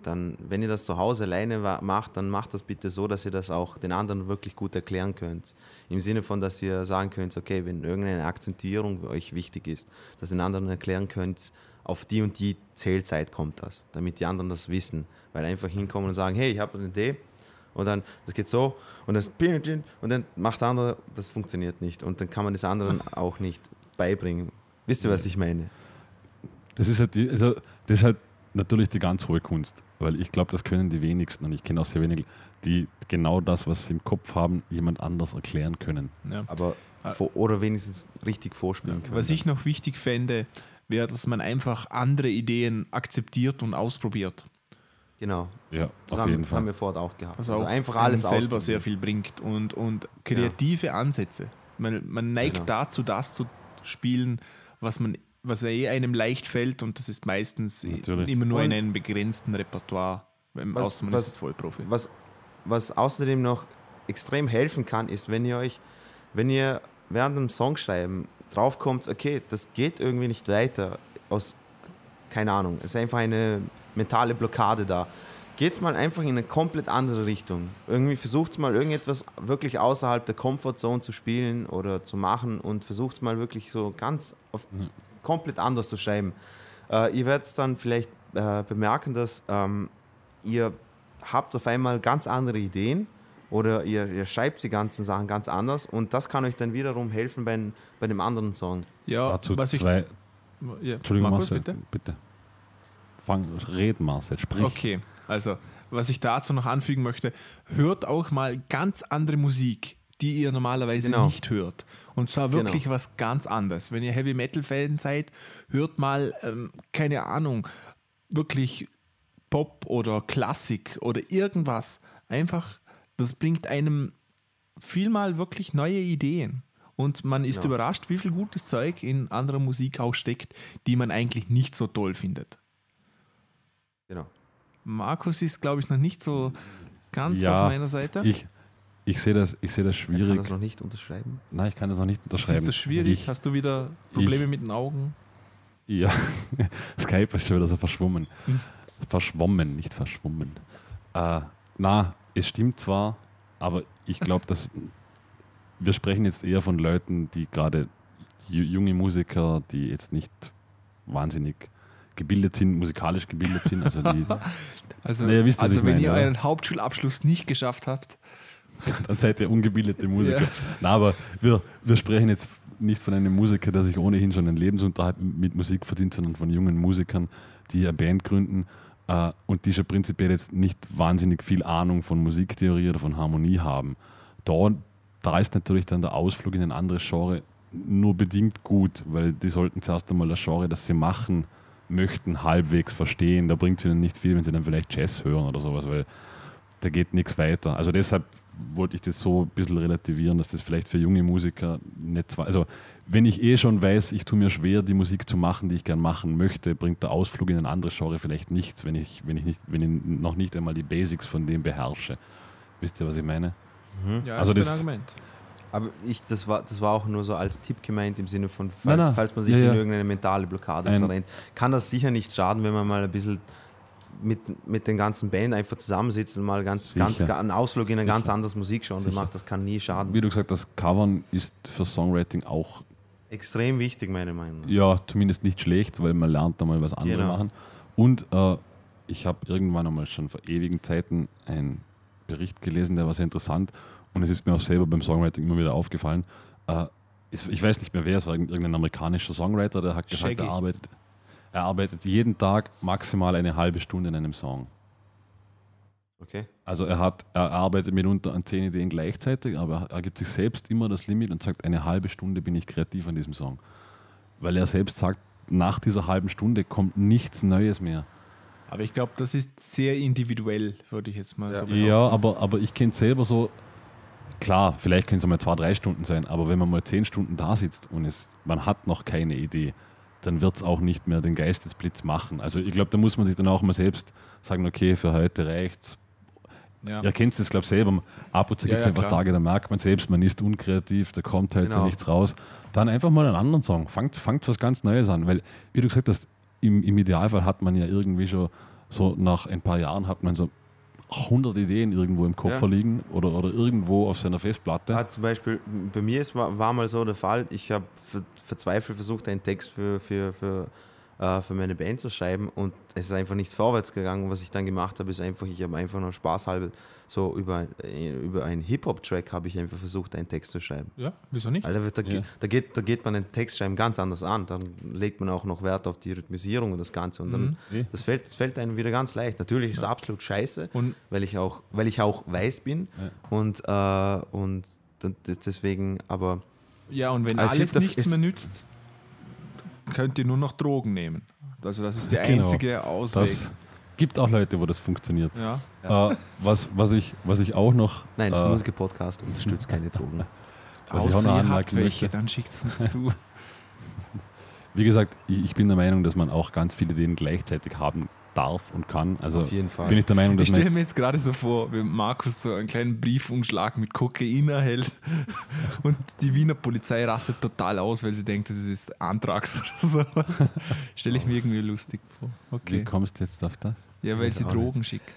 dann, wenn ihr das zu Hause alleine macht, dann macht das bitte so, dass ihr das auch den anderen wirklich gut erklären könnt. Im Sinne von, dass ihr sagen könnt, okay, wenn irgendeine Akzentuierung euch wichtig ist, dass ihr den anderen erklären könnt, auf die und die Zählzeit kommt das, damit die anderen das wissen. Weil einfach hinkommen und sagen, hey, ich habe eine Idee und dann, das geht so und das und dann macht der andere, das funktioniert nicht. Und dann kann man das anderen (laughs) auch nicht beibringen. Wisst ihr, was ich meine? das ist halt, die, also, das ist halt natürlich die ganz hohe Kunst, weil ich glaube, das können die wenigsten und ich kenne auch sehr wenige, die genau das, was sie im Kopf haben, jemand anders erklären können. Ja. Aber Ah. vor, oder wenigstens richtig vorspielen können. Was ich noch wichtig fände, wäre, dass man einfach andere Ideen akzeptiert und ausprobiert. genau. Ja, Das, auf haben, jeden das haben Fall. wir vorher auch gehabt. Was also auch einfach alles selber sehr viel bringt und, und kreative Ansätze. Man, man neigt Genau. dazu, das zu spielen, was man was eh einem leicht fällt und das ist meistens Natürlich. immer nur in Und- einem begrenzten Repertoire, Was- außer man was- ist Vollprofi. Was, was außerdem noch extrem helfen kann, ist, wenn ihr euch, wenn ihr während dem Songschreiben draufkommt, okay, das geht irgendwie nicht weiter, aus, keine Ahnung, es ist einfach eine mentale Blockade da. Geht mal einfach in eine komplett andere Richtung. Irgendwie versucht mal irgendetwas wirklich außerhalb der Comfortzone zu spielen oder zu machen und versucht mal wirklich so ganz auf. Komplett anders zu schreiben. Äh, ihr werdet dann vielleicht äh, bemerken, dass ähm, ihr habt auf einmal ganz andere Ideen oder ihr, ihr schreibt die ganzen Sachen ganz anders und das kann euch dann wiederum helfen bei, bei dem anderen Song. Ja, Dazu was ich. zwei, Ja, Entschuldigung, Markus, Marcel, bitte. bitte. Fang, red Marcel, sprich. Okay, also was ich dazu noch anfügen möchte, hört auch mal ganz andere Musik, die ihr normalerweise Genau. nicht hört. Und zwar wirklich was ganz anderes. Wenn ihr Heavy Metal-Fan seid, hört mal, ähm, keine Ahnung, wirklich Pop oder Klassik oder irgendwas. Einfach, das bringt einem vielmal wirklich neue Ideen. Und man ist Ja. überrascht, wie viel gutes Zeug in anderer Musik auch steckt, die man eigentlich nicht so toll findet. Genau. Markus ist, glaube ich, noch nicht so ganz Ja, auf meiner Seite. Ich, ich sehe das, ich seh das Ich kann schwierig. das noch nicht unterschreiben. Nein, ich kann das noch nicht unterschreiben. ist das schwierig? Ich, Hast du wieder Probleme ich- mit den Augen? ja, (laughs) Skype ist schon wieder so verschwommen. Hm. Verschwommen, nicht verschwommen. Äh, na, es stimmt zwar, aber ich glaube, dass (laughs) wir sprechen jetzt eher von Leuten, die gerade ju- junge Musiker, die jetzt nicht wahnsinnig gebildet sind, musikalisch gebildet sind. Also, die, (laughs) Also, Na, ihr wisst, also wenn meine, ihr euren Hauptschulabschluss nicht geschafft habt, (laughs) dann seid ihr ungebildete Musiker. Ja. Na, aber wir, wir sprechen jetzt nicht von einem Musiker, der sich ohnehin schon einen Lebensunterhalt mit Musik verdient, sondern von jungen Musikern, die eine Band gründen äh, und die schon prinzipiell jetzt nicht wahnsinnig viel Ahnung von Musiktheorie oder von Harmonie haben. Da, da ist natürlich dann der Ausflug in ein anderes Genre nur bedingt gut, weil die sollten zuerst einmal das Genre, das sie machen möchten, halbwegs verstehen. Da bringt es ihnen nicht viel, wenn sie dann vielleicht Jazz hören oder sowas, weil da geht nichts weiter. Also deshalb wollte ich das so ein bisschen relativieren, dass das vielleicht für junge Musiker nicht war. Also wenn ich eh schon weiß, ich tue mir schwer, die Musik zu machen, die ich gern machen möchte, bringt der Ausflug in ein anderes Genre vielleicht nichts, wenn ich, wenn ich, nicht, wenn ich noch nicht einmal die Basics von dem beherrsche. Wisst ihr, was ich meine? ja, Also ist ein das- Argument. Aber ich, das, war, das war auch nur so als Tipp gemeint im Sinne von, falls, Nein, nein. falls man sich Ja, ja. in irgendeine mentale Blockade Ein- verrennt, kann das sicher nicht schaden, wenn man mal ein bisschen mit, mit den ganzen Band einfach zusammensitzt und mal ganz, ganz Sicher. einen Ausflug in ein Sicher. ganz anderes Musikgenre macht. Das kann nie schaden. Wie du gesagt hast, Covern ist für Songwriting auch Extrem wichtig, meine Meinung nach. Ja, zumindest nicht schlecht, weil man lernt da mal was andere Genau. machen. Und äh, ich habe irgendwann einmal schon vor ewigen Zeiten einen Bericht gelesen, der war sehr interessant. Und es ist mir auch selber beim Songwriting immer wieder aufgefallen. Äh, ich, weiß nicht mehr wer, es war irgendein amerikanischer Songwriter, der hat gesagt, Shaggy. er arbeitet, er arbeitet jeden Tag maximal eine halbe Stunde an einem Song. Okay. Also er hat, er arbeitet mitunter an zehn Ideen gleichzeitig, aber er gibt sich selbst immer das Limit und sagt, eine halbe Stunde bin ich kreativ an diesem Song. Weil er selbst sagt, nach dieser halben Stunde kommt nichts Neues mehr. Aber ich glaube, das ist sehr individuell, würde ich jetzt mal Ja. so Ja, aber, aber ich kenne es selber so, klar, vielleicht können es mal zwei, drei Stunden sein, aber wenn man mal zehn Stunden da sitzt und es, man hat noch keine Idee, dann wird es auch nicht mehr den Geistesblitz machen. Also ich glaube, da muss man sich dann auch mal selbst sagen, okay, für heute reicht's. Ja. Ihr kennt es, glaube ich, selber. Ab und zu Ja, gibt es ja, einfach klar. Tage, da merkt man selbst, man ist unkreativ, da kommt halt Genau. nichts raus. Dann einfach mal einen anderen Song. Fangt, fangt was ganz Neues an. Weil, wie du gesagt hast, im, im Idealfall hat man ja irgendwie schon so nach ein paar Jahren hat man so 100 Ideen irgendwo im Koffer Ja. liegen oder, oder irgendwo auf seiner Festplatte. Ah, zum Beispiel, bei mir ist, war, war mal so der Fall, ich habe ver, verzweifelt versucht, einen Text für, für, für, äh, für meine Band zu schreiben und es ist einfach nichts vorwärts gegangen. Was ich dann gemacht habe, ist einfach, ich habe einfach nur spaßhalber so über, äh, über einen Hip-Hop-Track habe ich einfach versucht, einen Text zu schreiben. ja, wieso nicht? Also da, Ja. da, geht, da geht man den Textschreiben ganz anders an. Dann legt man auch noch Wert auf die Rhythmisierung und das Ganze. Und dann, Eh. das, fällt, das fällt einem wieder ganz leicht. Natürlich ist es absolut scheiße, Und weil ich auch, weil ich auch weiß bin. Und, äh, und deswegen, aber ja, und wenn Also alles nichts mehr nützt, könnt ihr nur noch Drogen nehmen. Also das ist der Genau. einzige Ausweg. Das gibt auch Leute, wo das funktioniert. ja. Äh, was, was, ich, was ich auch noch. nein, das äh, Musiker-Podcast unterstützt keine (laughs) Drogen. Was ich auch Außer noch anmerken welche, möchte. dann schickt es uns zu. (laughs) Wie gesagt, ich, ich bin der Meinung, dass man auch ganz viele Ideen gleichzeitig haben darf und kann. Also Auf jeden Fall. bin ich der Meinung, dass Ich stelle mir jetzt gerade so vor, wie Markus so einen kleinen Briefumschlag mit Kokain erhält (laughs) und die Wiener Polizei rastet total aus, weil sie denkt, das ist Antrags oder sowas. Stelle ich mir irgendwie lustig vor. Wie Okay. kommst du jetzt auf das? Ja, weil Weiß sie Drogen schicken.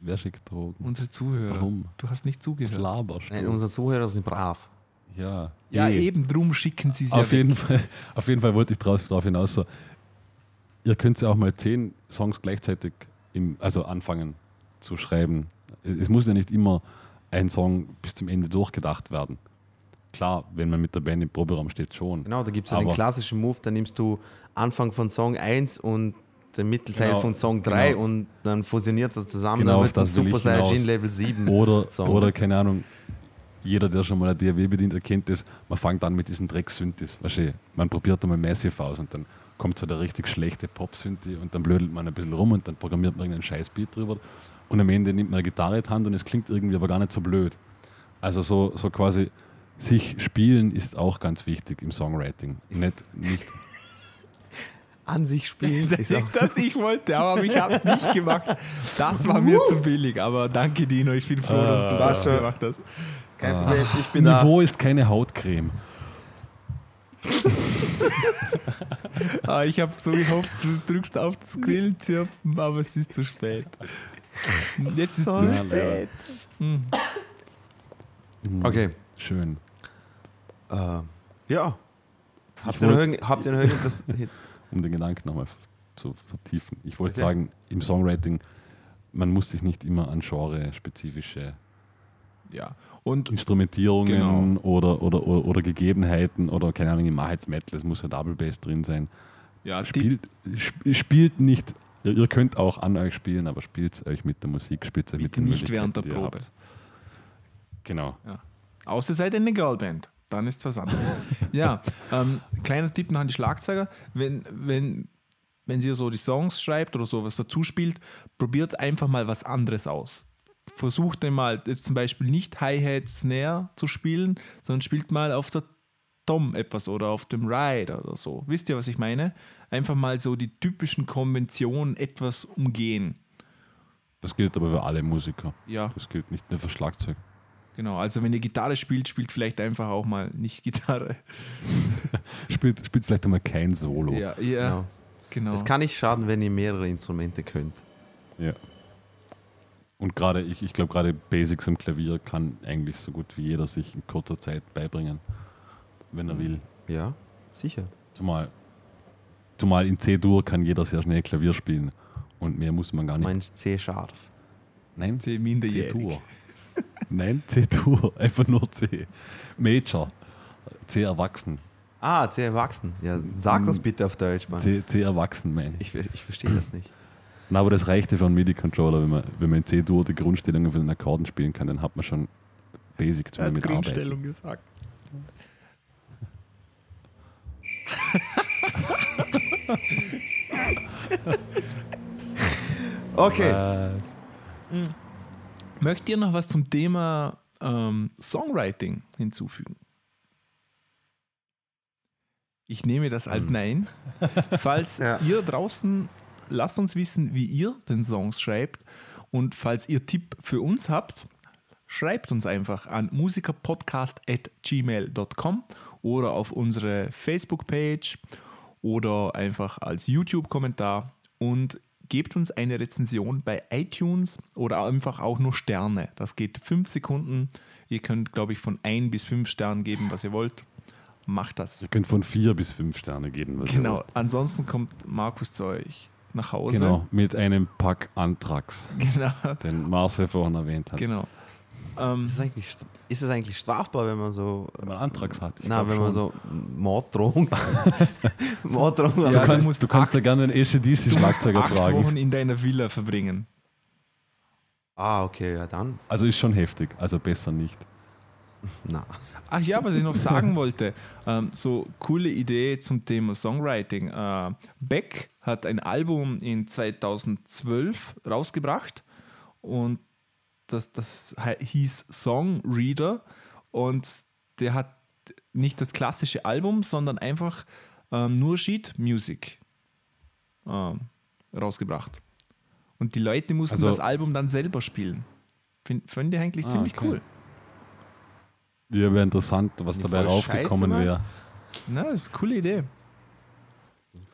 Wer schickt Drogen? Unsere Zuhörer. Warum? Du hast nicht zugehört. laberst Nein, du? unsere Zuhörer sind brav. Ja. Ja, Eh. eben drum schicken sie sie Auf ja jeden, weg. Fall, auf jeden Fall wollte ich drauf, drauf hinaus. So, ihr könnt ja auch mal zehn Songs gleichzeitig im, also anfangen zu schreiben. Es muss ja nicht immer ein Song bis zum Ende durchgedacht werden. Klar, wenn man mit der Band im Proberaum steht, schon. Genau, da gibt es ja den klassischen Move, da nimmst du Anfang von Song 1 und den Mittelteil Genau, von Song 3 genau. und dann fusioniert das zusammen, Genau, wird ein das Super. Saiyajin Level 7. Oder, Song. oder keine Ahnung, jeder, der schon mal ein DAW bedient, erkennt das, man fängt an mit diesen Dreck-Synthes. Man probiert einmal Massive aus und dann kommt so der richtig schlechte Pop-Synthi und dann blödelt man ein bisschen rum und dann programmiert man irgendeinen scheiß Beat drüber und am Ende nimmt man eine Gitarre in die Hand und es klingt irgendwie aber gar nicht so blöd. Also so, so quasi sich spielen ist auch ganz wichtig im Songwriting. Nicht, nicht An sich spielen. (laughs) Das, das ich wollte, aber ich habe es nicht gemacht. Das war mir zu billig, aber danke Dino, ich bin froh, dass du War das schon. gemacht hast. Kein Problem, ich bin da. Niveau ist keine Hautcreme. (laughs) Ah, ich habe so gehofft, du drückst auf das Grillenzirpen, aber es ist zu spät. Jetzt ist So zu spät. Hm. Okay. Schön. Äh, ja. Habt ihr, noch irgend, habt ihr noch irgendwas? (laughs) um den Gedanken nochmal zu vertiefen. Ich wollte Okay. sagen, im Songwriting, man muss sich nicht immer an genre-spezifische Ja. Und Instrumentierungen Genau. oder, oder, oder, oder Gegebenheiten oder keine Ahnung, jetzt Metal, es muss ein Double Bass drin sein. ja, Spielt, sp- spielt nicht, ihr, könnt auch an euch spielen, aber spielt euch mit der Musik, spielt euch mit den nicht während der Probe. Genau. Außer seid eine Girlband. Dann ist was anderes. (laughs) ja, ähm, kleiner Tipp noch an die Schlagzeuger. Wenn, wenn, wenn ihr so die Songs schreibt oder sowas dazu spielt, probiert einfach mal was anderes aus. Versucht einmal jetzt zum Beispiel nicht Hi-Hat, Snare zu spielen, sondern spielt mal auf der Tom etwas oder auf dem Ride oder so. Wisst ihr, was ich meine? Einfach mal so die typischen Konventionen etwas umgehen. Das gilt aber für alle Musiker. Ja, Das gilt nicht nur für Schlagzeug. Genau. Also wenn ihr Gitarre spielt, spielt vielleicht einfach auch mal nicht Gitarre. (laughs) Spielt, spielt vielleicht einmal kein Solo. Ja, ja, Genau. genau. Das kann nicht schaden, wenn ihr mehrere Instrumente könnt. Ja. Und gerade, ich, ich glaube, gerade Basics am Klavier kann eigentlich so gut wie jeder sich in kurzer Zeit beibringen, wenn er will. Ja, sicher. Zumal, zumal in C-Dur kann jeder sehr schnell Klavier spielen. Und mehr muss man gar nicht. Meinst C scharf. Nein, C minderjährig. C-Dur. (laughs) (laughs) Nein, C-Dur. Einfach nur C. Major. C erwachsen. Ah, C erwachsen. Ja, sag das bitte auf Deutsch, Mann. C, C erwachsen, meine ich. Ich, ich verstehe das nicht. (laughs) Na, aber das reichte für einen MIDI-Controller, wenn man, wenn man in C-Dur die Grundstellungen von den Akkorden spielen kann, dann hat man schon Basic hat mit arbeiten. Grundstellung gesagt. Okay. Was? Möchtet ihr noch was zum Thema ähm, Songwriting hinzufügen? Ich nehme das als Nein. (laughs) Falls Ja. ihr draußen, lasst uns wissen, wie ihr den Songs schreibt. Und falls ihr Tipp für uns habt, schreibt uns einfach an musikerpodcast.gmail.com oder auf unsere Facebook-Page oder einfach als YouTube-Kommentar und gebt uns eine Rezension bei iTunes oder einfach auch nur Sterne. Das geht fünf Sekunden. Ihr könnt, glaube ich, von ein bis fünf Sternen geben, was ihr wollt. Macht das. Ihr könnt von vier bis fünf Sterne geben. was ihr Genau. wollt. Ansonsten kommt Markus zu euch nach Hause. Genau, mit einem Pack Antrax, Genau. den Marcel vorhin erwähnt hat. genau. Ähm, Ist es, eigentlich, st- ist es eigentlich strafbar, wenn man so. Wenn man Antrax hat. ich Na, glaub wenn man schon. so Morddrohung. (laughs) Morddrohung Ja, Du hat. kannst, musst du kannst acht- da gerne einen du musst ACDC-Schlagzeuger acht fragen. Wochen in deiner Villa verbringen. Ah, okay, ja dann. Also ist schon heftig, also besser nicht. (laughs) Na. Ach ja, was ich noch sagen wollte, ähm, so coole Idee zum Thema Songwriting. Äh, Beck hat ein Album in 2012 rausgebracht und das, das hieß Song Reader und der hat nicht das klassische Album, sondern einfach ähm, nur Sheet Music ähm, rausgebracht. Und die Leute mussten Also- das Album dann selber spielen. Finde find ich eigentlich Ah, ziemlich okay. cool. Ja, wäre interessant, was dabei raufgekommen wäre. Na, das ist eine coole Idee.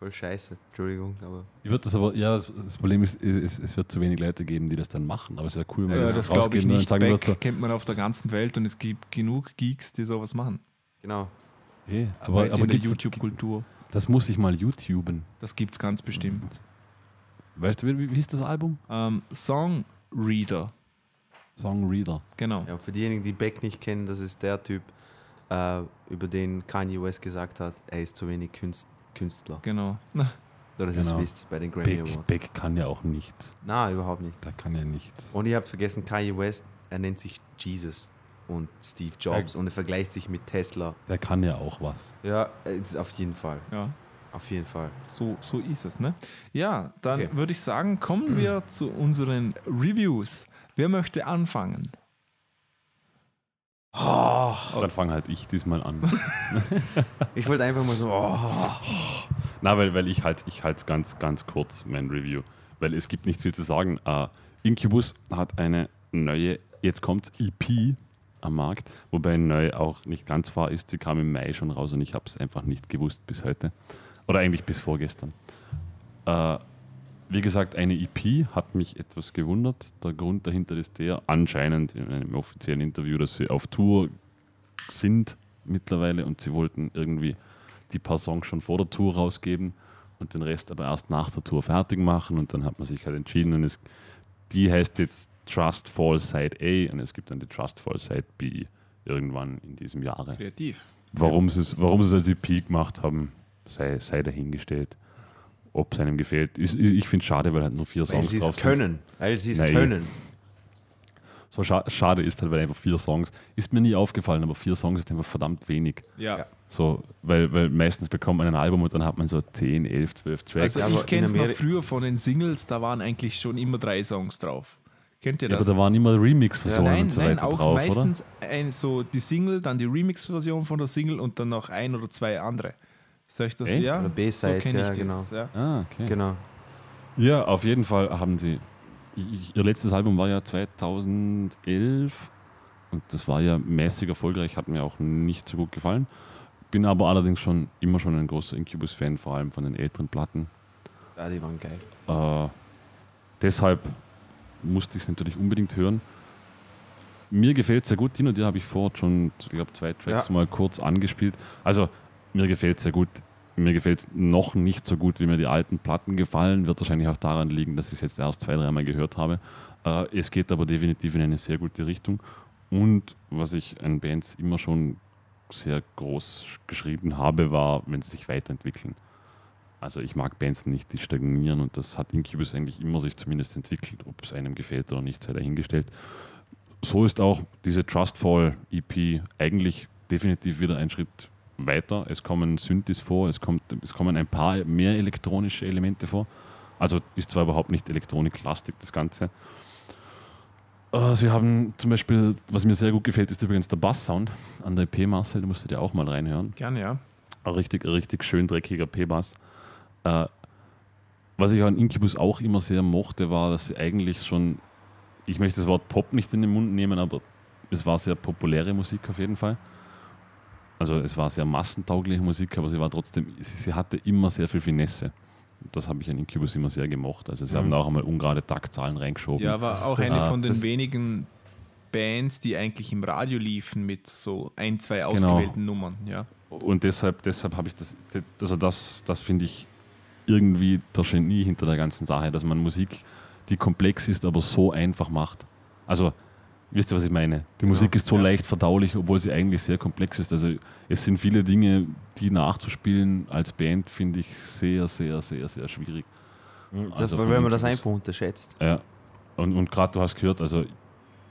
Voll scheiße. Entschuldigung, aber. Ich würde das aber, ja, das, das Problem ist, es, es wird zu wenig Leute geben, die das dann machen. Aber es wäre cool, wenn Ja, das, das glaube ich nicht. sagen Beck würde, so, kennt man auf der ganzen Welt und es gibt genug Geeks, die sowas machen. Genau. hey, aber, Heute aber in der YouTube-Kultur. Das muss ich mal YouTuben. Das gibt es ganz bestimmt. Weißt du, wie, wie hieß das Album? Ähm, Song Reader, Song Reader. genau. Ja, für diejenigen, die Beck nicht kennen, das ist der Typ, äh, über den Kanye West gesagt hat, er ist zu wenig Künst Künstler. Genau. (laughs) Oder das ist Genau. wisst bei den Grammy Beck, Awards. Beck kann ja auch nichts. Na, überhaupt nicht. Der kann ja nichts. Und ihr habt vergessen, Kanye West, er nennt sich Jesus und Steve Jobs Ja. und er vergleicht sich mit Tesla. Der kann ja auch was. Ja, auf jeden Fall. Ja, Auf jeden Fall. so, so ist es, ne? Ja, dann Okay. würde ich sagen, kommen wir (clears throat) zu unseren Reviews. Wer möchte anfangen? Oh, Dann fange halt ich diesmal an. (laughs) ich wollte einfach mal so, oh, Na, weil, weil ich halt ich halt ganz, ganz kurz mein Review. Weil es gibt nicht viel zu sagen. Äh, Incubus hat eine neue, jetzt kommt EP am Markt, wobei neu auch nicht ganz wahr ist. Sie kam im Mai schon raus und ich habe es einfach nicht gewusst bis heute. Oder eigentlich bis vorgestern. Äh, wie gesagt, eine EP hat mich etwas gewundert. Der Grund dahinter ist der, anscheinend in einem offiziellen Interview, dass sie auf Tour sind mittlerweile und sie wollten irgendwie die paar Songs schon vor der Tour rausgeben und den Rest aber erst nach der Tour fertig machen und dann hat man sich halt entschieden und es, die heißt jetzt Trust Fall Side A und es gibt dann die Trust Fall Side B irgendwann in diesem Jahre. Kreativ. Warum sie es warum sie es als EP gemacht haben, sei, sei dahingestellt. Ob es einem gefällt. Ist, ich finde es schade, weil halt nur vier Weil Songs sie es drauf sind. können. Weil sie es Nein. können. So scha schade ist halt, weil einfach vier Songs, ist mir nie aufgefallen, aber vier Songs ist einfach verdammt wenig. Ja. Ja. So, weil, weil meistens bekommt man ein Album und dann hat man so 10, 11, 12 Tracks. Also Ja, ich kenne es noch früher von den Singles, da waren eigentlich schon immer drei Songs drauf. Kennt ihr ja, aber das? da waren immer Remix-Versionen nein, und so nein, weiter auch drauf, oder? meistens ein, so die Single, dann die Remix-Version von der Single und dann noch ein oder zwei andere. Ist euch das Echt? ja? Oder B-Sides, kenn ja, genau. das, ja. Ah, okay. Genau. Ja, auf jeden Fall haben sie. Ihr letztes Album war ja 2011 und das war ja mäßig erfolgreich, hat mir auch nicht so gut gefallen. Bin aber allerdings schon immer schon ein großer Incubus-Fan, vor allem von den älteren Platten. Ja, die waren geil. Äh, deshalb musste ich es natürlich unbedingt hören. Mir gefällt es sehr gut. Dino, dir habe ich vorher schon, ich glaube, zwei Tracks Ja. mal kurz angespielt. Also, mir gefällt es sehr gut. Mir gefällt es noch nicht so gut, wie mir die alten Platten gefallen. Wird wahrscheinlich auch daran liegen, dass ich es jetzt erst zwei, dreimal gehört habe. Äh, es geht aber definitiv in eine sehr gute Richtung. Und was ich an Bands immer schon sehr groß geschrieben habe, war, wenn sie sich weiterentwickeln. Also ich mag Bands nicht, die stagnieren und das hat Incubus eigentlich immer sich zumindest entwickelt. Ob es einem gefällt oder nicht, sei dahingestellt. So ist auch diese Trustfall EP eigentlich definitiv wieder ein Schritt weiter. Es kommen Synthes vor, es, kommt, es kommen ein paar mehr elektronische Elemente vor. Also ist zwar überhaupt nicht elektroniklastig das Ganze. Äh, Sie haben zum Beispiel, was mir sehr gut gefällt, ist übrigens der Bass-Sound an der EP, Marcel, da musst du dir auch mal reinhören. Gerne, ja. Ein richtig, richtig schön dreckiger P-Bass. Äh, was ich an Incubus auch immer sehr mochte, war, dass sie eigentlich schon, ich möchte das Wort Pop nicht in den Mund nehmen, aber es war sehr populäre Musik auf jeden Fall. Also es war sehr massentaugliche Musik, aber sie war trotzdem, sie, sie hatte immer sehr viel Finesse. Das habe ich an Incubus immer sehr gemocht. Also sie haben da auch einmal ungerade Taktzahlen reingeschoben. Ja, war auch das- eine ah, von den das- wenigen Bands, die eigentlich im Radio liefen mit so ein, zwei Genau. ausgewählten Nummern. Ja. Und deshalb, deshalb habe ich das, das- also das, das finde ich irgendwie der Genie hinter der ganzen Sache, dass man Musik, die komplex ist, aber so einfach macht. Also, wisst ihr, was ich meine? Die Musik ist so Ja. leicht verdaulich, obwohl sie eigentlich sehr komplex ist. Also, es sind viele Dinge, die nachzuspielen als Band, finde ich sehr, sehr, sehr, sehr schwierig. Das, Also weil man das einfach unterschätzt. Ja. Und, und gerade du hast gehört, also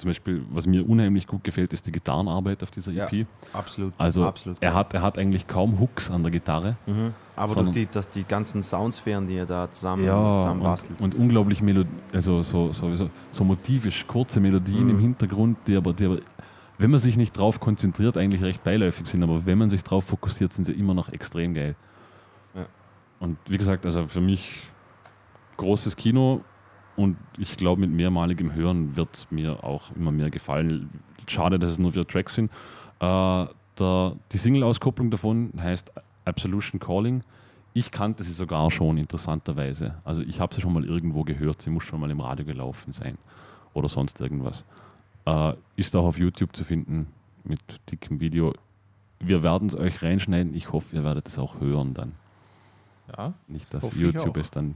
zum Beispiel, was mir unheimlich gut gefällt, ist die Gitarrenarbeit auf dieser Ja. EP. Absolut. Also absolut. er hat, er hat eigentlich kaum Hooks an der Gitarre. Mhm. Aber durch die, dass die ganzen Soundsphären, die er da zusammen, Ja, zusammen bastelt. und, und unglaublich Melo also so, so, so, so motivisch, kurze Melodien Mhm. im Hintergrund, die aber, die aber, wenn man sich nicht drauf konzentriert, eigentlich recht beiläufig sind, aber wenn man sich drauf fokussiert, sind sie immer noch extrem geil. Ja. Und wie gesagt, also für mich großes Kino und ich glaube, mit mehrmaligem Hören wird mir auch immer mehr gefallen. Schade, dass es nur vier Tracks sind. Äh, der, die Single-Auskopplung davon heißt Absolution Calling. Ich kannte sie sogar schon, interessanterweise. Also ich habe sie schon mal irgendwo gehört, sie muss schon mal im Radio gelaufen sein oder sonst irgendwas. Äh, ist auch auf YouTube zu finden mit dickem Video. Wir werden es euch reinschneiden. Ich hoffe, ihr werdet es auch hören dann. ja. Nicht, dass YouTube es dann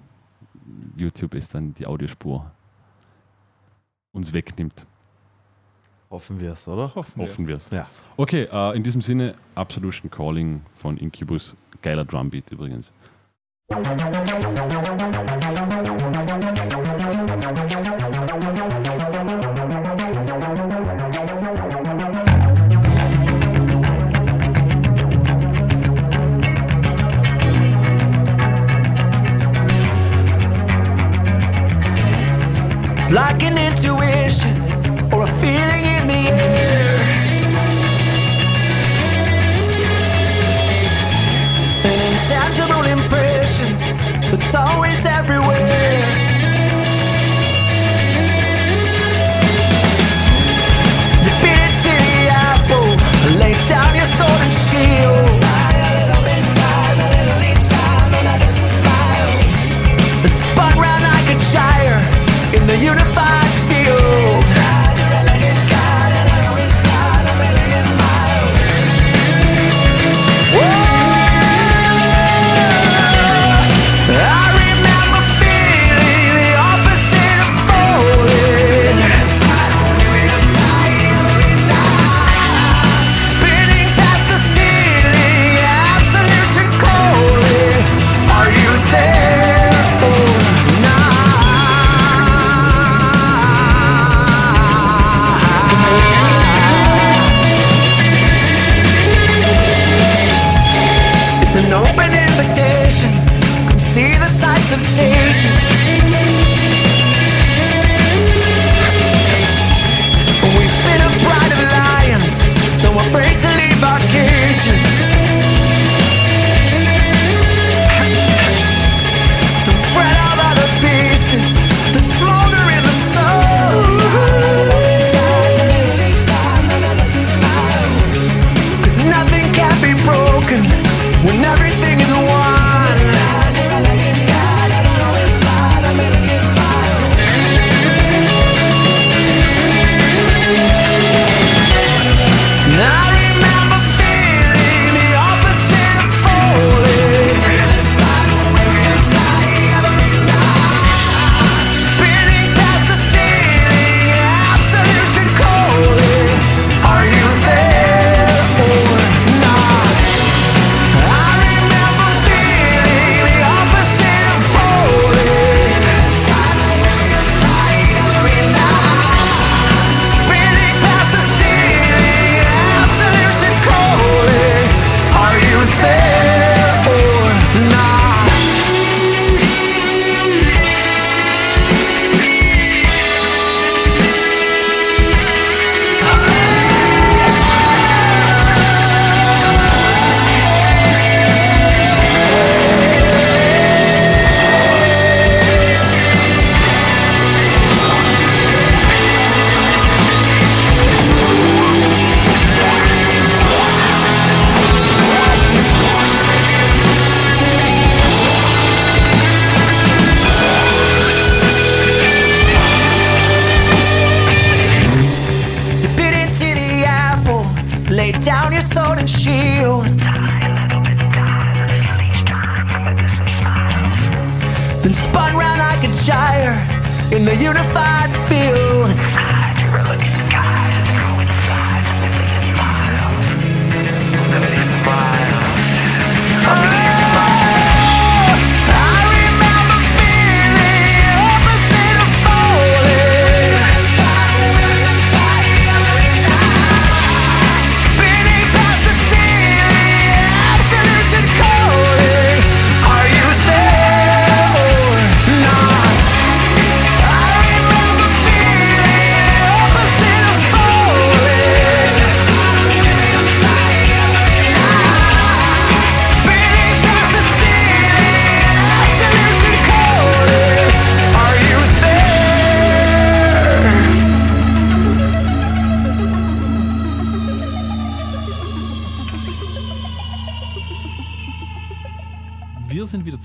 YouTube ist dann die Audiospur uns wegnimmt. Hoffen wir es, oder? Hoffen, Hoffen wir es. Ja. Okay, äh, in diesem Sinne, Absolution Calling von Incubus. Geiler Drumbeat übrigens. It's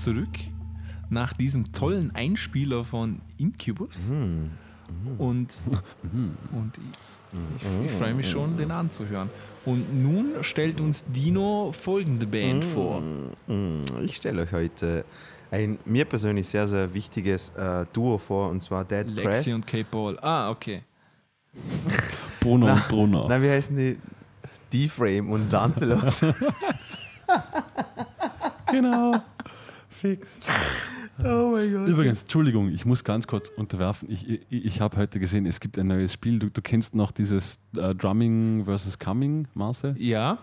zurück nach diesem tollen Einspieler von Incubus. Mhm. Und, und ich, ich freue mich schon, den anzuhören. Und nun stellt uns Dino folgende Band vor. Ich stelle euch heute ein mir persönlich sehr, sehr wichtiges äh, Duo vor, und zwar Dead Press. Lexi und K. Paul. Ah, okay. (laughs) Brunner und Brunner. Nein, wie heißen die? D-Frame und Lancelot. (laughs) Genau. (laughs) Fix. (laughs) oh mein Gott. Übrigens, Entschuldigung, ich muss ganz kurz unterwerfen. Ich, ich, ich habe heute gesehen, es gibt ein neues Spiel. Du, du kennst noch dieses äh, Drumming versus Coming, Marcel? Ja,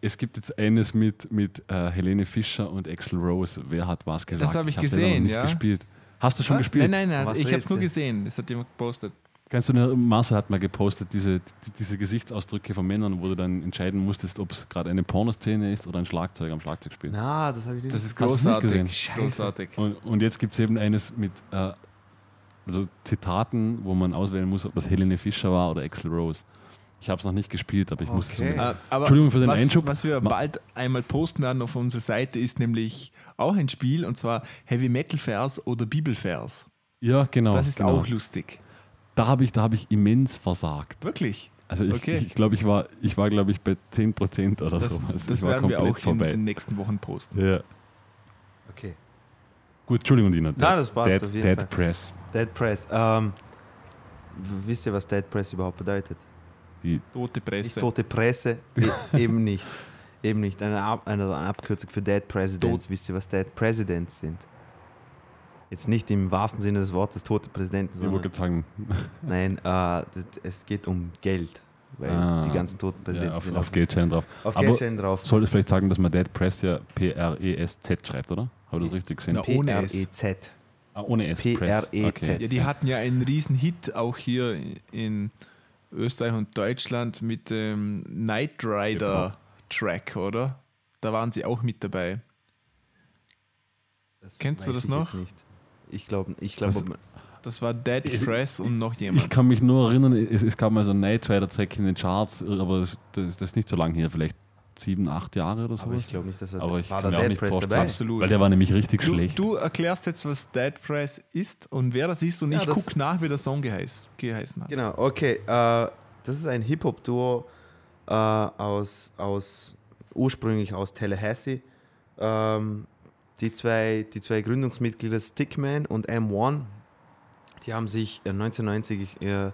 Es gibt jetzt eines mit, mit äh, Helene Fischer und Axel Rose. Wer hat was gesagt? habe ich hab selber noch gesehen, nicht ja. gespielt. Hast du schon Was? gespielt? nein, nein, Was nein, ich habe es nur gesehen. Das hat jemand gepostet. Kannst du nur, Marcel hat mal gepostet, diese, die, diese Gesichtsausdrücke von Männern, wo du dann entscheiden musstest, ob es gerade eine Pornoszene ist oder ein Schlagzeug am Schlagzeug spielt. Na, das habe ich nicht. Das ist du's nicht gesehen? großartig. Großartig. Und, und jetzt gibt es eben eines mit äh, also Zitaten, wo man auswählen muss, ob das Helene Fischer war oder Axel Rose. Ich habe es noch nicht gespielt, aber ich muss es Okay. unbedingt. Äh, aber Entschuldigung für den was, Einschub. Was wir bald einmal posten werden auf unserer Seite ist nämlich auch ein Spiel und zwar Heavy Metal Vers oder Bibelvers. Ja, genau. Das ist genau. auch lustig. Da habe ich, da hab ich immens versagt. Wirklich. Also ich Okay. glaube, ich, glaub, ich war, ich war glaube ich, bei 10% oder Das, so. Also das ich war werden wir auch komplett in den nächsten Wochen posten. Ja. Okay. Gut, Entschuldigung, Dina. Na, das passt Dead, auf jeden Dead Fall. Press. Dead Press. Ähm, wisst ihr, was Dead Press überhaupt bedeutet? Die, Tote Nicht Presse. tote Presse, e (laughs) eben nicht. Eben nicht. Eine, Ab eine, eine Abkürzung für Dead Presidents. Wisst ihr, was Dead Presidents sind? Jetzt nicht im wahrsten Sinne des Wortes tote Präsidenten, sondern (laughs) nein, äh, das, es geht um Geld. Weil Ah. die ganzen toten ja, Präsidenten auf, sind auf Geldscheinen drauf. auf Aber Geldscheinen drauf. Sollte vielleicht sagen, dass man Dead Press ja P-R-E-S-Z schreibt, oder? Habe ich das richtig gesehen? Na, ohne S. P-R-E-Z. Ah, ohne S. P-R-E-Z. Press. Okay. Ja, die hatten ja einen riesen Hit auch hier in Österreich und Deutschland mit dem Knight Rider Track, oder? Da waren sie auch mit dabei. Das Kennst du das noch? jetzt Nicht. Ich glaube, ich Das- glaube, Das war Dead Ich- Press und noch jemand. Ich kann mich nur erinnern, es, es gab mal so einen Night Rider Track in den Charts, aber das, das, das ist nicht so lange her, vielleicht sieben, acht Jahre oder so. aber ich glaube nicht, dass er Aber ich war kann der mir auch Dead nicht Press vorstellen. dabei. Absolut. Weil der war nämlich richtig Du, schlecht. du erklärst jetzt, was Dead Press ist und wer das ist und Ja, ich das- gucke nach, wie der Song geheiß, geheißen hat. Genau, okay. Äh, das ist ein Hip-Hop-Duo äh, aus, aus, ursprünglich aus Tallahassee. Ähm, die, zwei, die zwei Gründungsmitglieder Stickman und M1, die haben sich äh, 1990 äh,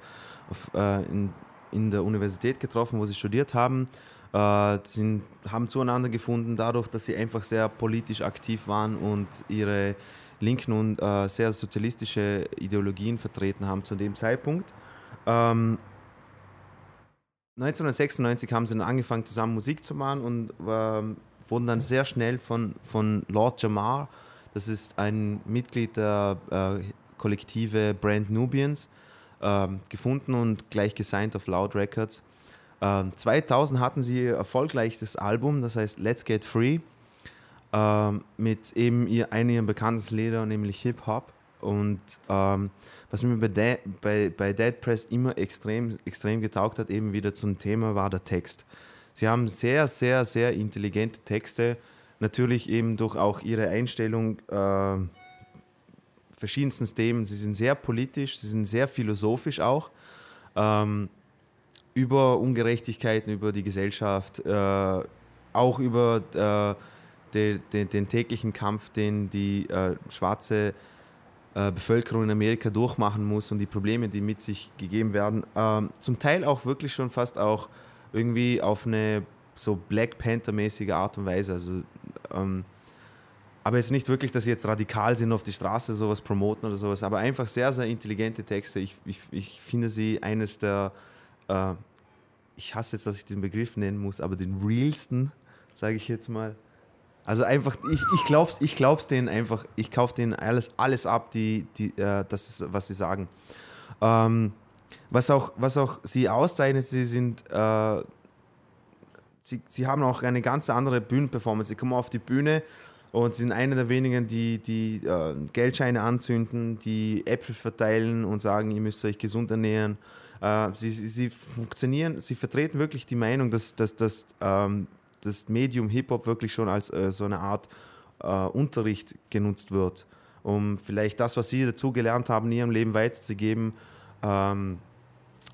auf, äh, in, in der Universität getroffen, wo sie studiert haben. Äh, sind, haben zueinander gefunden, dadurch, dass sie einfach sehr politisch aktiv waren und ihre linken und äh, sehr sozialistische Ideologien vertreten haben zu dem Zeitpunkt. Ähm, 1996 haben sie dann angefangen, zusammen Musik zu machen und ähm, wurden dann sehr schnell von, von Lord Jamar, das ist ein Mitglied der äh, Kollektive Brand Nubians, ähm, gefunden und gleich gesigned auf Loud Records. Ähm, 2000 hatten sie ihr erfolgreichstes Album, das heißt Let's Get Free, ähm, mit eben ihr, einem ihrer bekanntesten Lieder, nämlich Hip Hop. Und ähm, was mir bei, De bei, bei Dead Press immer extrem, extrem getaugt hat, eben wieder zum Thema, war der Text. Sie haben sehr, sehr, sehr intelligente Texte, natürlich eben durch auch ihre Einstellung äh, verschiedensten Themen. Sie sind sehr politisch, sie sind sehr philosophisch auch. Ähm, über Ungerechtigkeiten, über die Gesellschaft, äh, auch über äh, de, de, den täglichen Kampf, den die äh, schwarze äh, Bevölkerung in Amerika durchmachen muss und die Probleme, die mit sich gegeben werden. Ähm, zum Teil auch wirklich schon fast auch irgendwie auf eine so Black Panther-mäßige Art und Weise. Also, ähm, aber jetzt nicht wirklich, dass sie jetzt radikal sind auf die Straße, sowas promoten oder sowas, aber einfach sehr, sehr intelligente Texte. Ich, ich, ich finde sie eines der, äh, ich hasse jetzt, dass ich den Begriff nennen muss, aber den realsten, sage ich jetzt mal. Also einfach, ich, ich glaub's, ich glaub's denen einfach, ich kaufe denen alles, alles ab, die, die, äh, das ist, was sie sagen. Ähm, was, auch, was auch sie auszeichnet, sie sind, äh, sie, sie haben auch eine ganz andere Bühnenperformance. Sie kommen auf die Bühne und sind einer der wenigen, die, die äh, Geldscheine anzünden, die Äpfel verteilen und sagen, ihr müsst euch gesund ernähren. Äh, sie, sie, sie funktionieren, sie vertreten wirklich die Meinung, dass, dass, dass ähm, das Medium Hip-Hop wirklich schon als äh, so eine Art äh, Unterricht genutzt wird, um vielleicht das, was sie dazu gelernt haben, in ihrem Leben weiterzugeben, ähm,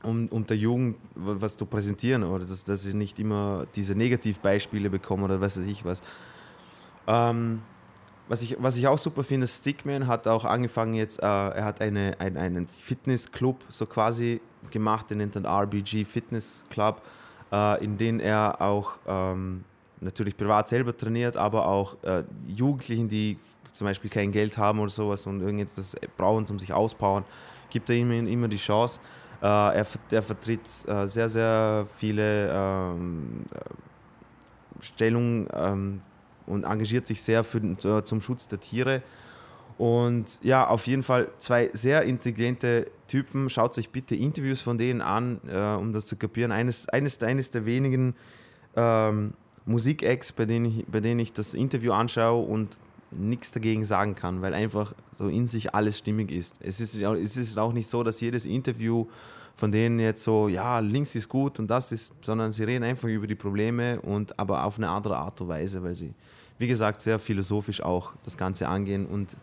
um, um der Jugend was zu präsentieren oder dass, dass sie nicht immer diese Negativbeispiele bekommen oder was weiß ich was. Ähm, was ich, was ich auch super finde, Stickman hat auch angefangen jetzt, äh, er hat eine, ein, einen Fitnessclub so quasi gemacht, den nennt er RBG Fitness Club, äh, in dem er auch ähm, natürlich privat selber trainiert, aber auch äh, Jugendlichen, die zum Beispiel kein Geld haben oder sowas und irgendetwas brauchen, um sich auspowern, gibt er ihnen immer die Chance. Äh, er, er vertritt äh, sehr, sehr viele ähm, Stellungen ähm, und engagiert sich sehr für, äh, zum Schutz der Tiere. Und ja, auf jeden Fall zwei sehr intelligente Typen. Schaut euch bitte Interviews von denen an, äh, um das zu kapieren. Eines, eines, eines der wenigen ähm, Musik-Acts, bei, denen ich, bei denen ich das Interview anschaue und nichts dagegen sagen kann, weil einfach so in sich alles stimmig ist. Es ist, es ist auch nicht so, dass jedes Interview von denen jetzt so, ja, links ist gut und das ist, sondern sie reden einfach über die Probleme und aber auf eine andere Art und Weise, weil sie, wie gesagt, sehr philosophisch auch das Ganze angehen und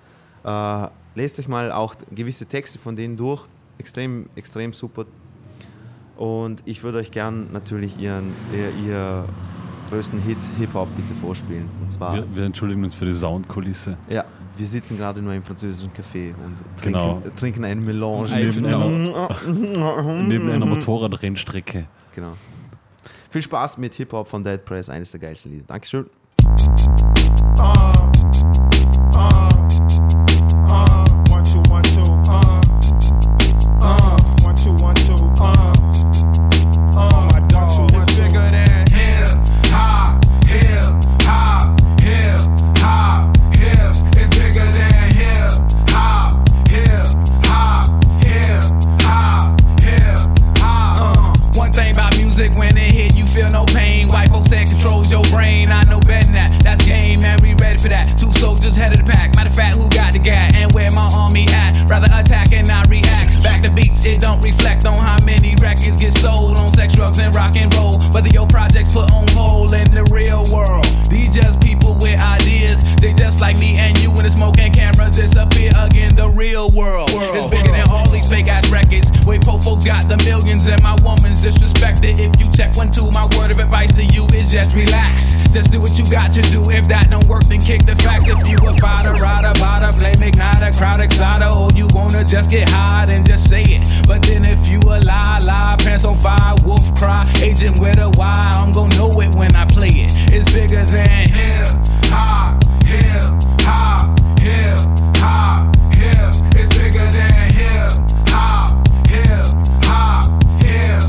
äh, lest euch mal auch gewisse Texte von denen durch, extrem, extrem super. Und ich würde euch gern natürlich ihren, ihr, ihr größten Hit Hip-Hop bitte vorspielen. Und zwar. Wir, wir entschuldigen uns für die Soundkulisse. Ja, wir sitzen gerade nur im französischen Café und trinken, Genau. trinken eine Melange. Neben einer, neben einer Motorradrennstrecke. Genau. Viel Spaß mit Hip-Hop von Dead Press, eines der geilsten Lieder. Dankeschön. One, two, get sold on sex, drugs, and rock and roll. Whether your projects put on hold in the real world. These just people with ideas. They just like me and you the smoke and cameras disappear again. The real world is bigger than all these fake ass records. Wait, folks got the millions and my woman's disrespected. If you check one, two, my word of advice to you is just relax. Just do what you got to do. If that don't work, then kick the facts. If you a fighter, rider, bada, flame igniter, crowd exciter, or you wanna just get high, then just say it. But then if you a lie, lie, pants on fire, wolf cry, agent with a why, I'm gonna know it when I play it. It's bigger than hip hop, hip hop, hip hop, hip. It's bigger than hip hop, hip hip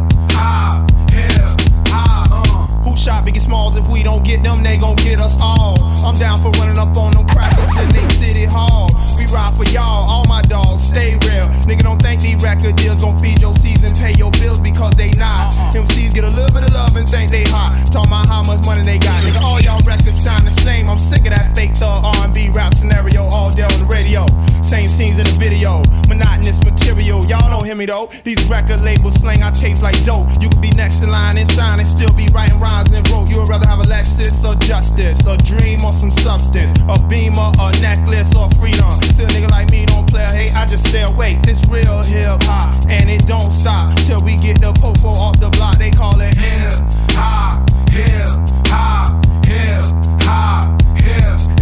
hip. Uh. Who shot Biggie Smalls? If we don't get them, they gon' get us all. I'm down for running up on them crackers in they city hall. We ride for y'all, all my dogs, stay real. Nigga, don't think these record deals gon' feed your season, pay your bills because they not. Uh-uh. MCs get a little bit of love and think they hot. Talk about how much money they got. Nigga, all y'all records sound the same. I'm sick of that fake thug R&B rap scenario all day on the radio. Same scenes in the video, monotonous material. Y'all don't hear me though. These record labels slang our tapes like dope. You could be next in line and sign and still be writing rhymes and wrote. You would rather have a Lexus or justice, a dream or some substance, a beamer, a necklace or freedom. Still, a nigga like me don't play hate. I just stay awake. This real hip hop, and it don't stop till we get the popo off the block. They call it hip hop, hip hop, hip hop, hip.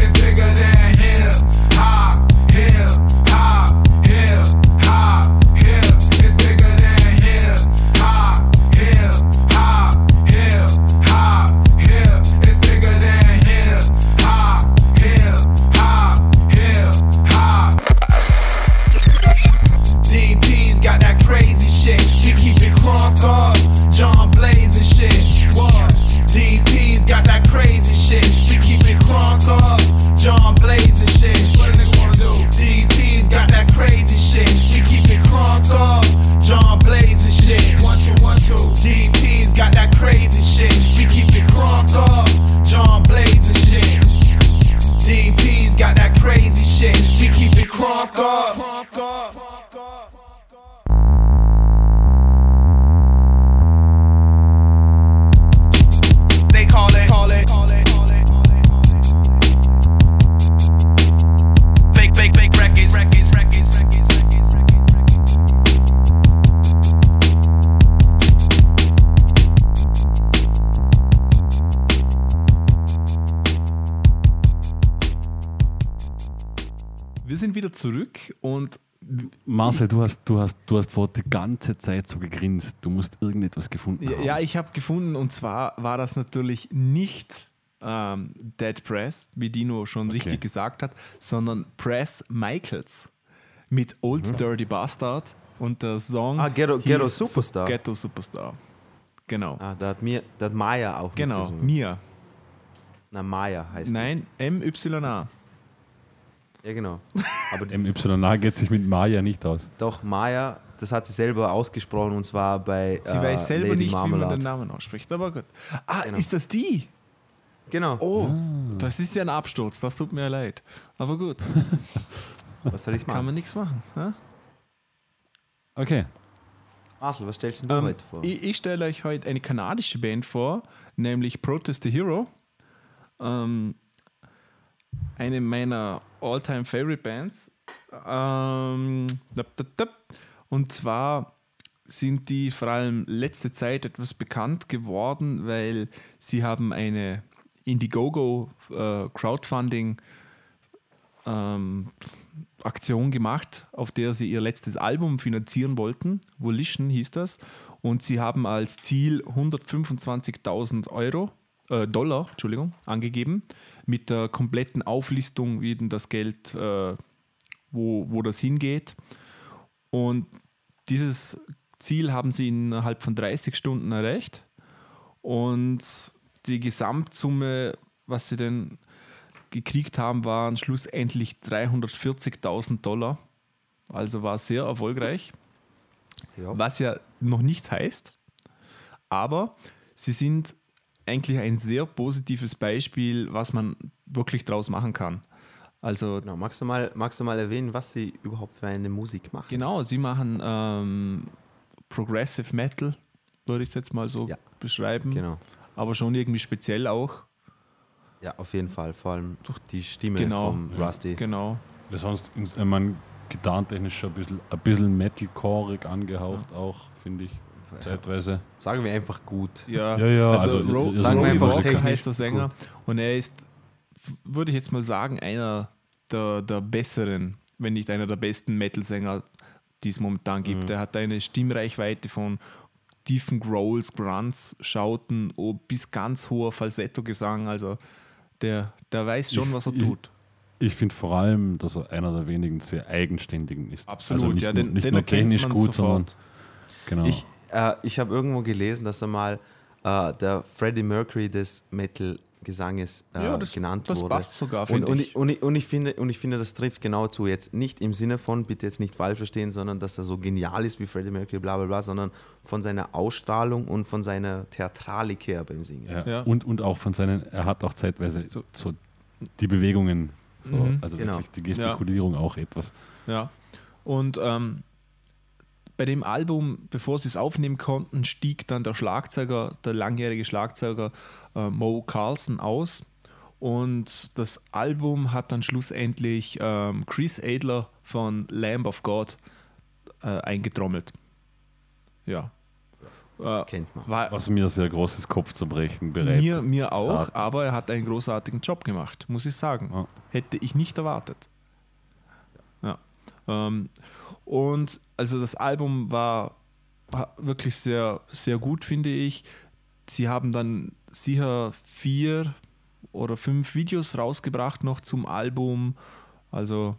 encore sind wieder zurück und Marcel, du hast, du, hast, du hast vor die ganze Zeit so gegrinst. Du musst irgendetwas gefunden ja, haben. ja, ich habe gefunden und zwar war das natürlich nicht ähm, Dead Press, wie Dino schon richtig gesagt hat, sondern Press Michaels mit Old Dirty Bastard und der Song Mhm. Ah, Ghetto- Ghetto Su- Superstar. Ghetto Superstar. Genau. Ah, da hat, mir, da hat Maya auch Genau. Mia. Na, Maya heißt Nein, M-Y-A. Ja, genau. Aber (laughs) MYA geht sich mit Maya nicht aus. doch, Maya, das hat sie selber ausgesprochen und zwar bei Sie äh, weiß selber Lady nicht, Marmalade. wie man den Namen ausspricht, aber gut. Ah, Genau. ist das die? Genau. Oh, das ist ja ein Absturz, das tut mir leid. Aber gut, (laughs) Was soll ich kann machen? man nichts machen. hä? Okay. Marcel, was stellst du Ähm, heute vor? ich, ich stelle euch heute eine kanadische Band vor, nämlich Protest the Hero. Ähm, eine meiner all-time favorite Bands. Ähm, und zwar sind die vor allem letzte Zeit etwas bekannt geworden, weil sie haben eine Indiegogo äh, Crowdfunding ähm, Aktion gemacht, auf der sie ihr letztes Album finanzieren wollten. Volition hieß das. Und sie haben als Ziel 125.000 Euro, äh, Dollar, Entschuldigung, angegeben, mit der kompletten Auflistung, wie denn das Geld, äh, wo, wo das hingeht. Und dieses Ziel haben sie innerhalb von 30 Stunden erreicht. Und die Gesamtsumme, was sie denn gekriegt haben, waren schlussendlich 340.000 Dollar. Also war sehr erfolgreich, ja. was ja noch nichts heißt. Aber sie sind eigentlich ein sehr positives Beispiel, was man wirklich draus machen kann. Also Genau. Magst, du mal, magst du mal erwähnen, was sie überhaupt für eine Musik machen? Genau, sie machen ähm, Progressive Metal, würde ich es jetzt mal so Ja. beschreiben. Genau. Aber schon irgendwie speziell auch. Ja, auf jeden Fall. Vor allem durch die Stimme Genau. vom Rusty. Genau. Das sonst, ich meine, gitarrentechnisch schon ein bisschen, ein bisschen metalcoreig angehaucht auch, finde ich, zeitweise. Sagen wir einfach gut. Ja, Ja, ja, also, also, Ro Sagen wir einfach Walker technisch heißt der Sänger gut. und er ist, würde ich jetzt mal sagen, einer der, der besseren, wenn nicht einer der besten Metal-Sänger, die es momentan gibt. Mhm. Er hat eine Stimmreichweite von tiefen Growls, Grunts, Schauten oh, bis ganz hoher Falsetto-Gesang. Also der, der weiß schon, Ich- was er ich- tut. Ich finde vor allem, dass er einer der wenigen sehr eigenständigen ist. Absolut, also nicht, ja, nur- den- nicht den nur technisch gut, sondern sofort. genau. Ich, äh, ich habe irgendwo gelesen, dass er mal äh, der Freddie Mercury des Metal-Gesanges äh, Ja, das- genannt das wurde. passt sogar, und, finde und, ich. ich. Und, ich, und, ich finde, und ich finde, das trifft genau zu. Jetzt nicht im Sinne von, bitte jetzt nicht falsch verstehen, sondern dass er so genial ist wie Freddie Mercury, bla bla bla, sondern von seiner Ausstrahlung und von seiner Theatralik her beim Singen. ja. Ja. Und, und auch von seinen, er hat auch zeitweise so, so die Bewegungen, so, Mhm. also Genau. wirklich die Gestikulierung auch etwas. Ja. Und ähm, bei dem Album, bevor sie es aufnehmen konnten, stieg dann der Schlagzeuger, der langjährige Schlagzeuger äh, Mo Carlson aus. Und das Album hat dann schlussendlich ähm, Chris Adler von Lamb of God äh, eingetrommelt. Ja. Äh, Kennt man. war, Was mir sehr großes Kopfzerbrechen bereitet. mir, mir auch, hat. aber er hat einen großartigen Job gemacht, muss ich sagen. Ja. Hätte ich nicht erwartet. Ähm, und also das Album war, war wirklich sehr, sehr gut, finde ich. Sie haben dann sicher vier oder fünf Videos rausgebracht noch zum Album. Also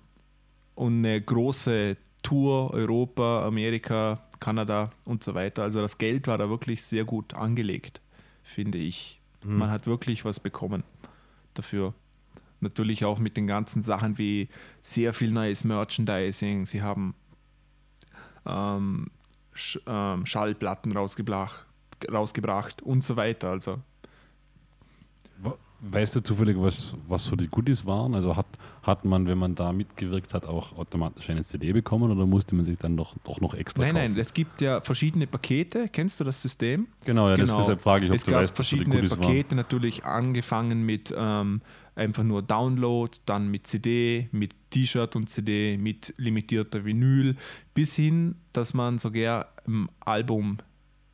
und eine große Tour, Europa, Amerika, Kanada und so weiter. Also das Geld war da wirklich sehr gut angelegt, finde ich. Man hat wirklich was bekommen dafür. Natürlich auch mit den ganzen Sachen wie sehr viel neues Merchandising. Sie haben ähm, Sch ähm, Schallplatten rausgebracht, rausgebracht und so weiter. Also Weißt du zufällig, was, was so die Goodies waren? Also hat, hat man, wenn man da mitgewirkt hat, auch automatisch eine CD bekommen oder musste man sich dann doch, doch noch extra nein, kaufen? nein, es gibt ja verschiedene Pakete. Kennst du das System? genau, ja, Das, deshalb frage ich, ob es du gab weißt, was so die verschiedene Goodies waren. Pakete, natürlich angefangen mit ähm, einfach nur Download, dann mit CD, mit T-Shirt und CD, mit limitierter Vinyl, bis hin, dass man sogar im Album,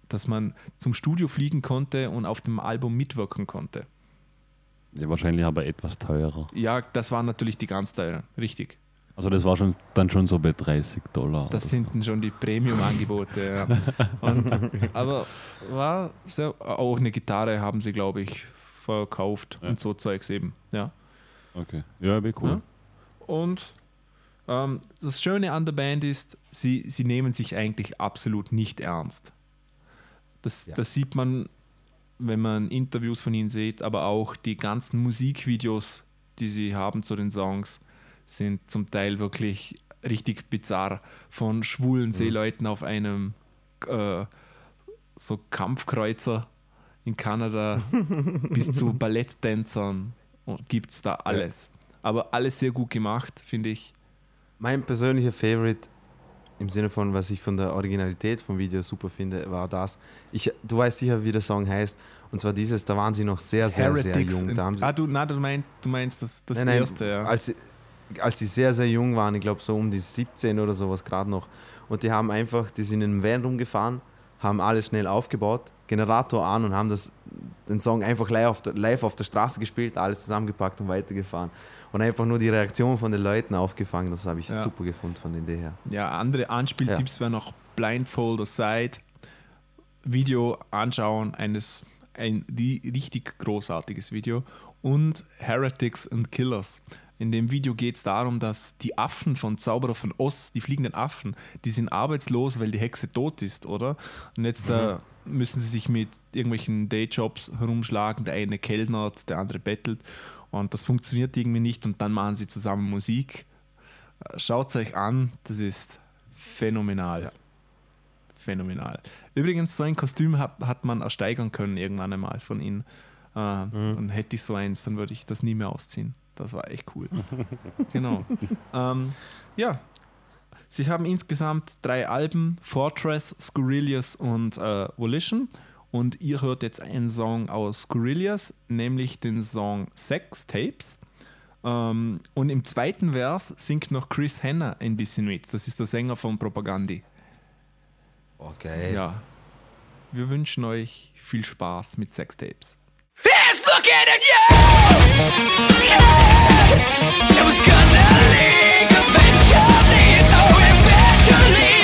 dass man zum Studio fliegen konnte und auf dem Album mitwirken konnte. Ja, wahrscheinlich aber etwas teurer. Ja, das waren natürlich die ganz teuren, richtig. Also das war schon dann schon so bei 30 Dollar. Das sind dann schon die Premium-Angebote. Ja. (laughs) Aber war sehr, auch eine Gitarre haben sie, glaube ich, verkauft Ja. und so Zeugs eben. Ja. Okay. Ja, wäre cool. Ja. Und ähm, das Schöne an der Band ist, sie, sie nehmen sich eigentlich absolut nicht ernst. Das, Ja. das sieht man, wenn man Interviews von ihnen sieht, aber auch die ganzen Musikvideos, die sie haben zu den Songs, sind zum Teil wirklich richtig bizarr. Von schwulen Seeleuten auf einem äh, so Kampfkreuzer in Kanada (laughs) bis zu Balletttänzern gibt es da alles. Aber alles sehr gut gemacht, finde ich. Mein persönlicher Favorite im Sinne von, was ich von der Originalität vom Video super finde, war das. Ich, du weißt sicher, wie der Song heißt. Und zwar dieses, da waren sie noch sehr, sehr, sehr Heretics. jung. Da haben sie, ah, du, na, du, meinst, du meinst das, das Nein, nein, erste, ja. als, sie, als sie sehr, sehr jung waren, ich glaube so um die 17 oder sowas gerade noch. Und die haben einfach, die sind in einem Van rumgefahren, haben alles schnell aufgebaut, Generator an und haben das, den Song einfach live auf, der, live auf der Straße gespielt, alles zusammengepackt und weitergefahren. Und einfach nur die Reaktion von den Leuten aufgefangen, das habe ich Ja. super gefunden von der Idee her. Ja, andere Anspieltipps wären noch Blindfold Aside, Video anschauen, eines, ein ri- richtig großartiges Video und Heretics and Killers. In dem Video geht es darum, dass die Affen von Zauberer von Oz, die fliegenden Affen, die sind arbeitslos, weil die Hexe tot ist, oder? Und jetzt äh, müssen sie sich mit irgendwelchen Dayjobs herumschlagen. Der eine kellnert, der andere bettelt. Und das funktioniert irgendwie nicht. Und dann machen sie zusammen Musik. Schaut es euch an, das ist phänomenal. Phänomenal. Übrigens, so ein Kostüm hat, hat man ersteigern können irgendwann einmal von ihnen. Äh, Dann hätte ich so eins, dann würde ich das nie mehr ausziehen. Das war echt cool. (laughs) genau. ähm, ja, sie haben insgesamt drei Alben: Fortress, Scurillius und äh, Volition. Und ihr hört jetzt einen Song aus Scurillius, nämlich den Song Sex Tapes. Ähm, und im zweiten Vers singt noch Chris Henner ein bisschen mit. Das ist der Sänger von Propagandi. Okay. Ja. Wir wünschen euch viel Spaß mit Sextapes. He's looking at you. Yeah. It was gonna leak eventually, so Believe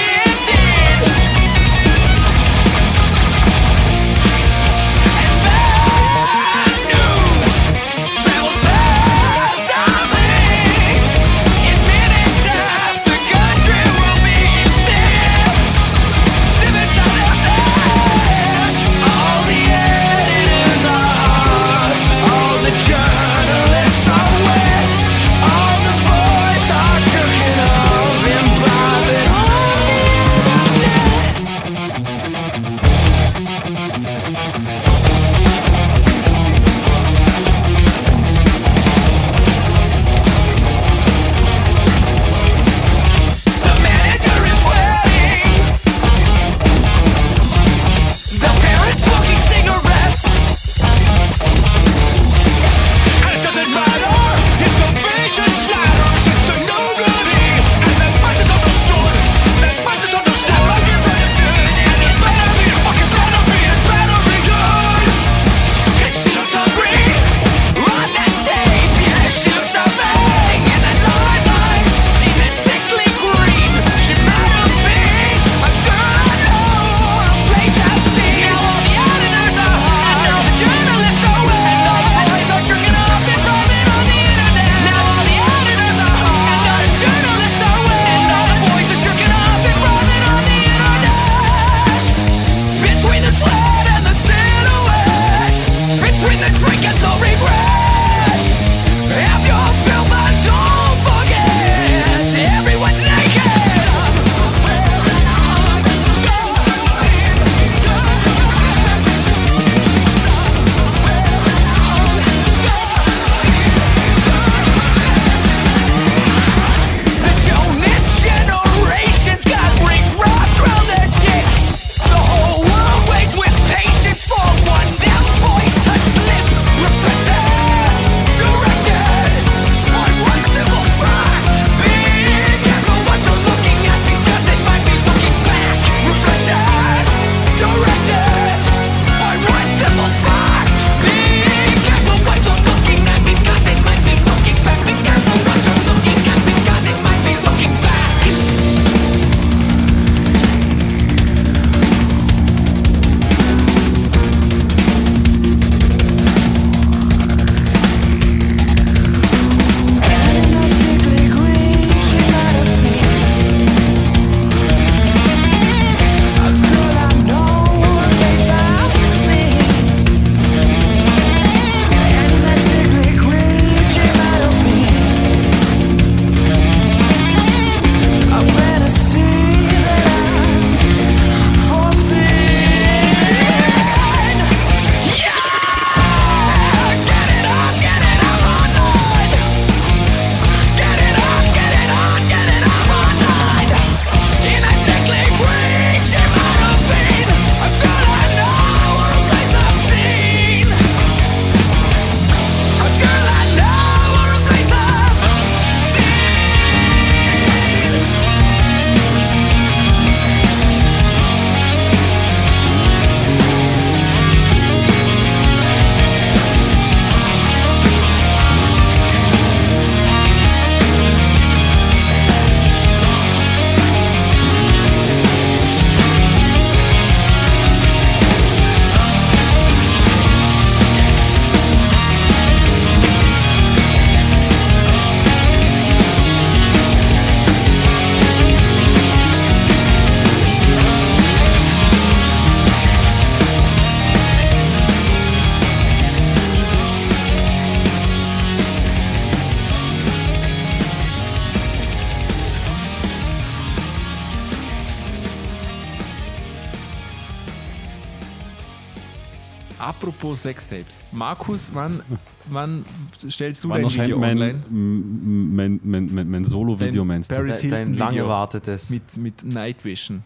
Sextapes. Markus, wann, wann stellst du Wann dein Video mein, online? mein, mein, mein, mein Solo-Video, Dein meinst du? Paris Dein, dein lang erwartetes. Mit, mit Night Vision.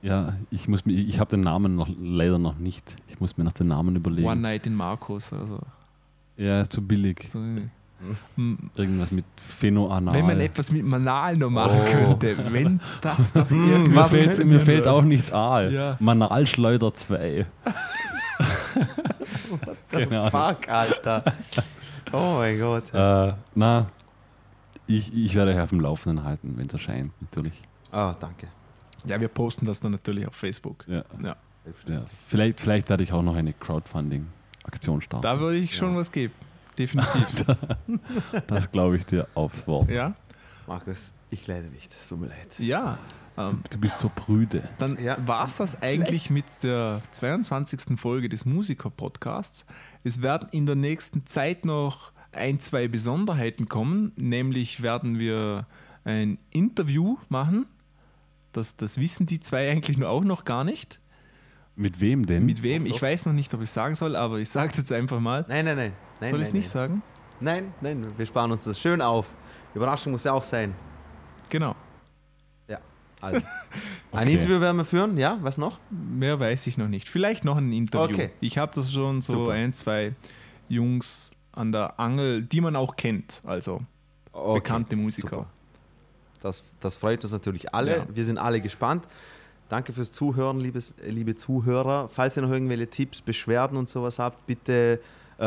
Ja, ich muss mir, ich habe den Namen noch leider noch nicht. Ich muss mir noch den Namen überlegen. One Night in Markus. Also, Ja, ist zu billig. so, M- Irgendwas mit Phenoanal. wenn man etwas mit Manal noch machen Oh. könnte, wenn das doch mir irgendwas fällt, könnte. mir fällt auch nichts Aal. Ja. Manalschleuder 2. (laughs) Keine Ahnung. Fuck, Alter. Oh mein Gott. Äh, na, ich, ich werde euch auf dem Laufenden halten, wenn es erscheint, natürlich. Oh, danke. Ja, wir posten das dann natürlich auf Facebook. Ja. Ja. Ja. Vielleicht, vielleicht werde ich auch noch eine Crowdfunding-Aktion starten. Da würde ich schon was geben. Definitiv. (laughs) Das glaube ich dir aufs Wort. ja. Markus, ich leide nicht. Es tut mir leid. Ja. Ähm, Du bist so prüde. Dann Ja. war es das eigentlich mit der 22. Folge des Musiker-Podcasts. Es werden in der nächsten Zeit noch ein, zwei Besonderheiten kommen. Nämlich werden wir ein Interview machen. Das, das wissen die zwei eigentlich nur auch noch gar nicht. Mit wem denn? Mit wem? Ich weiß noch nicht, ob ich sagen soll, aber ich sage es jetzt einfach mal. Nein, nein, nein. nein soll ich es nicht nein. sagen? Nein, nein, wir sparen uns das schön auf. Überraschung muss ja auch sein. Genau. Also. (laughs) Ein Okay. Interview werden wir führen, ja? Was noch? Mehr weiß ich noch nicht. Vielleicht noch ein Interview. Okay. Ich habe das schon so Super. ein, zwei Jungs an der Angel, die man auch kennt. Also Okay, bekannte Musiker. super. Das, das freut uns natürlich alle. Ja. Wir sind alle gespannt. Danke fürs Zuhören, liebes, liebe Zuhörer. Falls ihr noch irgendwelche Tipps, Beschwerden und sowas habt, bitte äh,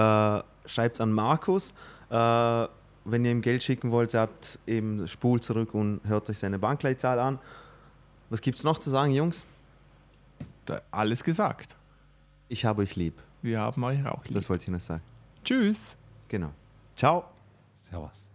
schreibt es an Markus. Äh, wenn ihr ihm Geld schicken wollt, sagt eben spult zurück und hört euch seine Bankleitzahl an. Was gibt es noch zu sagen, Jungs? Da, alles gesagt. Ich habe euch lieb. Wir haben euch auch lieb. Das wollte ich noch sagen. Tschüss. Genau. Ciao. Servus.